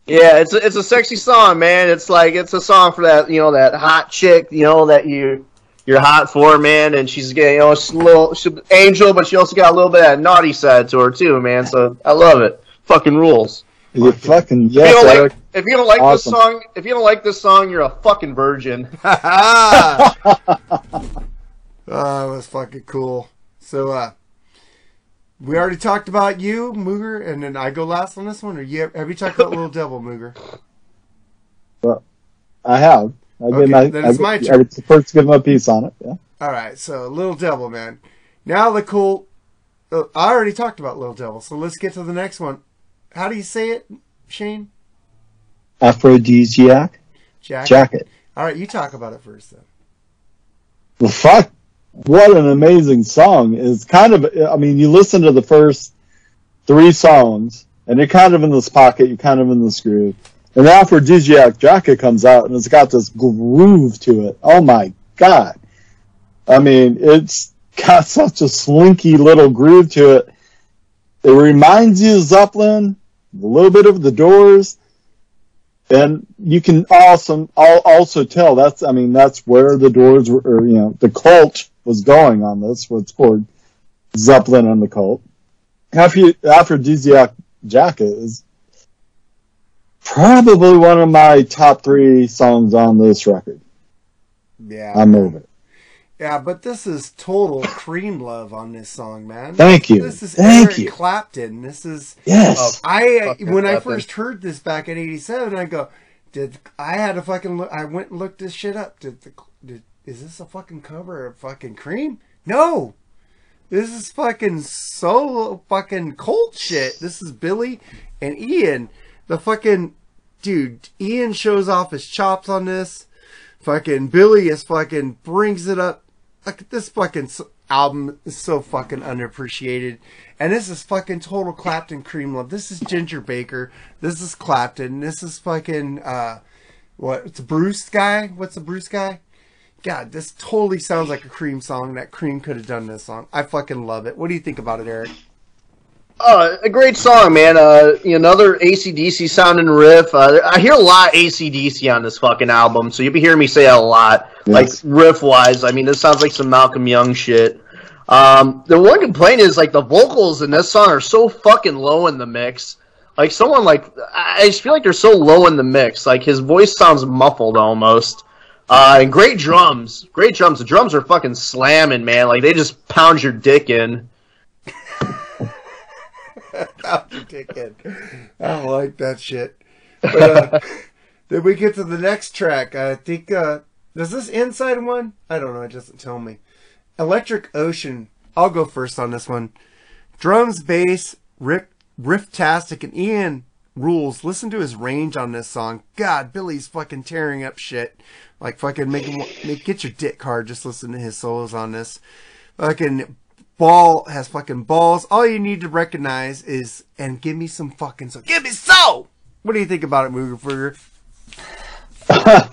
Speaker 9: yeah, it's a, it's a sexy song, man. It's like it's a song for that you know that hot chick, you know that you you're hot for, man, and she's getting you know she's a little she's an angel, but she also got a little bit of that naughty side to her too, man. So I love it. Fucking rules.
Speaker 8: You fucking
Speaker 9: if you
Speaker 8: yes,
Speaker 9: don't like if you don't like
Speaker 8: Awesome.
Speaker 9: this song, if you don't like this song, you're a fucking virgin.
Speaker 7: Oh, [LAUGHS] [LAUGHS] that was fucking cool. So, uh, we already talked about you, Mooger, and then I go last on this one. Or you have you talked about Little Devil, Mooger? [LAUGHS]
Speaker 8: Well, I have. I
Speaker 7: Okay,
Speaker 8: my,
Speaker 7: then it's
Speaker 8: I,
Speaker 7: my
Speaker 8: I
Speaker 7: turn.
Speaker 8: was the first to give him a piece on it. Yeah.
Speaker 7: All right, so Little Devil, man. Now the cool. Uh, I already talked about Little Devil, so let's get to the next one. How do you say it, Shane?
Speaker 8: Aphrodisiac
Speaker 7: Jacket.
Speaker 8: jacket.
Speaker 7: All right, you talk about it first, then.
Speaker 8: Well, fuck. What an amazing song. It's kind of, I mean, you listen to the first three songs, and you're kind of in this pocket, you're kind of in this groove. The Aphrodisiac jacket comes out, and it's got this groove to it. Oh my god. I mean, it's got [LAUGHS] such a slinky little groove to it. It reminds you of Zeppelin, a little bit of the Doors, and you can also al- also tell that's I mean that's where the Doors were, or, you know, the cult was going on this. What's called Zeppelin and the cult. Aphrodisiac jacket is probably one of my top three songs on this record.
Speaker 7: Yeah.
Speaker 8: I'm over it.
Speaker 7: Yeah, but this is total [LAUGHS] cream love on this song, man.
Speaker 8: Thank you.
Speaker 7: This is
Speaker 8: Thank
Speaker 7: Eric
Speaker 8: you.
Speaker 7: Clapton. This is
Speaker 8: Yes.
Speaker 7: Oh, I
Speaker 9: Fucking
Speaker 7: when I
Speaker 9: Clapton.
Speaker 7: first heard this back in '87, I go, did I had a fucking look? I went and looked this shit up. Did the did is this a fucking cover of fucking Cream? No, this is fucking solo fucking cult shit. This is Billy and Ian. The fucking dude. Ian shows off his chops on this. Fucking Billy is fucking brings it up. Like this fucking album is so fucking underappreciated, and this is fucking total Clapton cream love. This is Ginger Baker. This is Clapton. This is fucking uh, what? It's a Bruce guy. What's the Bruce guy? God, this totally sounds like a Cream song. That Cream could have done this song. I fucking love it. What do you think about it, Eric?
Speaker 9: Uh, a great song, man. Uh, another ACDC sounding riff. Uh, I hear a lot of ACDC on this fucking album, so you'll be hearing me say a lot. Like riff wise, I mean, this sounds like some Malcolm Young shit. Um, the one complaint is like the vocals in this song are so fucking low in the mix. Like someone like I I just feel like they're so low in the mix. Like his voice sounds muffled almost. Uh, and great drums, great drums. The drums are fucking slamming, man. Like they just pound your dick in. [LAUGHS]
Speaker 7: Dickhead. I don't like that shit. [LAUGHS] But, uh, then we get to the next track. I think, uh, does this inside one? I don't know. It doesn't tell me. Electric Ocean. I'll go first on this one. Drums, bass, riff, riff-tastic, and Ian rules. Listen to his range on this song. God, Billy's fucking tearing up shit. Like fucking make him make get your dick hard. Just listen to his solos on this. Fucking ball has fucking balls. All you need to recognize is and give me some fucking so. Give me so. What do you think about it, Mooger Fooger?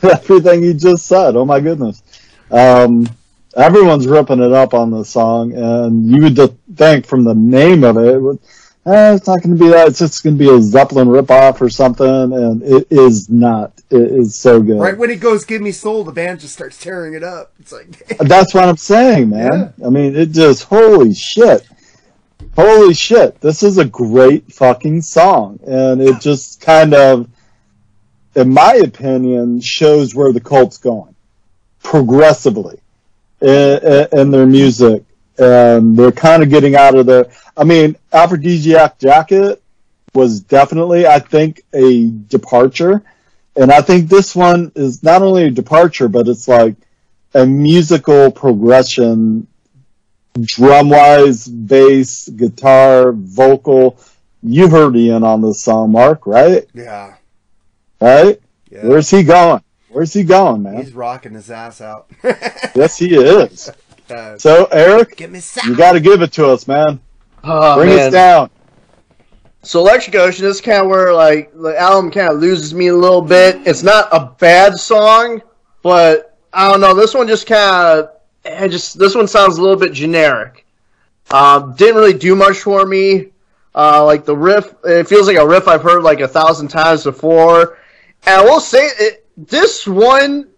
Speaker 7: [LAUGHS]
Speaker 8: Everything you just said. Oh my goodness. Um, everyone's ripping it up on the song, and you would think from the name of it, it eh, it's not going to be that. It's just going to be a Zeppelin ripoff or something, and it is not. It is so good.
Speaker 7: Right when he goes, "Give me soul," the band just starts tearing it up. It's like [LAUGHS]
Speaker 8: That's what I'm saying, man. I mean, it just holy shit. Holy shit. This is a great fucking song. And it just kind of, in my opinion, shows where the cult's going progressively in, in their music. And they're kind of getting out of the, I mean, Aphrodisiac Jacket was definitely, I think, a departure. And I think this one is not only a departure, but it's like a musical progression, drum wise, bass, guitar, vocal. You heard Ian on this song, Mark, right?
Speaker 7: Yeah.
Speaker 8: Right?
Speaker 7: Yeah.
Speaker 8: Where's he going? Where's he going, man?
Speaker 7: He's rocking his ass out. [LAUGHS]
Speaker 8: yes, he is. So, Eric,
Speaker 7: Give me some.
Speaker 8: you got to give it to us, man.
Speaker 9: Oh,
Speaker 8: Bring
Speaker 9: man.
Speaker 8: us down.
Speaker 9: So Electric Ocean is kind of where like the album kind of loses me a little bit. It's not a bad song, but I don't know. This one just kind of, it just this one sounds a little bit generic. Um, didn't really do much for me. Uh, like the riff, it feels like a riff I've heard like a thousand times before. And I will say, it, this one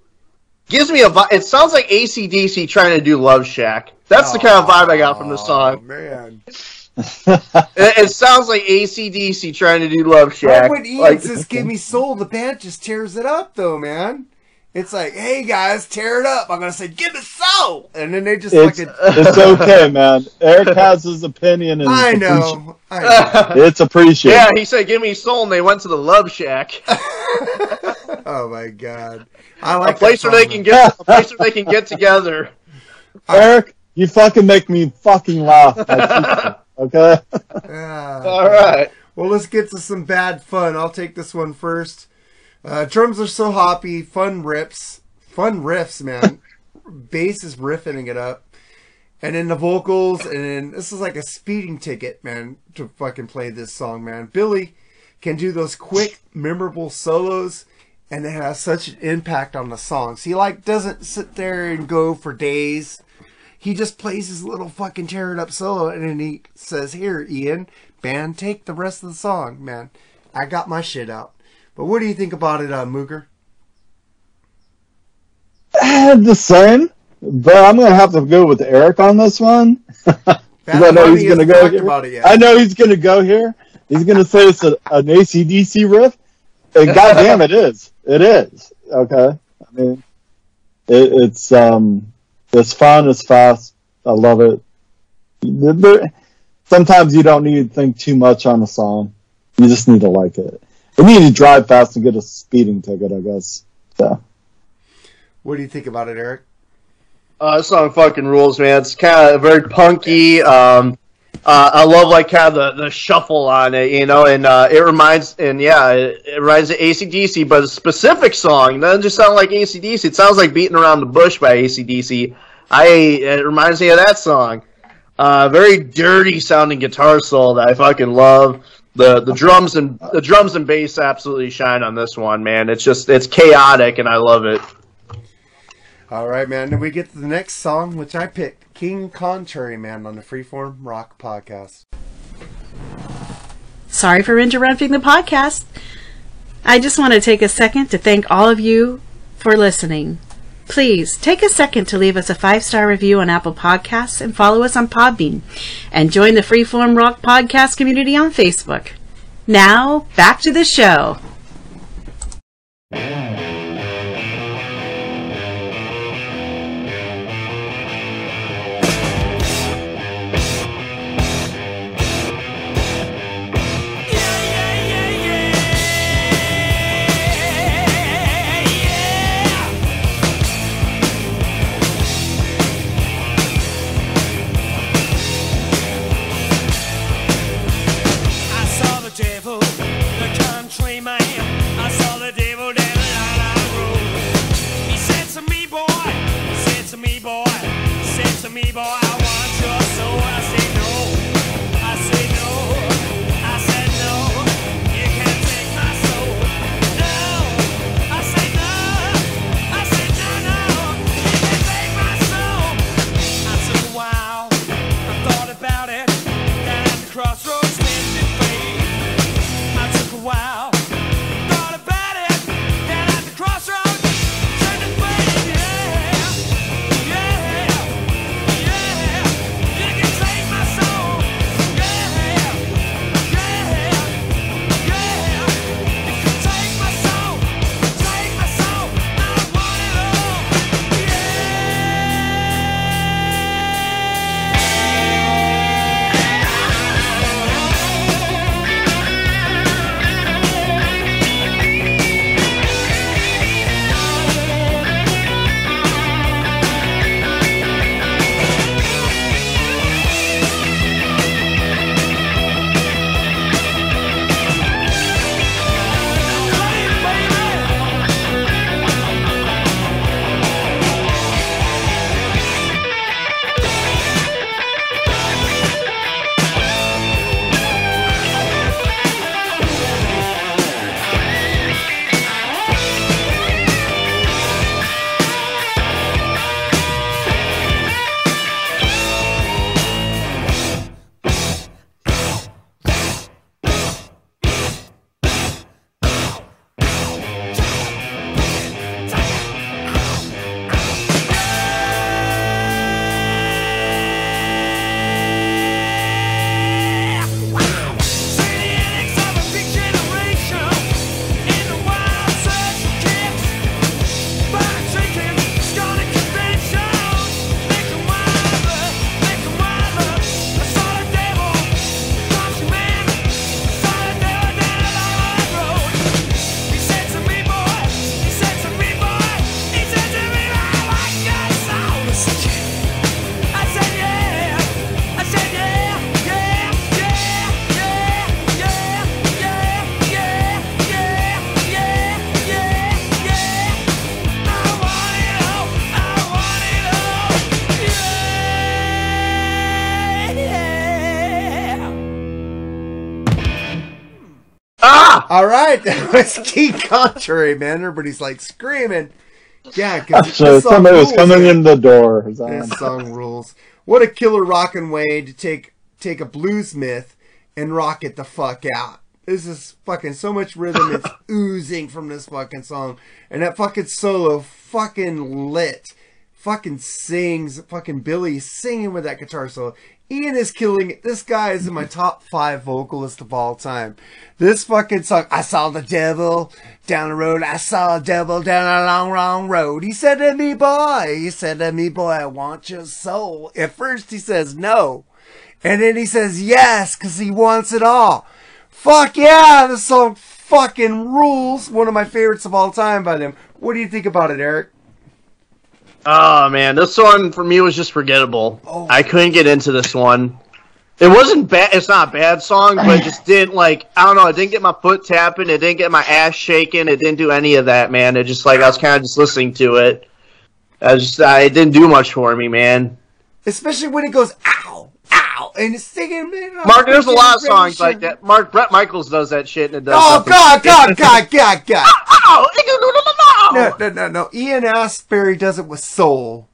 Speaker 9: gives me a vibe. It sounds like ACDC trying to do Love Shack. That's the kind of vibe I got from the song.
Speaker 7: Oh, man. [LAUGHS]
Speaker 9: It, it sounds like ACDC trying to do Love
Speaker 7: Right
Speaker 9: Shack.
Speaker 7: when Ian
Speaker 9: Like-
Speaker 7: says "Give me soul," the band just tears it up, though, man. It's like, "Hey guys, tear it up." I'm gonna say, "Give me soul," and then they just
Speaker 8: It's,
Speaker 7: fucking.
Speaker 8: it's okay, man. Eric has his opinion, and
Speaker 7: I
Speaker 8: it's
Speaker 7: know. I know.
Speaker 8: It's appreciated.
Speaker 9: Yeah, he said, "Give me soul," and they went to the Love Shack, [LAUGHS]
Speaker 7: oh my god, I
Speaker 9: a
Speaker 7: like
Speaker 9: place where they can get a place where they can get together. [LAUGHS]
Speaker 8: Eric, you fucking make me fucking laugh. Okay? [LAUGHS]
Speaker 7: Ah.
Speaker 9: All right.
Speaker 7: Well, let's get to some bad fun. I'll take this one first. Uh, drums are so hoppy, fun rips, fun riffs, man. [LAUGHS] Bass is riffing it up, and then the vocals, and then this is like a speeding ticket, man, to fucking play this song, man. Billy can do those quick, memorable solos, and it has such an impact on the songs. He like doesn't sit there and go for days. He just plays his little fucking tear it up solo, and then he says, "Here, Ian, band, take the rest of the song, man. I got my shit out." But what do you think about it, uh, Mooger?
Speaker 8: The same, but I'm gonna have to go with Eric on this one. [LAUGHS] I know he's gonna go here.
Speaker 7: about it yet.
Speaker 8: I know he's gonna go here. He's gonna say it's a, an ACDC riff, and [LAUGHS] goddamn, it is. It is. Okay. I mean, it, it's um, it's fun. It's fast. I love it. There- sometimes you don't need to think too much on a song. You just need to like it. You need to drive fast and get a speeding ticket, I guess. So.
Speaker 7: What do you think about it, Eric?
Speaker 9: Uh, this song fucking rules, man. It's kind of very punky. Um, uh, I love like kind of the, the shuffle on it, you know, and uh, it reminds, and yeah, it, it reminds of ACDC, but a specific song. It doesn't just sound like ACDC. It sounds like Beating Around the Bush by ACDC. I, it reminds me of that song. Uh, very dirty sounding guitar solo that I fucking love. The the drums and the drums and bass absolutely shine on this one, man. It's just it's chaotic and I love it.
Speaker 7: All right, man. Then we get to the next song, which I picked, King Contrary Man on the Freeform Rock Podcast.
Speaker 10: Sorry for interrupting the podcast. I just want to take a second to thank all of you for listening. Please take a second to leave us a five star review on Apple Podcasts and follow us on Podbean. And join the Freeform Rock Podcast community on Facebook. Now, back to the show.
Speaker 7: All right, that was King Contrary, man. Everybody's like screaming. Yeah, because
Speaker 8: Actually, [LAUGHS] somebody was coming in the door. Is
Speaker 7: This song rules. What a killer rockin' way to take take a blues myth and rock it the fuck out. This is fucking so much rhythm. It's [LAUGHS] oozing from this fucking song, and that fucking solo fucking lit. Fucking sings. Fucking Billy singing with that guitar solo. Ian is killing it. This guy is in my top five vocalist of all time. This fucking song, I saw the devil down the road. I saw a devil down a long, long road. He said to me, boy, he said to me, boy, I want your soul. At first he says no. And then he says yes, cause he wants it all. Fuck yeah, this song fucking rules. One of my favorites of all time by them. What do you think about it, Eric?
Speaker 9: Oh man, this one for me was just forgettable. Oh. I couldn't get into this one. It wasn't bad. It's not a bad song, but it just didn't like. I don't know. It didn't get my foot tapping. It didn't get my ass shaking. It didn't do any of that, man. It just like I was kind of just listening to it. I just, I, it didn't do much for me, man.
Speaker 7: Especially when it goes ow, ow, and singing. Man,
Speaker 9: Mark, there's a lot of songs like that. Mark Bret Michaels does that shit, and it does.
Speaker 7: Oh
Speaker 9: nothing. [LAUGHS]
Speaker 7: God, God, God, God, God!
Speaker 9: Ow!
Speaker 7: No, no, no, no. Ian Astbury does it with soul.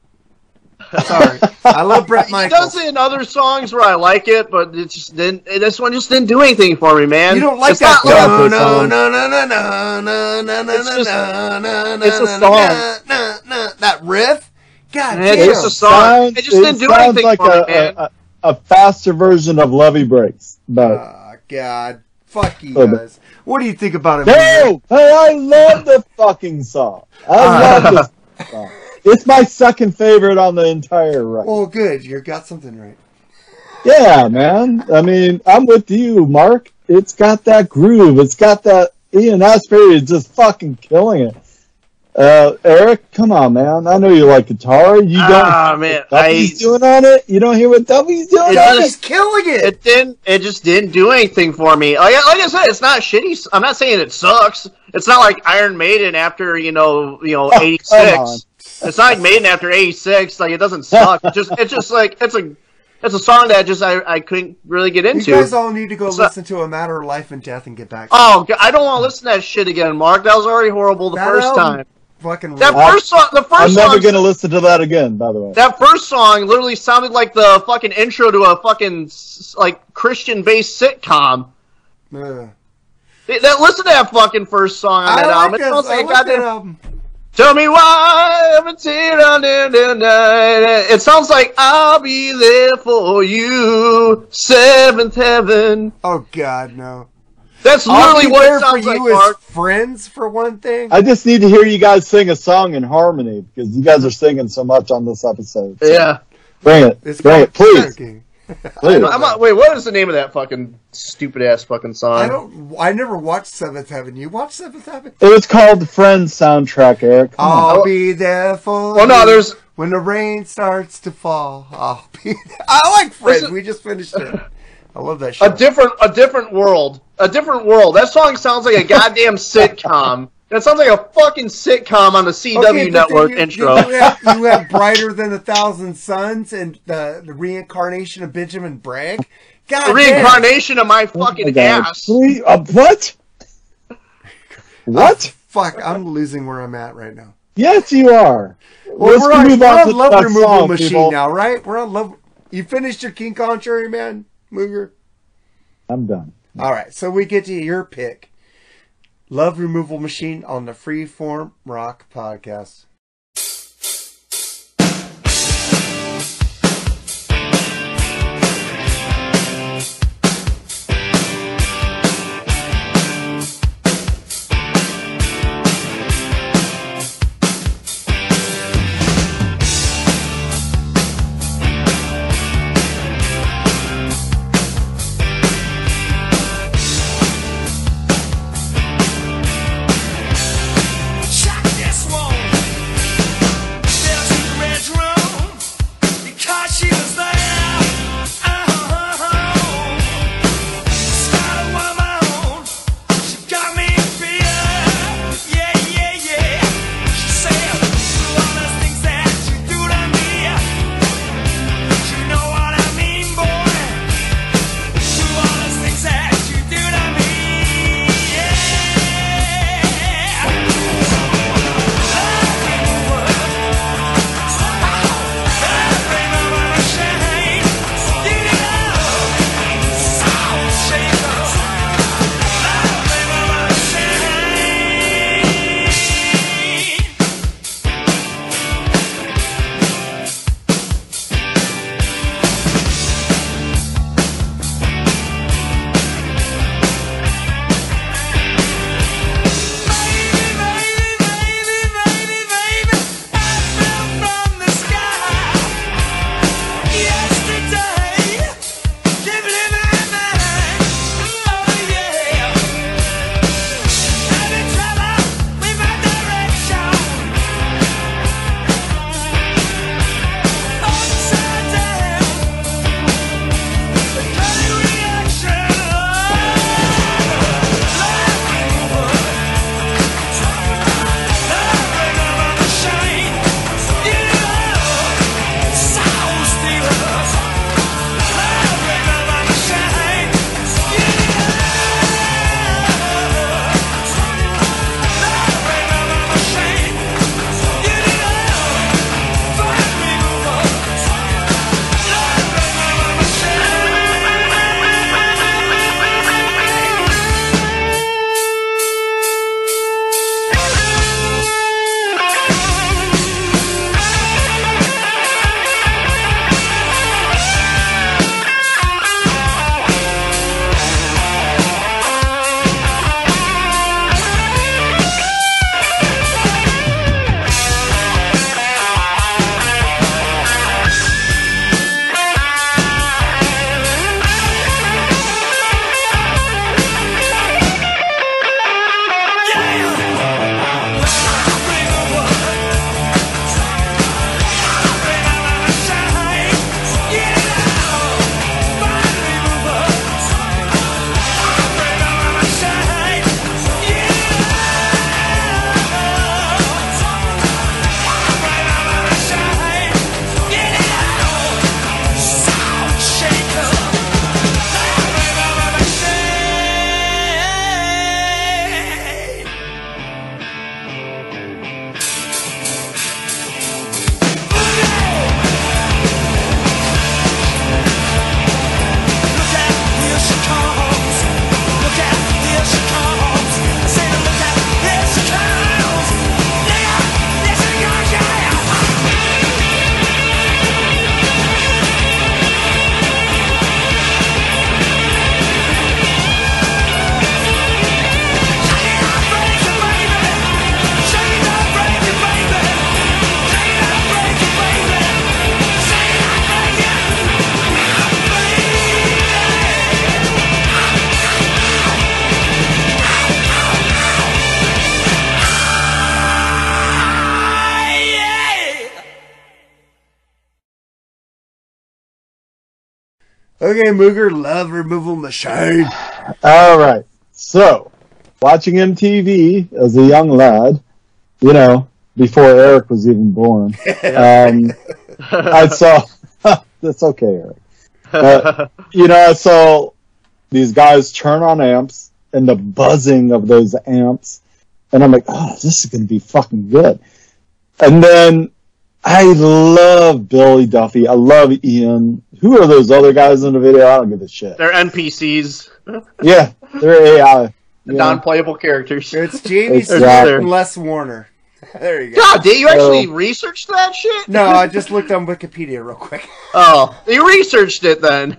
Speaker 7: Sorry, I love [LAUGHS]
Speaker 9: Bret
Speaker 7: Michaels.
Speaker 9: He does it in other songs where I like it, but it just didn't. This one just didn't do anything for me, man.
Speaker 7: You don't like
Speaker 9: It's
Speaker 7: that?
Speaker 9: not
Speaker 7: No,
Speaker 9: like-
Speaker 7: no, no, no, no, no, no, no,
Speaker 9: It's
Speaker 7: no,
Speaker 9: just-
Speaker 7: no, no,
Speaker 9: it's a
Speaker 7: no,
Speaker 9: song.
Speaker 7: no, no, no. That riff. God
Speaker 9: It's
Speaker 7: damn.
Speaker 9: just a song.
Speaker 8: Sounds-
Speaker 9: It just didn't do
Speaker 8: sounds
Speaker 9: anything
Speaker 8: like
Speaker 9: for me,
Speaker 8: a,
Speaker 9: man.
Speaker 8: a, a, a faster version of Levee Breaks. But
Speaker 7: Oh, God. Fuck you
Speaker 8: Oh,
Speaker 7: guys. What do you think about it?
Speaker 8: no, hey, I love the fucking song. I ah. love this song. It's my second favorite on the entire record.
Speaker 7: Oh, good. You got something right.
Speaker 8: Yeah, man. I mean, I'm with you, Mark. It's got that groove. It's got that. Ian Astbury is just fucking killing it. Uh, Eric, come on, man. I know you like guitar. You don't.
Speaker 9: Ah, man,
Speaker 8: what W's doing on it. You don't hear what W's doing
Speaker 9: It
Speaker 8: on
Speaker 9: just-
Speaker 8: it.
Speaker 7: killing it.
Speaker 9: It didn't. It just didn't do anything for me. Like, like I said, it's not shitty. I'm not saying it sucks. It's not like Iron Maiden after you know you know
Speaker 8: Oh,
Speaker 9: '86.
Speaker 8: come on.
Speaker 9: It's not like Maiden after '86. Like it doesn't suck. It just it's just like it's a it's a song that just I, I couldn't really get into.
Speaker 7: You guys all need to go
Speaker 9: It's not-
Speaker 7: listen to A Matter of Life and Death and get back.
Speaker 9: Oh, God, I don't want to listen to that shit again, Mark. That was already horrible the
Speaker 7: That
Speaker 9: first
Speaker 7: album
Speaker 9: time.
Speaker 7: Fucking
Speaker 9: That
Speaker 7: rules.
Speaker 9: first song, the 1st
Speaker 8: I'm never
Speaker 9: song,
Speaker 8: gonna listen to that again. By the way.
Speaker 9: that first song literally sounded like the fucking intro to a fucking like Christian-based sitcom.
Speaker 7: Ugh.
Speaker 9: Th- That listen to that fucking first song on
Speaker 7: I
Speaker 9: that
Speaker 7: like
Speaker 9: album. It sounds
Speaker 7: I
Speaker 9: like a
Speaker 7: like that
Speaker 9: goddamn.
Speaker 7: album.
Speaker 9: Tell me why I haven't seen on in the. It sounds like I'll be there for you, seventh heaven.
Speaker 7: Oh God, no.
Speaker 9: That's literally what
Speaker 7: there
Speaker 9: it sounds
Speaker 7: for
Speaker 9: like,
Speaker 7: you as
Speaker 9: Mark.
Speaker 7: friends for one thing.
Speaker 8: I just need to hear you guys sing a song in harmony because you guys are singing so much on this episode. So
Speaker 9: Yeah.
Speaker 8: Bring it.
Speaker 7: It's
Speaker 8: Bring it,
Speaker 7: called
Speaker 8: please.
Speaker 7: King. [LAUGHS]
Speaker 8: Please.
Speaker 9: I'm not, wait, what is the name of that fucking stupid ass fucking song?
Speaker 7: I don't. I never watched Seventh Heaven. You watched Seventh Heaven?
Speaker 8: It was called the Friends soundtrack, Eric. Come.
Speaker 7: I'll be there for.
Speaker 9: Well, no,
Speaker 7: you
Speaker 9: there's-
Speaker 7: when the rain starts to fall. I'll be. There. I like Friends.
Speaker 9: Listen-
Speaker 7: we just finished it. [LAUGHS] I love that
Speaker 9: A
Speaker 7: show.
Speaker 9: different, a different world, a different world. That song sounds like a [LAUGHS] goddamn sitcom. That sounds like a fucking sitcom on the CW
Speaker 7: Okay,
Speaker 9: network
Speaker 7: then you,
Speaker 9: intro.
Speaker 7: then You have, [LAUGHS] you have brighter than a thousand suns and the the reincarnation of Benjamin Breeg. God
Speaker 9: the
Speaker 7: damn.
Speaker 9: reincarnation of my
Speaker 8: Oh my
Speaker 9: fucking
Speaker 8: God.
Speaker 9: ass.
Speaker 8: Please, uh, what? [LAUGHS] What?
Speaker 7: Fuck, I'm losing where I'm at right now.
Speaker 8: Yes, you are.
Speaker 7: Well,
Speaker 8: Let's
Speaker 7: we're on,
Speaker 8: move
Speaker 7: we're
Speaker 8: on
Speaker 7: on
Speaker 8: to
Speaker 7: love removal
Speaker 8: song,
Speaker 7: machine
Speaker 8: people.
Speaker 7: now, right? We're on love. You finished your King Contrary Man, Mooger?
Speaker 8: I'm done.
Speaker 7: All right, so we get to your pick. Love Removal Machine on the Freeform Rock Podcast. Okay, Mooger, love removal machine.
Speaker 8: All right. So, watching MTV as a young lad, you know, before Eric was even born, [LAUGHS] um, I saw. [LAUGHS] that's okay, Eric. But, [LAUGHS] you know, I saw these guys turn on amps and the buzzing of those amps, and I'm like, oh, this is going to be fucking good. And then I love Billy Duffy. I love Ian. Who are those other guys in the video? I don't give a shit.
Speaker 9: They're NPCs, [LAUGHS]
Speaker 8: Yeah, they're AI. you
Speaker 9: non-playable characters.
Speaker 7: It's Jamie
Speaker 8: Exactly.
Speaker 7: Stewart and Les Warner. [LAUGHS] There you go.
Speaker 9: God, did you actually
Speaker 8: So-
Speaker 9: research that shit?
Speaker 7: No, I [LAUGHS] just looked on Wikipedia real quick.
Speaker 9: Oh, you researched it then.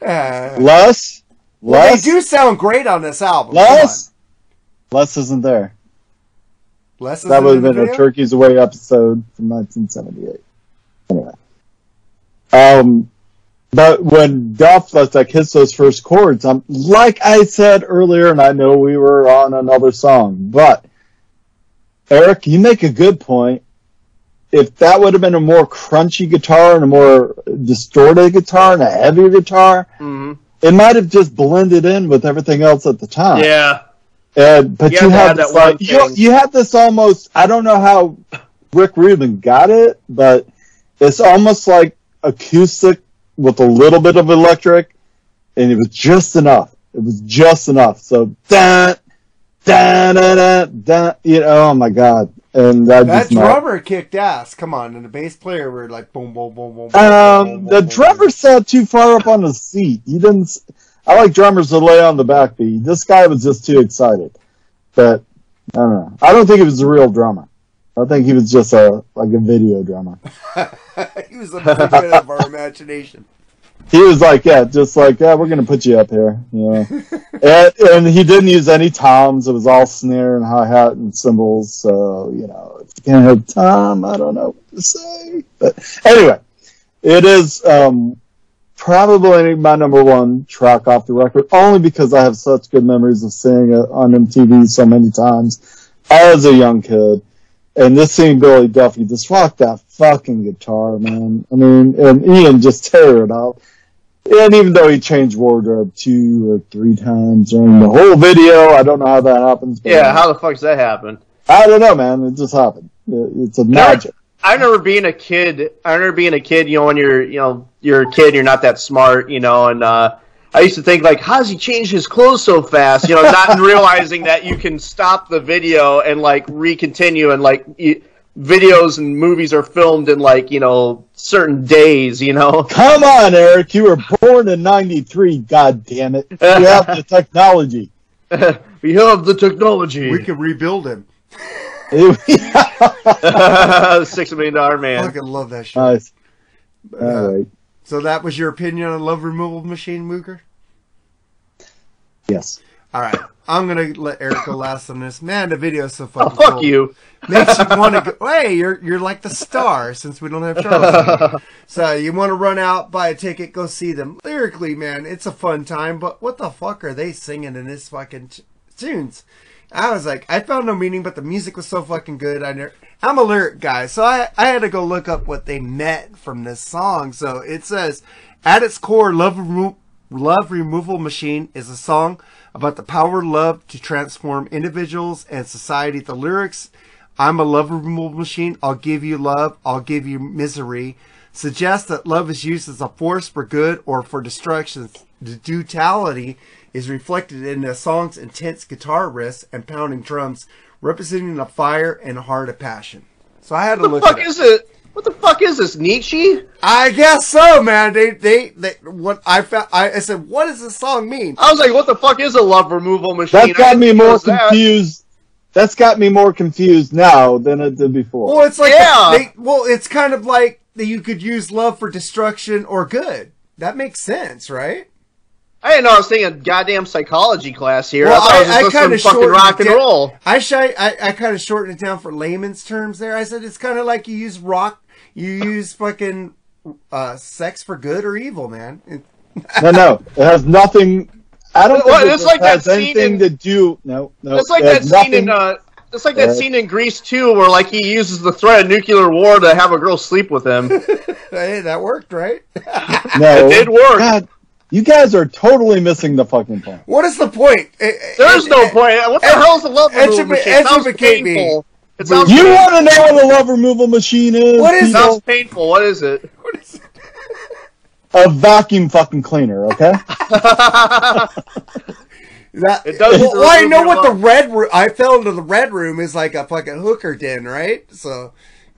Speaker 7: Uh,
Speaker 8: Les?
Speaker 7: well, they do sound great on this album.
Speaker 8: Les? Les isn't there.
Speaker 7: Come. Les
Speaker 8: That would have
Speaker 7: the
Speaker 8: been a? Turkeys Away episode from 1978. Anyway. Um, but when Duff lets like hits those first chords, I'm like I said earlier, and I know we were on another song, but Eric, you make a good point. If that would have been a more crunchy guitar and a more distorted guitar and a heavier guitar,
Speaker 9: Mhm.
Speaker 8: it might have just blended in with everything else at the time.
Speaker 9: Yeah.
Speaker 8: And but
Speaker 9: You
Speaker 8: you,
Speaker 9: had to
Speaker 8: had this
Speaker 9: one
Speaker 8: like you, you had this almost I don't know how Rick Rubin got it, but it's almost like acoustic with a little bit of electric, and it was just enough. It was just enough. So da da da da da. You know, oh my god! And that,
Speaker 7: That
Speaker 8: just not-
Speaker 7: drummer kicked ass. Come on, and the bass player were like boom, boom, boom, boom. boom,
Speaker 8: Um,
Speaker 7: boom,
Speaker 8: the
Speaker 7: boom,
Speaker 8: drummer sat too far up on the seat. He didn't. I like drummers to lay on the backbeat. This guy was just too excited. But I don't know. I don't think he was a real drummer. I think he was just a like a video drummer. [LAUGHS]
Speaker 7: he was a figment of our imagination.
Speaker 8: He was like, yeah, just like, yeah, we're gonna put you up here, yeah. [LAUGHS] and, and he didn't use any toms. It was all snare and hi hat and cymbals. So you know, if you can't have tom, I don't know what to say. But anyway, it is um, probably my number one track off the record, only because I have such good memories of seeing it on MTV so many times as a young kid. And this seeing Billy Duffy just rock that fucking guitar, man. I mean, and Ian just tear it up. And even though he changed wardrobe two or three times during the whole video, I don't know how that happens.
Speaker 9: Yeah, how the fuck does that happen?
Speaker 8: I don't know, man. It just happened. It's a magic.
Speaker 9: I remember being a kid. I remember being a kid. You know, when you're, you know, you're a kid, you're not that smart, you know, and uh, I used to think like, how does he change his clothes so fast? You know, not [LAUGHS] realizing that you can stop the video and like recontinue, and like y- videos and movies are filmed in like you know certain days. You know, [LAUGHS]
Speaker 8: Come on, Eric. You were born in 93, god damn it. You have the [LAUGHS] technology.
Speaker 9: we have the technology.
Speaker 7: We can rebuild him. [LAUGHS]
Speaker 9: Six million dollar man.
Speaker 7: I Fucking love that shit.
Speaker 8: nice.
Speaker 7: Uh,
Speaker 8: All right.
Speaker 7: So that was your opinion on Love Removal Machine, Mooger?
Speaker 8: Yes.
Speaker 7: All right. I'm gonna let Eric go last on this. Man, the video's so fucking
Speaker 9: Oh, fuck
Speaker 7: cool.
Speaker 9: you.
Speaker 7: Makes you want to [LAUGHS] go. Hey, you're you're like the star since we don't have Charles. [LAUGHS] so you want to run out, buy a ticket, go see them. Lyrically, man, it's a fun time. But what the fuck are they singing in this fucking t- tunes? I was like, I found no meaning, but the music was so fucking good. I never, I'm a lyric guy, so I I had to go look up what they meant from this song. So it says, at its core, love remo- love removal machine is a song about the power of love to transform individuals and society. The lyrics, I'm a love removal machine. I'll give you love. I'll give you misery. Suggest that love is used as a force for good or for destruction. The duality is reflected in the song's intense guitar riffs and pounding drums, representing the fire and heart of passion. So I had to look.
Speaker 9: What the
Speaker 7: look
Speaker 9: fuck
Speaker 7: it up.
Speaker 9: is it? What the fuck is this Nietzsche?
Speaker 7: I guess so, man. They, they, they what I found. I, I said, what does this song mean?
Speaker 9: I was like, what the fuck is a love removal machine?
Speaker 8: That
Speaker 9: I
Speaker 8: got
Speaker 9: didn't
Speaker 8: me
Speaker 9: think it
Speaker 8: more
Speaker 9: was that.
Speaker 8: confused. That's got me more confused now than it did before.
Speaker 7: Well, it's like
Speaker 9: Yeah.
Speaker 7: they, well, it's kind of like that you could use love for destruction or good. That makes sense, right?
Speaker 9: I didn't know I was taking a goddamn psychology class here.
Speaker 7: Well,
Speaker 9: I thought I, was
Speaker 7: I- I kinda
Speaker 9: listening fucking
Speaker 7: shortened
Speaker 9: rock
Speaker 7: it
Speaker 9: and
Speaker 7: down.
Speaker 9: roll.
Speaker 7: I shy, I, I kind of shortened it down for layman's terms. There, I said it's kind of like you use rock, you use fucking uh, sex for good or evil, man.
Speaker 8: No, no, it has nothing. I don't
Speaker 9: Well,
Speaker 8: think it
Speaker 9: it's like that
Speaker 8: has
Speaker 9: scene
Speaker 8: anything
Speaker 9: in-
Speaker 8: to do. No, no.
Speaker 9: It's like
Speaker 8: it
Speaker 9: that
Speaker 8: has
Speaker 9: scene in uh, it's like that
Speaker 8: Uh,
Speaker 9: scene in Grease too, where like he uses the threat of nuclear war to have a girl sleep with him. [LAUGHS]
Speaker 7: hey, that worked, right?
Speaker 8: No, [LAUGHS]
Speaker 9: It did work.
Speaker 8: God, You guys are totally missing the fucking point.
Speaker 7: What is the point?
Speaker 9: Eh, eh, There's eh, no point. What the hell is a love removal
Speaker 7: Educate-
Speaker 9: machine? It sounds
Speaker 7: educate me.
Speaker 9: painful. It sounds
Speaker 8: You
Speaker 9: painful.
Speaker 8: want to know what a love removal machine is?
Speaker 7: What is
Speaker 9: It
Speaker 8: people?
Speaker 9: sounds painful. [LAUGHS] What is it?
Speaker 8: a vacuum fucking cleaner? Okay. [LAUGHS]
Speaker 7: That,
Speaker 9: It does
Speaker 7: well, well, I know
Speaker 9: your
Speaker 7: what the red room. I fell into the red room is like a fucking hooker den, right? So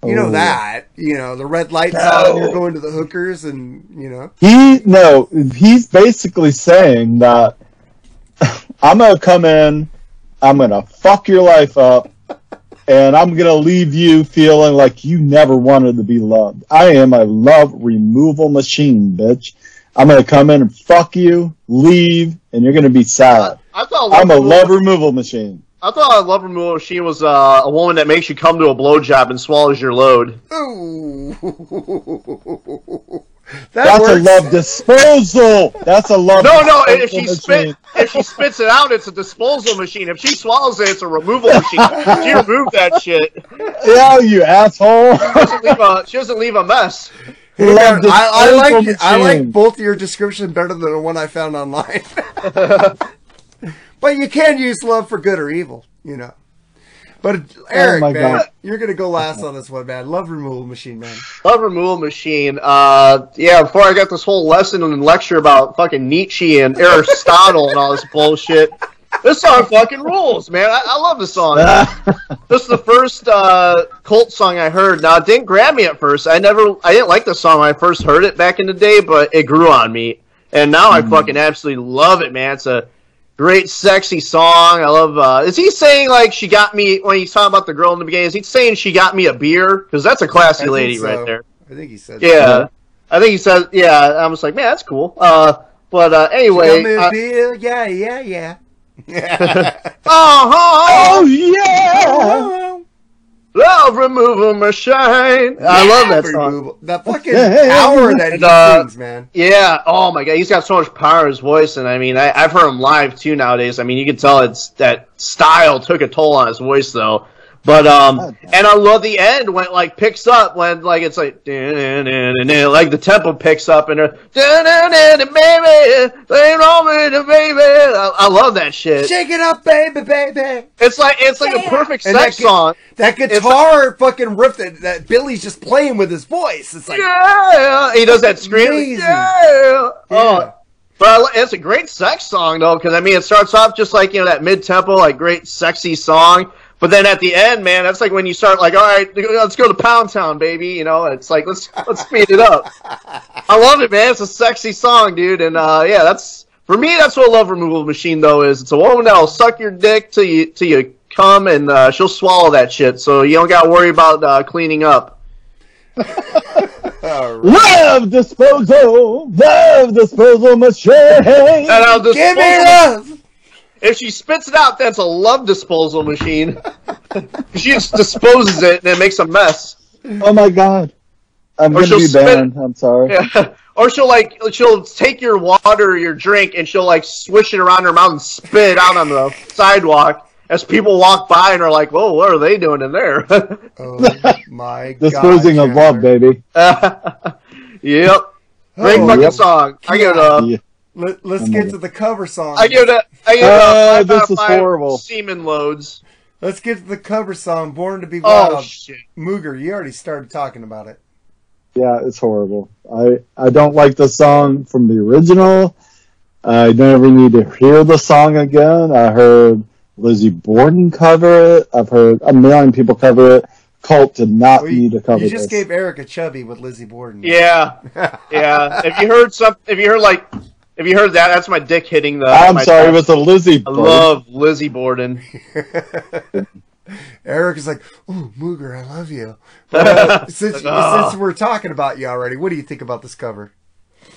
Speaker 7: you know
Speaker 8: Oh.
Speaker 7: that. You know the red lights out, and you're going to the hookers, and you know.
Speaker 8: He no, he's basically saying that [LAUGHS] I'm gonna come in, I'm gonna fuck your life up, and I'm gonna leave you feeling like you never wanted to be loved. I am a love removal machine, bitch. I'm gonna come in and fuck you, leave, and you're gonna be sad.
Speaker 9: I thought
Speaker 8: I'm a love removal machine.
Speaker 9: I thought a love removal machine was uh, a woman that makes you come to a blowjob and swallows your load.
Speaker 7: Ooh. [LAUGHS] that
Speaker 8: That's a love disposal. That's a love.
Speaker 9: No, no. If she
Speaker 8: machine.
Speaker 9: spit, if she spits it out, it's a disposal machine. If she swallows it, it's a removal machine. She removed that shit.
Speaker 8: Yeah, you asshole.
Speaker 9: She doesn't leave a, she doesn't leave a mess.
Speaker 8: Love
Speaker 7: I, I like
Speaker 8: disposal
Speaker 7: I like both your description better than the one I found online. [LAUGHS] [LAUGHS] but you can use love for good or evil, you know. But Eric,
Speaker 8: Oh my
Speaker 7: man,
Speaker 8: God.
Speaker 7: you're gonna go last on this one, man. Love removal machine, man.
Speaker 9: Love removal machine. Uh, yeah. Before I got this whole lesson and lecture about fucking Nietzsche and [LAUGHS] Aristotle and all this bullshit, this song fucking rules, man. I, I love this song. [LAUGHS] this is the first uh, cult song I heard. Now it didn't grab me at first. I never, I didn't like the song when I first heard it back in the day, but it grew on me, and now I fucking absolutely love it, man. It's a great, sexy song. I love. Uh, is he saying like she got me when he's talking about the girl in the beginning? Is he saying she got me a beer? Because that's a classy lady
Speaker 7: so.
Speaker 9: right there.
Speaker 7: I think he said.
Speaker 9: Yeah, I think he said. Yeah, I was like, man, that's cool. Uh, but uh, anyway,
Speaker 7: Come
Speaker 9: uh,
Speaker 7: in, Bill. Yeah, yeah, yeah.
Speaker 9: oh, [LAUGHS] [LAUGHS]
Speaker 8: Oh yeah.
Speaker 9: Love removal machine. I love that song.
Speaker 7: Removal. That fucking [LAUGHS] power that he
Speaker 9: uh,
Speaker 7: sings, man.
Speaker 9: Yeah. Oh my god, he's got so much power in his voice, and I mean, I, I've heard him live too nowadays. I mean, you can tell it's that style took a toll on his voice though. But um, and I love the end when it like picks up when like it's like like the tempo picks up and they're baby, ain't wrong with the baby. I, I love that shit.
Speaker 7: Shake it up, baby, baby.
Speaker 9: It's like it's like a perfect
Speaker 7: And
Speaker 9: sex
Speaker 7: that
Speaker 9: song.
Speaker 7: That guitar fucking riff that, that Billy's just playing with his voice. It's like
Speaker 9: Yeah, he does that scream.
Speaker 7: Amazing.
Speaker 9: Yeah. Oh, but I, it's a great sex song though, because I mean, it starts off just like you know that mid tempo, like great sexy song. But then at the end, man, that's like when you start like, all right, let's go to Pound Town, baby. You know, it's like let's let's speed it up. [LAUGHS] I love it, man. It's a sexy song, dude, and uh, yeah, that's for me. That's what a love removal machine though is. It's a woman that'll suck your dick till you till you come, and uh, she'll swallow that shit, so you don't got to worry about uh, cleaning up. [LAUGHS]
Speaker 8: Love disposal. Love disposal machine.
Speaker 9: And I'll
Speaker 7: give me
Speaker 9: dispose-
Speaker 7: love.
Speaker 9: If she spits it out, that's a love disposal machine. [LAUGHS] she just disposes it and it makes a mess.
Speaker 8: Oh my god. I'm
Speaker 9: Or
Speaker 8: gonna
Speaker 9: she'll
Speaker 8: be
Speaker 9: spit
Speaker 8: banned. I'm sorry.
Speaker 9: Yeah. [LAUGHS] Or she'll like she'll take your water or your drink and she'll like swish it around her mouth and spit it out on the sidewalk as people walk by and are like, "Whoa, what are they doing in there?" [LAUGHS]
Speaker 7: Oh my god.
Speaker 8: Disposing of love, baby.
Speaker 9: yep. Great
Speaker 7: Oh,
Speaker 9: fucking
Speaker 8: yep.
Speaker 9: song. I give it a.
Speaker 8: Yeah.
Speaker 7: Let, let's get to the cover song.
Speaker 9: I give it a. I give it a
Speaker 8: Uh,
Speaker 9: five
Speaker 8: this is horrible.
Speaker 9: Semen loads.
Speaker 7: Let's get to the cover song, "Born to Be
Speaker 9: Oh
Speaker 7: Wild."
Speaker 9: shit.
Speaker 7: Mooger, you already started talking about it.
Speaker 8: Yeah, it's horrible. I I don't like the song from the original. I never need to hear the song again. I heard Lizzie Borden cover it. I've heard a million people cover it. Cult did not
Speaker 7: Well,
Speaker 8: need to cover
Speaker 7: you just
Speaker 8: this.
Speaker 7: gave Eric a chubby with Lizzie Borden.
Speaker 9: Yeah, [LAUGHS] yeah. If you heard some, if you heard like, if you heard that, that's my dick hitting the.
Speaker 8: I'm
Speaker 9: my
Speaker 8: sorry, it was a Lizzie.
Speaker 9: I love Lizzie Borden. [LAUGHS]
Speaker 7: Eric is like, "Ooh, Mooger, I love you." [LAUGHS] But, uh, since
Speaker 9: Ah.
Speaker 7: since we're talking about you already, what do you think about this cover?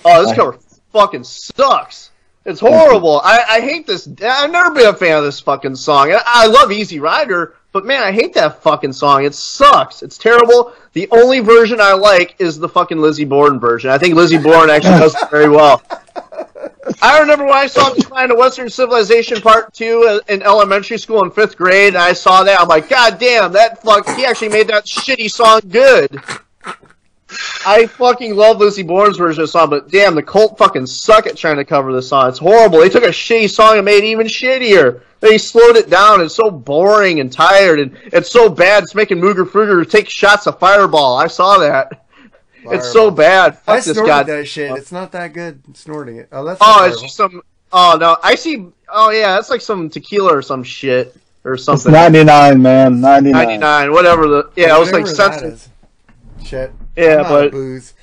Speaker 9: Oh, this cover fucking sucks. It's horrible. I, I hate this. I've never been a fan of this fucking song. I, I love Easy Rider, but man, I hate that fucking song. It sucks. It's terrible. The only version I like is the fucking Lizzie Borden version. I think Lizzie Borden actually does it very well. I remember when I saw Decline of Western Civilization Part 2 in elementary school in fifth grade, and I saw that. I'm like, God damn, that fuck, he actually made that shitty song good. I fucking love Lizzie Borden's version of the song, but damn, the Cult fucking suck at trying to cover this song. It's horrible. They took a shitty song and made it even shittier. They slowed it down. It's so boring and tired, and it's so bad. It's making Mooger Fooger take shots of Fireball. I saw that. It's so bad. Fuck
Speaker 7: I
Speaker 9: this
Speaker 7: snorted
Speaker 9: guy.
Speaker 7: that shit. It's not that good snorting it. Oh, that's
Speaker 9: Oh, it's just some. Oh no, I see. Oh yeah, that's like some tequila or some shit or
Speaker 8: It's
Speaker 9: something.
Speaker 8: 99, man. 99.
Speaker 9: Ninety nine, whatever the. Yeah, it was like
Speaker 7: Whatever that
Speaker 9: something.
Speaker 7: is. Shit.
Speaker 9: Yeah,
Speaker 7: I'm out
Speaker 9: but
Speaker 7: booze.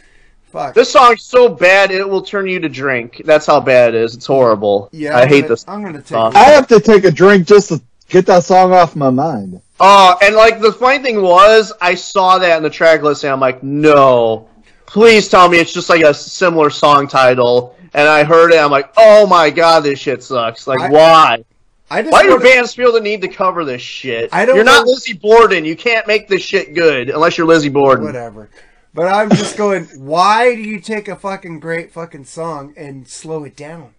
Speaker 7: Fuck.
Speaker 9: this song's so bad it will turn you to drink. That's how bad it is. It's horrible.
Speaker 7: Yeah,
Speaker 9: I
Speaker 7: I'm
Speaker 9: hate
Speaker 7: gonna-
Speaker 9: this.
Speaker 7: I'm gonna take
Speaker 9: song.
Speaker 8: I have to take a drink just to get that song off my mind.
Speaker 9: Oh, and like the funny thing was, I saw that in the track list, and I'm like, no, please tell me it's just like a similar song title. And I heard it, I'm like, oh my god, this shit sucks. Like,
Speaker 7: I-
Speaker 9: why?
Speaker 7: I just
Speaker 9: Why do bands feel the need to cover this shit?
Speaker 7: I don't
Speaker 9: You're not
Speaker 7: know-
Speaker 9: Lizzie Borden. You can't make this shit good unless you're Lizzie Borden.
Speaker 7: Whatever. But I'm just [LAUGHS] going, why do you take a fucking great fucking song and slow it down?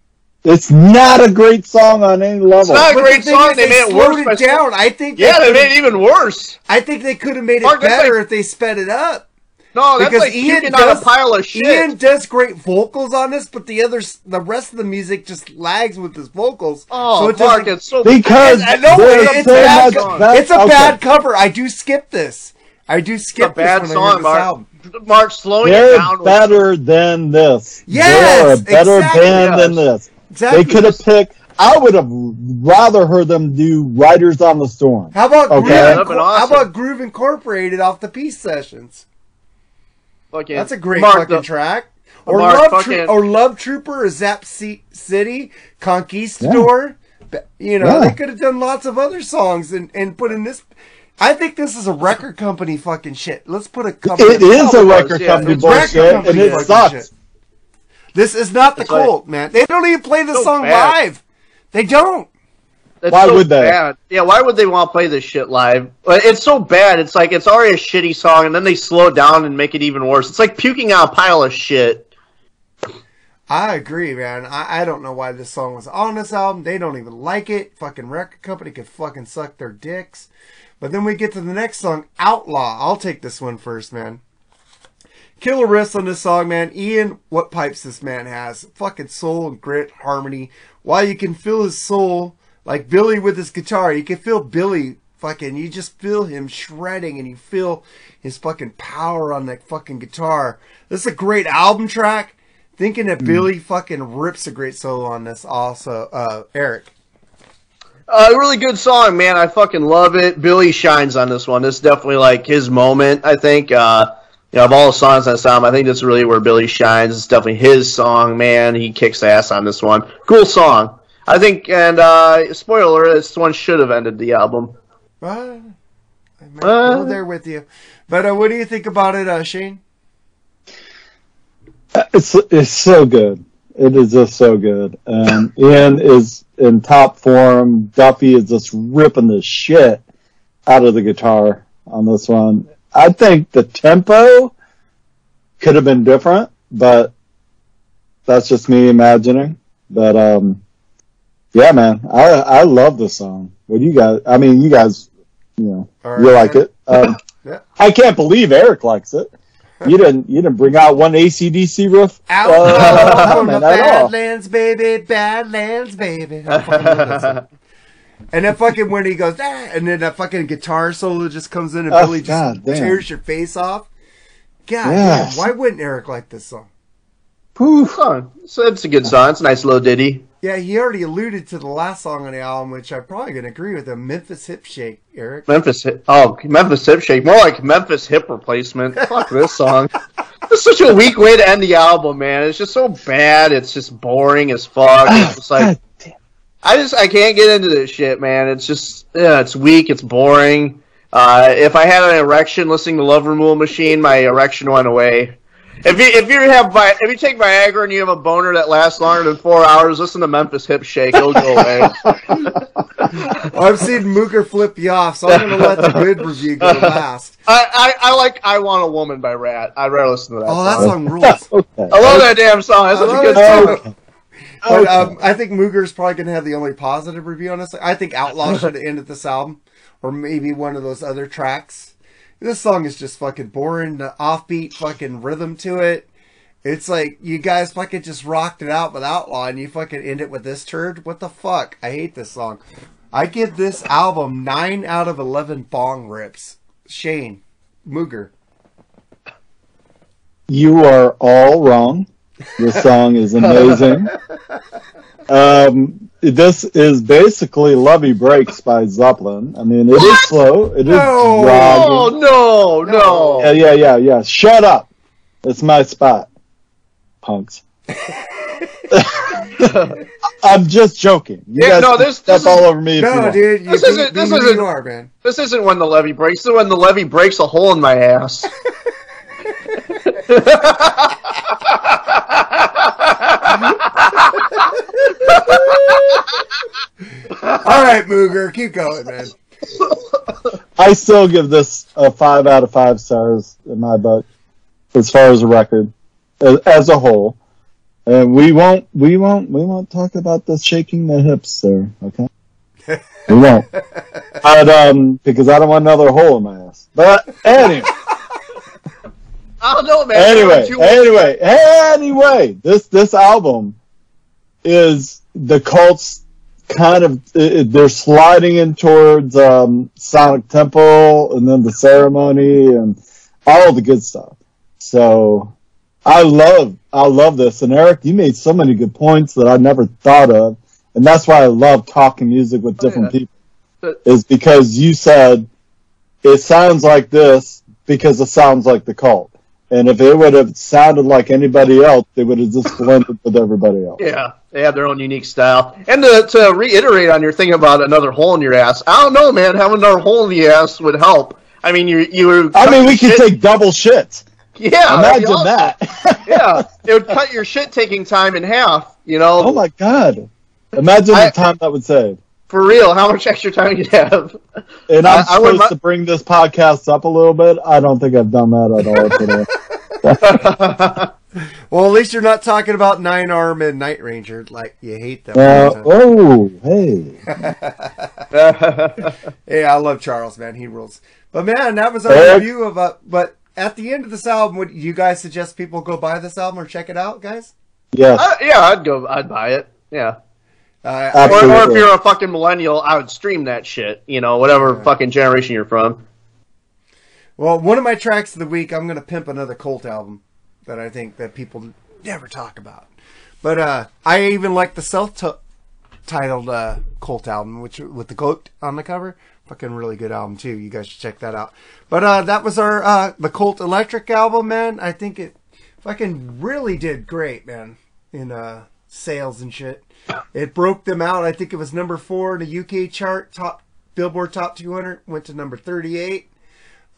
Speaker 8: It's not a great song on any level.
Speaker 9: It's not a
Speaker 7: But
Speaker 9: great
Speaker 7: the
Speaker 9: song.
Speaker 7: is,
Speaker 9: They made it
Speaker 7: slowed
Speaker 9: worse.
Speaker 7: it down. I think
Speaker 9: Yeah, they
Speaker 7: could've-
Speaker 9: made it even worse.
Speaker 7: I think they could have made it
Speaker 9: Mark,
Speaker 7: better
Speaker 9: like-
Speaker 7: if they sped it up.
Speaker 9: No, that's
Speaker 7: because
Speaker 9: like
Speaker 7: Ian
Speaker 9: puking on
Speaker 7: does
Speaker 9: a pile of shit.
Speaker 7: Ian does great vocals on this, but the others, the rest of the music just lags with his vocals.
Speaker 9: Oh,
Speaker 7: so it
Speaker 9: Mark,
Speaker 7: doesn't-
Speaker 9: it's so
Speaker 8: Because
Speaker 7: I know
Speaker 8: there's
Speaker 7: it's,
Speaker 8: so
Speaker 7: bad,
Speaker 8: much
Speaker 7: co-
Speaker 8: bad-
Speaker 7: it's a
Speaker 8: okay.
Speaker 7: bad cover. I do skip this. I do
Speaker 9: It's a
Speaker 7: skip
Speaker 9: bad
Speaker 7: this when I
Speaker 9: song,
Speaker 7: hear this
Speaker 9: Mark.
Speaker 7: album.
Speaker 9: Mark, slowing it
Speaker 8: They're
Speaker 9: down. was-
Speaker 8: better than this.
Speaker 7: Yes,
Speaker 8: They're a better
Speaker 7: exactly.
Speaker 8: band than this.
Speaker 7: Exactly.
Speaker 8: They could have picked. I would have rather heard them do "Riders on the Storm."
Speaker 7: How about
Speaker 8: Okay.
Speaker 7: Groove,
Speaker 8: Yeah,
Speaker 9: that'd been
Speaker 7: Inco-
Speaker 9: awesome.
Speaker 7: How about Groove Incorporated off the Peace Sessions?
Speaker 9: Fucking-
Speaker 7: That's a great
Speaker 9: Mark,
Speaker 7: fucking
Speaker 9: the-
Speaker 7: track. Or
Speaker 9: Mark,
Speaker 7: Love
Speaker 9: fucking-
Speaker 7: Tro- or Love Trooper or Zap C- City, Conquistador. Be- You know,
Speaker 8: Yeah.
Speaker 7: they could have done lots of other songs and, and put in this. I think this is a record company fucking shit. Let's put a company.
Speaker 8: It is a record
Speaker 9: was, yeah.
Speaker 8: company
Speaker 7: It's record company
Speaker 8: and it sucks.
Speaker 7: shit. This is not the
Speaker 9: That's right.
Speaker 7: cult, man. They don't even play the
Speaker 9: So
Speaker 7: song
Speaker 9: bad.
Speaker 7: live. They don't.
Speaker 9: It's
Speaker 8: Why
Speaker 9: so
Speaker 8: would they?
Speaker 9: Bad. Yeah, why would they want to play this shit live? It's so bad. It's like it's already a shitty song, and then they slow down and make it even worse. It's like puking on a pile of shit.
Speaker 7: I agree, man. I, I don't know why this song was on this album. They don't even like it. Fucking record company could fucking suck their dicks. But then we get to the next song, Outlaw. I'll take this one first, man. Killer riffs on this song, man. Ian, what pipes this man has. Fucking soul and grit, harmony. While you can feel his soul, like Billy with his guitar, you can feel Billy fucking, you just feel him shredding and you feel his fucking power on that fucking guitar. This is a great album track. Thinking that Billy fucking rips a great solo on this also. Uh, Eric.
Speaker 9: A really good song, man. I fucking love it. Billy shines on this one. This is definitely like his moment. I think. Uh, you know, of all the songs on this album, I think this is really where Billy shines. It's definitely his song, man. He kicks ass on this one. Cool song. I think, and uh, spoiler, alert, this one should have ended the album.
Speaker 7: Uh, I'm
Speaker 9: Uh.
Speaker 7: there with you. But uh, what do you think about it, uh, Shane?
Speaker 8: It's it's so good. It is just so good. Um, Ian is in top form. Duffy is just ripping the shit out of the guitar on this one. I think the tempo could have been different, but that's just me imagining. But um, yeah, man, I I love this song. What you guys? I mean, you guys, you know,
Speaker 7: All
Speaker 8: you like it. Um, [LAUGHS]
Speaker 7: Yeah.
Speaker 8: I can't believe Eric likes it. You didn't you didn't bring out one ACDC riff
Speaker 7: Outlaw
Speaker 8: uh,
Speaker 7: from [LAUGHS] the
Speaker 8: man, at all.
Speaker 7: Badlands, baby, Badlands, baby. I fucking that. And then fucking when he goes, ah, and then that fucking guitar solo just comes in and
Speaker 8: Oh,
Speaker 7: Billy just
Speaker 8: God damn.
Speaker 7: tears your face off. God,
Speaker 8: Yes.
Speaker 7: damn, why wouldn't Eric like this song?
Speaker 8: Whew.
Speaker 9: Oh, so it's a good song. It's a nice little ditty.
Speaker 7: Yeah, he already alluded to the last song on the album, which I'm probably gonna agree with him. Memphis Hip Shake, Eric.
Speaker 9: Memphis hip. Oh, Memphis hip shake. More like Memphis hip replacement. [LAUGHS] Fuck this song. It's such a weak way to end the album, man. It's just so bad. It's just boring as fuck. It's just like I just I can't get into this shit, man. It's just yeah, it's weak. It's boring. Uh, if I had an erection listening to Love Removal Machine, my erection went away. If you if you have Vi- if you take Viagra and you have a boner that lasts longer than four hours, listen to Memphis Hip Shake. It'll go away.
Speaker 7: Well, [LAUGHS] I've seen Mooger flip you off, so I'm gonna let the good review go last.
Speaker 9: I, I, I like I Want a Woman by Ratt. I'd rather listen to that.
Speaker 7: Oh, that
Speaker 9: song.
Speaker 7: song rules.
Speaker 8: Okay. [LAUGHS]
Speaker 9: I love that damn song. That's
Speaker 7: I
Speaker 9: such a
Speaker 7: love
Speaker 9: good
Speaker 7: it
Speaker 9: song.
Speaker 7: too.
Speaker 8: Okay.
Speaker 7: But um, I think Mooger's probably going to have the only positive review on this. I think Outlaw should have ended this album, or maybe one of those other tracks. This song is just fucking boring. The offbeat fucking rhythm to it. It's like you guys fucking just rocked it out with Outlaw and you fucking end it with this turd. What the fuck? I hate this song. I give this album 9 out of 11 bong rips. Shane, Mooger.
Speaker 8: You are all wrong. This song is amazing. Um, this is basically "Levee Breaks" by Zeppelin. I mean, it is slow. It is
Speaker 9: No,
Speaker 8: dragging.
Speaker 9: no, no.
Speaker 8: Yeah, yeah, yeah, yeah. Shut up. It's my spot, punks. [LAUGHS] I'm just joking. You
Speaker 9: Yeah,
Speaker 8: guys
Speaker 9: no, this-
Speaker 8: step
Speaker 9: this
Speaker 8: all
Speaker 9: is,
Speaker 8: over me.
Speaker 7: No, dude, you
Speaker 9: this
Speaker 7: be,
Speaker 9: isn't.
Speaker 7: be
Speaker 9: this
Speaker 7: who
Speaker 9: isn't-
Speaker 7: are, man.
Speaker 9: This isn't when the levee breaks. This is when the levee breaks a hole in my ass. [LAUGHS] [LAUGHS]
Speaker 7: All right, Mooger, keep going, man.
Speaker 8: I still give this a five out of five stars in my book, as far as a record, as, as a whole. And we won't, we won't, we won't talk about the shaking the hips there, okay? [LAUGHS] We won't. But, um, because I don't want another hole in my ass. But anyway,
Speaker 9: I don't know, man.
Speaker 8: anyway, anyway, anyway, this this album is the cults kind of they're sliding in towards um, Sonic Temple and then the ceremony and all the good stuff. So I love I love this and Eric, you made so many good points that I never thought of, and that's why I love talking music with different
Speaker 9: yeah.
Speaker 8: people.
Speaker 9: But-
Speaker 8: Is because you said it sounds like this because it sounds like the cult. And if it would have sounded like anybody else, they would have just blended with everybody else.
Speaker 9: Yeah, they have their own unique style. And to, to reiterate on your thing about another hole in your ass, I don't know, man. Having another hole in the ass would help. I mean, you you were.
Speaker 8: I mean, we could take double shit.
Speaker 9: Yeah,
Speaker 8: Imagine
Speaker 9: awesome.
Speaker 8: that. [LAUGHS]
Speaker 9: yeah, it would cut your shit taking time in half. You know,
Speaker 8: Oh my god! Imagine
Speaker 9: I-
Speaker 8: the time that would save.
Speaker 9: For real, how much extra time you'd have.
Speaker 8: And I'm
Speaker 9: I- I
Speaker 8: supposed
Speaker 9: mu-
Speaker 8: to bring this podcast up a little bit. I don't think I've done that at all today. [LAUGHS]
Speaker 7: Well, at least you're not talking about Nine Arm and Night Ranger like you hate them.
Speaker 8: Uh, [LAUGHS] oh, hey. [LAUGHS]
Speaker 7: hey, I love Charles, man. He rules. But man, that was our
Speaker 8: Eric?
Speaker 7: review of. Uh, but at the end of this album, would you guys suggest people go buy this album or check it out, guys?
Speaker 8: Yeah,
Speaker 9: Uh, yeah, I'd go. I'd buy it. Yeah.
Speaker 7: Uh,
Speaker 9: Or, or if you're a fucking millennial, I would stream that shit. You know, whatever fucking generation you're from.
Speaker 7: Well, one of my tracks of the week, I'm going to pimp another Cult album that I think that people never talk about. But uh, I even like the self-titled uh, Cult album, which with the goat on the cover. Fucking really good album too. You guys should check that out. But uh, that was our uh, the Cult Electric album, man. I think it fucking really did great, man, in uh, sales and shit. It broke them out. I think it was number four in the UK chart, top Billboard Top 200, went to number 38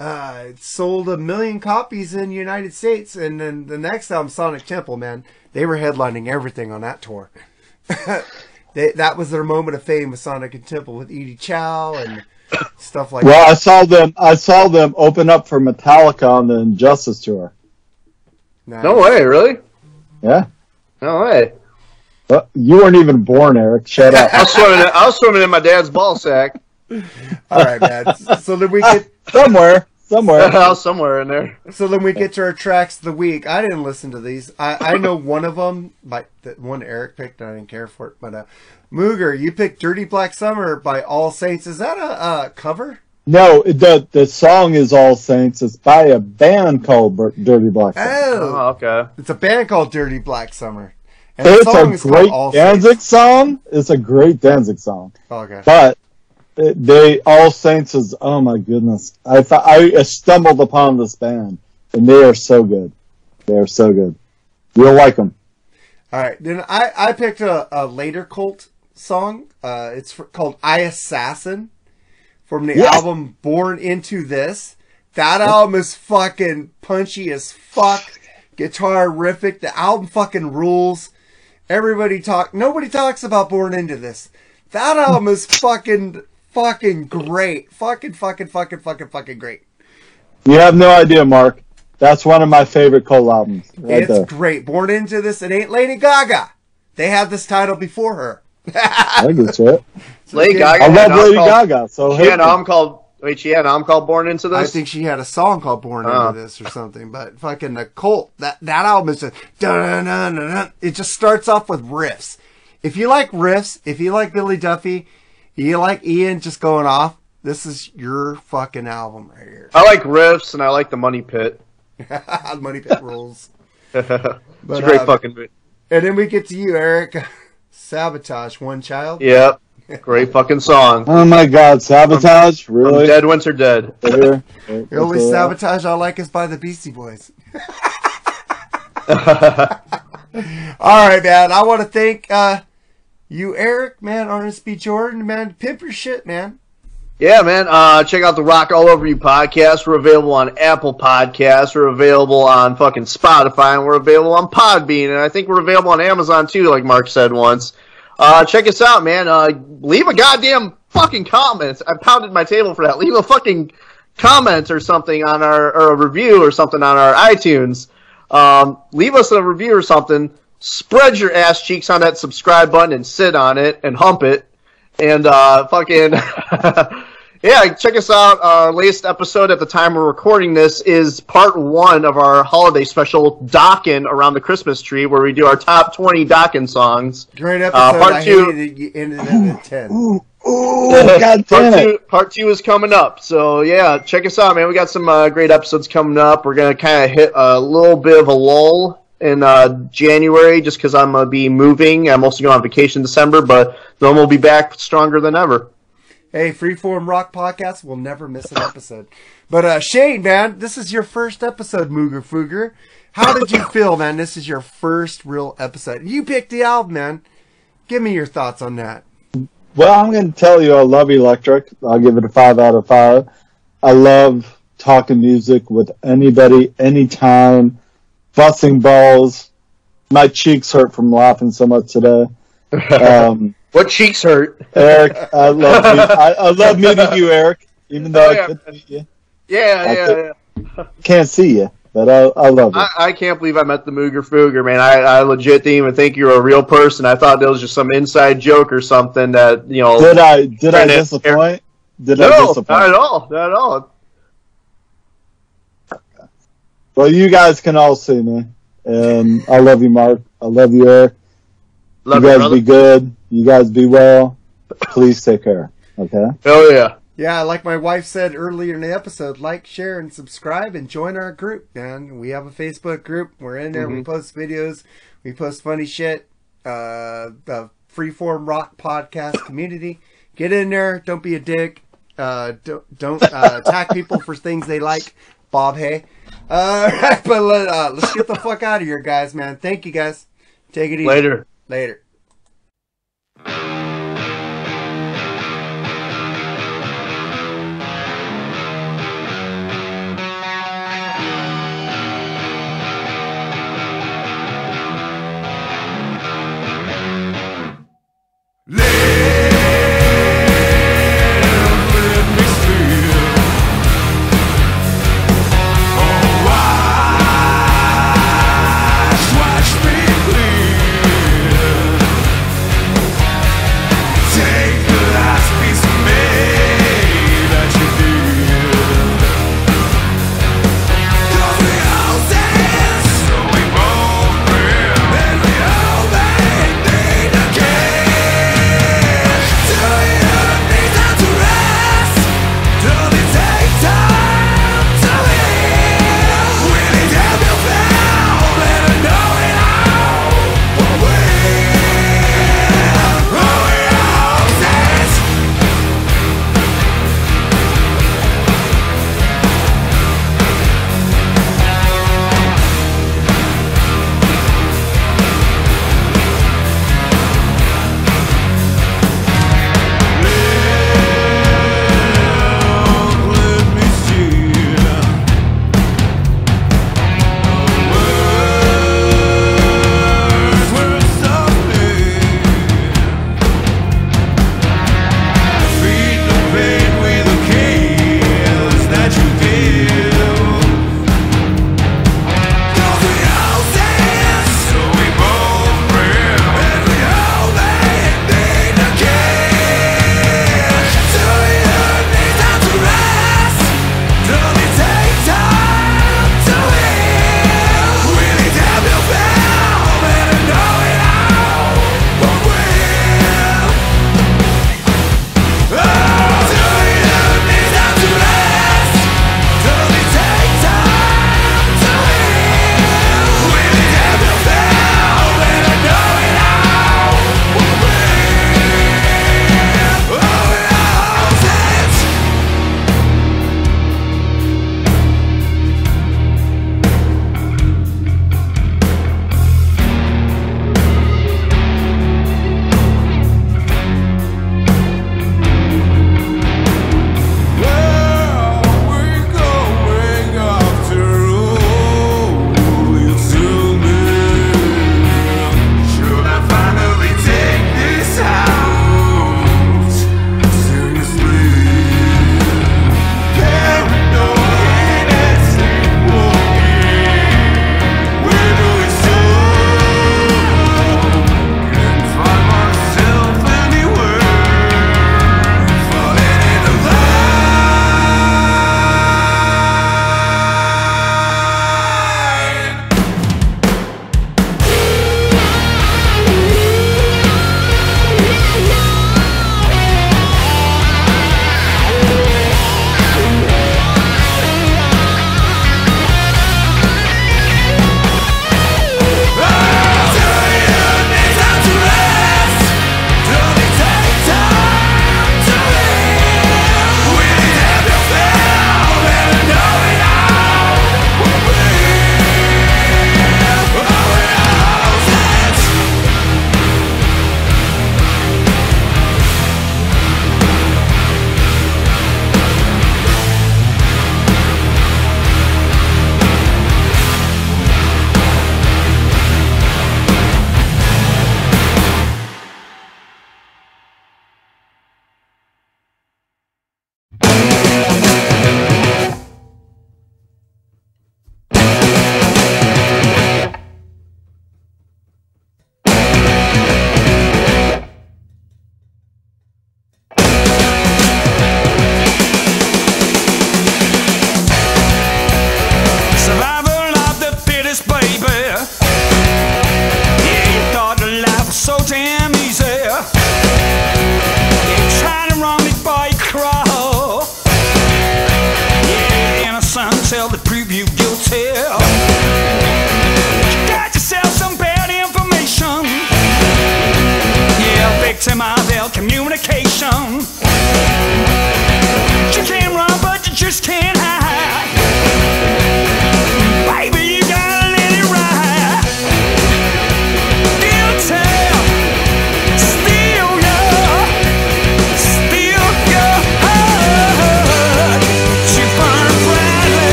Speaker 7: uh, it sold a million copies in the United States, and then the next album, Sonic Temple, man, they were headlining everything on that tour. [LAUGHS] they, that was their moment of fame with Sonic and Temple with Edie Ciao and stuff like that.
Speaker 8: Well, I saw them. I saw them open up for Metallica on the Injustice tour.
Speaker 7: Nice.
Speaker 9: No way, really?
Speaker 8: Yeah.
Speaker 9: No way.
Speaker 8: Uh, you weren't even born, Eric. Shut [LAUGHS]
Speaker 9: I
Speaker 8: up.
Speaker 9: was swimming. In, I was swimming in my dad's ball sack. [LAUGHS]
Speaker 7: All right, man. So then we get [LAUGHS]
Speaker 8: somewhere, somewhere.
Speaker 9: Somewhere in there.
Speaker 7: so then we get to our tracks of the week. I didn't listen to these. I, I know one of them, but the one Eric picked, and I didn't care for it. But uh, Mooger, you picked "Dirty Black Summer" by All Saints. Is that a uh, cover?
Speaker 8: No, the the song is All Saints. It's by a band called Dirty Black. Summer.
Speaker 7: Oh,
Speaker 9: Oh, okay.
Speaker 7: It's a band called Dirty Black Summer. And
Speaker 8: It's a great Danzig
Speaker 7: Saints.
Speaker 8: song. It's a great Danzig song.
Speaker 7: Okay.
Speaker 8: But it- they All Saints is oh my goodness. I thought I stumbled upon this band and they are so good. They are so good. You'll like them.
Speaker 7: All right. Then I, I picked a, a later cult song. Uh, it's for, called I Assassin from the
Speaker 8: Yes.
Speaker 7: album Born Into This. That album is fucking punchy as fuck. Guitar riffic. The album fucking rules. Everybody talk. Nobody talks about Born Into This. That album is fucking fucking great. Fucking fucking fucking fucking fucking great.
Speaker 8: You have no idea, Mark. That's one of my favorite Cult albums. Right
Speaker 7: it's
Speaker 8: there.
Speaker 7: great. Born Into This. It ain't Lady Gaga. They had this title before her.
Speaker 8: I think it's it.
Speaker 9: Lady [LAUGHS] Gaga.
Speaker 8: I love Lady
Speaker 9: called-
Speaker 8: Gaga, so
Speaker 9: She had
Speaker 8: hey,
Speaker 9: an album called Wait, she had an album called Born Into This?
Speaker 7: I think she had a song called "Born
Speaker 9: Oh.
Speaker 7: Into This" or something. But fucking the Cult that that album is just it just starts off with riffs. If you like riffs, if you like Billy Duffy, you like Ian just going off. This is your fucking album right here.
Speaker 9: I like riffs and I like the Money Pit. [LAUGHS]
Speaker 7: Money Pit rules. [LAUGHS]
Speaker 9: it's
Speaker 7: But,
Speaker 9: a great
Speaker 7: um,
Speaker 9: fucking movie.
Speaker 7: And then we get to you, Eric. [LAUGHS] Savatage, one child.
Speaker 9: Yep. Great fucking song.
Speaker 8: Oh my god, sabotage?
Speaker 9: From
Speaker 8: Really?
Speaker 9: Dead Winter Dead.
Speaker 7: The only
Speaker 8: Okay.
Speaker 7: sabotage I like is by the Beastie Boys. [LAUGHS] All right, man. I want to thank uh, you, Eric, man, RMCP Jordan, man. Pimp your shit, man.
Speaker 9: Yeah, man. Uh, check out the Rock All Over You podcast. We're available on Apple Podcasts. We're available on fucking Spotify, and we're available on Podbean, and I think we're available on Amazon too, like Mark said once. Uh, check us out, man. Uh, leave a goddamn fucking comment. I pounded my table for that. Leave a fucking comment or something on our, or a review or something on our iTunes. Um, leave us a review or something. Spread your ass cheeks on that subscribe button and sit on it and hump it. And uh, fucking [LAUGHS] [LAUGHS] yeah, check us out. Our latest episode at the time we're recording this is part one of our holiday special, Dockin' around the Christmas tree, where we do our top twenty Dokken songs.
Speaker 7: Great
Speaker 9: Uh,
Speaker 7: episode.
Speaker 9: part
Speaker 7: I
Speaker 9: two-
Speaker 7: hated it. You ended it at 10.
Speaker 8: Ooh, [LAUGHS] god damn
Speaker 9: part
Speaker 8: it.
Speaker 9: two, part two is coming up. So yeah, check us out, man. We got some uh, great episodes coming up. We're gonna kind of hit a little bit of a lull in uh, January, just because I'm gonna be moving. I'm also going on vacation in December, but then we'll be back stronger than ever.
Speaker 7: Hey, Freeform Rock Podcast will never miss an episode. But uh, Shane, man, this is your first episode, Mooger Fooger. How did you feel, man? This is your first real episode. You picked the album, man. Give me your thoughts on that.
Speaker 8: Well, I'm going to tell you I love Electric. I'll give it a 5 out of 5. I love talking music with anybody, anytime, busting balls. My cheeks hurt from laughing so much today. [LAUGHS] Um,
Speaker 9: what cheeks hurt?
Speaker 8: Eric, I love you. I, I love meeting you, Eric, even though
Speaker 9: Oh,
Speaker 8: I couldn't meet you.
Speaker 9: Yeah,
Speaker 8: I
Speaker 9: yeah,
Speaker 8: could-
Speaker 9: yeah.
Speaker 8: Can't see you, but I, I love it.
Speaker 9: I, I can't believe I met the Mooger Fooger, man. I, I legit didn't even think you were a real person. I thought that was just some inside joke or something that, you know.
Speaker 8: Did I did I disappoint? Did I
Speaker 9: No,
Speaker 8: disappoint?
Speaker 9: not at all. Not at all.
Speaker 8: Well, you guys can all see me. And I love you, Mark. I love you, Eric.
Speaker 9: Love
Speaker 8: you
Speaker 9: you,
Speaker 8: guys be good. You guys be well. Please take care. Okay?
Speaker 9: Oh, yeah.
Speaker 7: Yeah, like my wife said earlier in the episode, like, share, and subscribe, and join our group, man. We have a Facebook group. We're in there. We
Speaker 9: Mhm.
Speaker 7: post videos. We post funny shit. Uh, the Freeform Rock Podcast community. Get in there. Don't be a dick. Uh, don't don't uh, attack people for things they like. Bob Hay. Uh, [LAUGHS] but let, uh, let's get the fuck out of here, guys, man. Thank you, guys. Take it easy.
Speaker 9: Later.
Speaker 7: Later.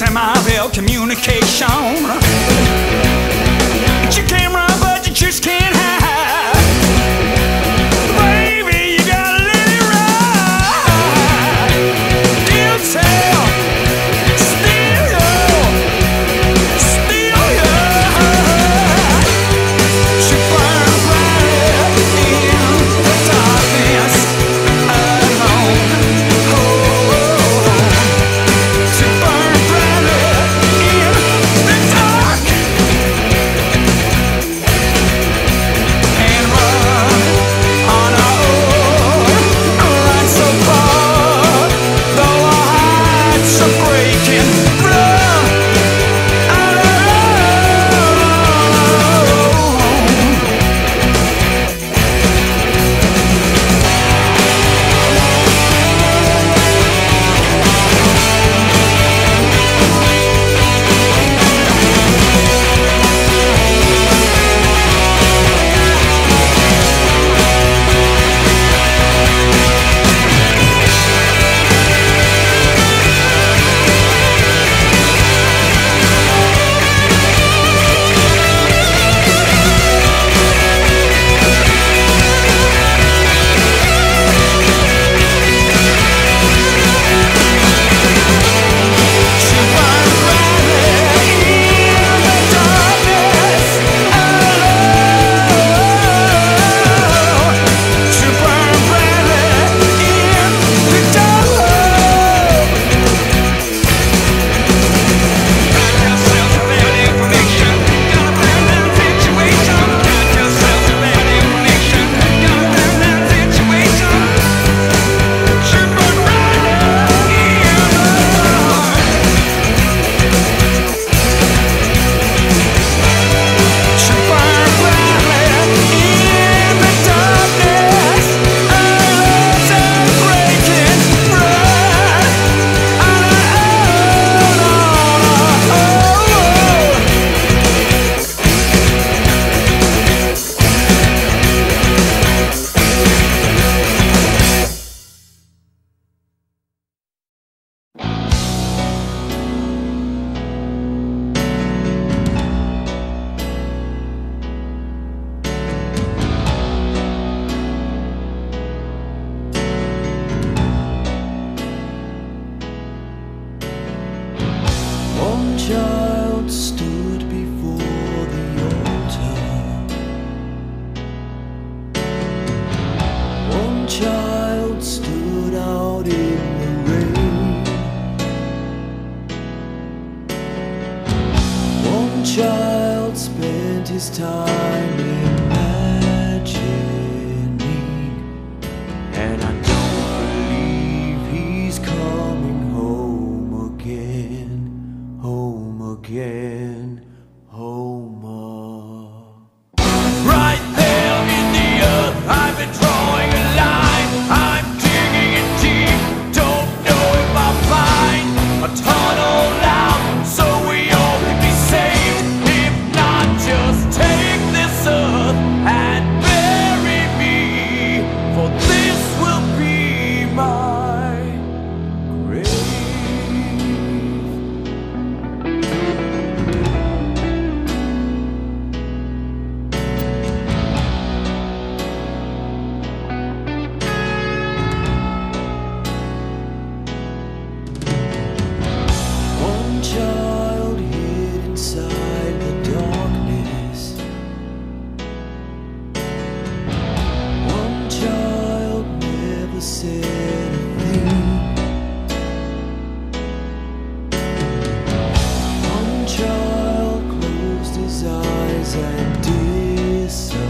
Speaker 11: semi-real communication. But you came right, but you just can't.
Speaker 12: sighs and
Speaker 2: descends.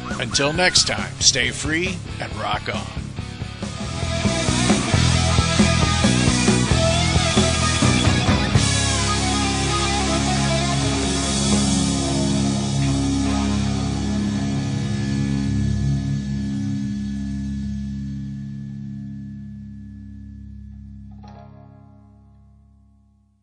Speaker 2: Until next time, stay free and rock on.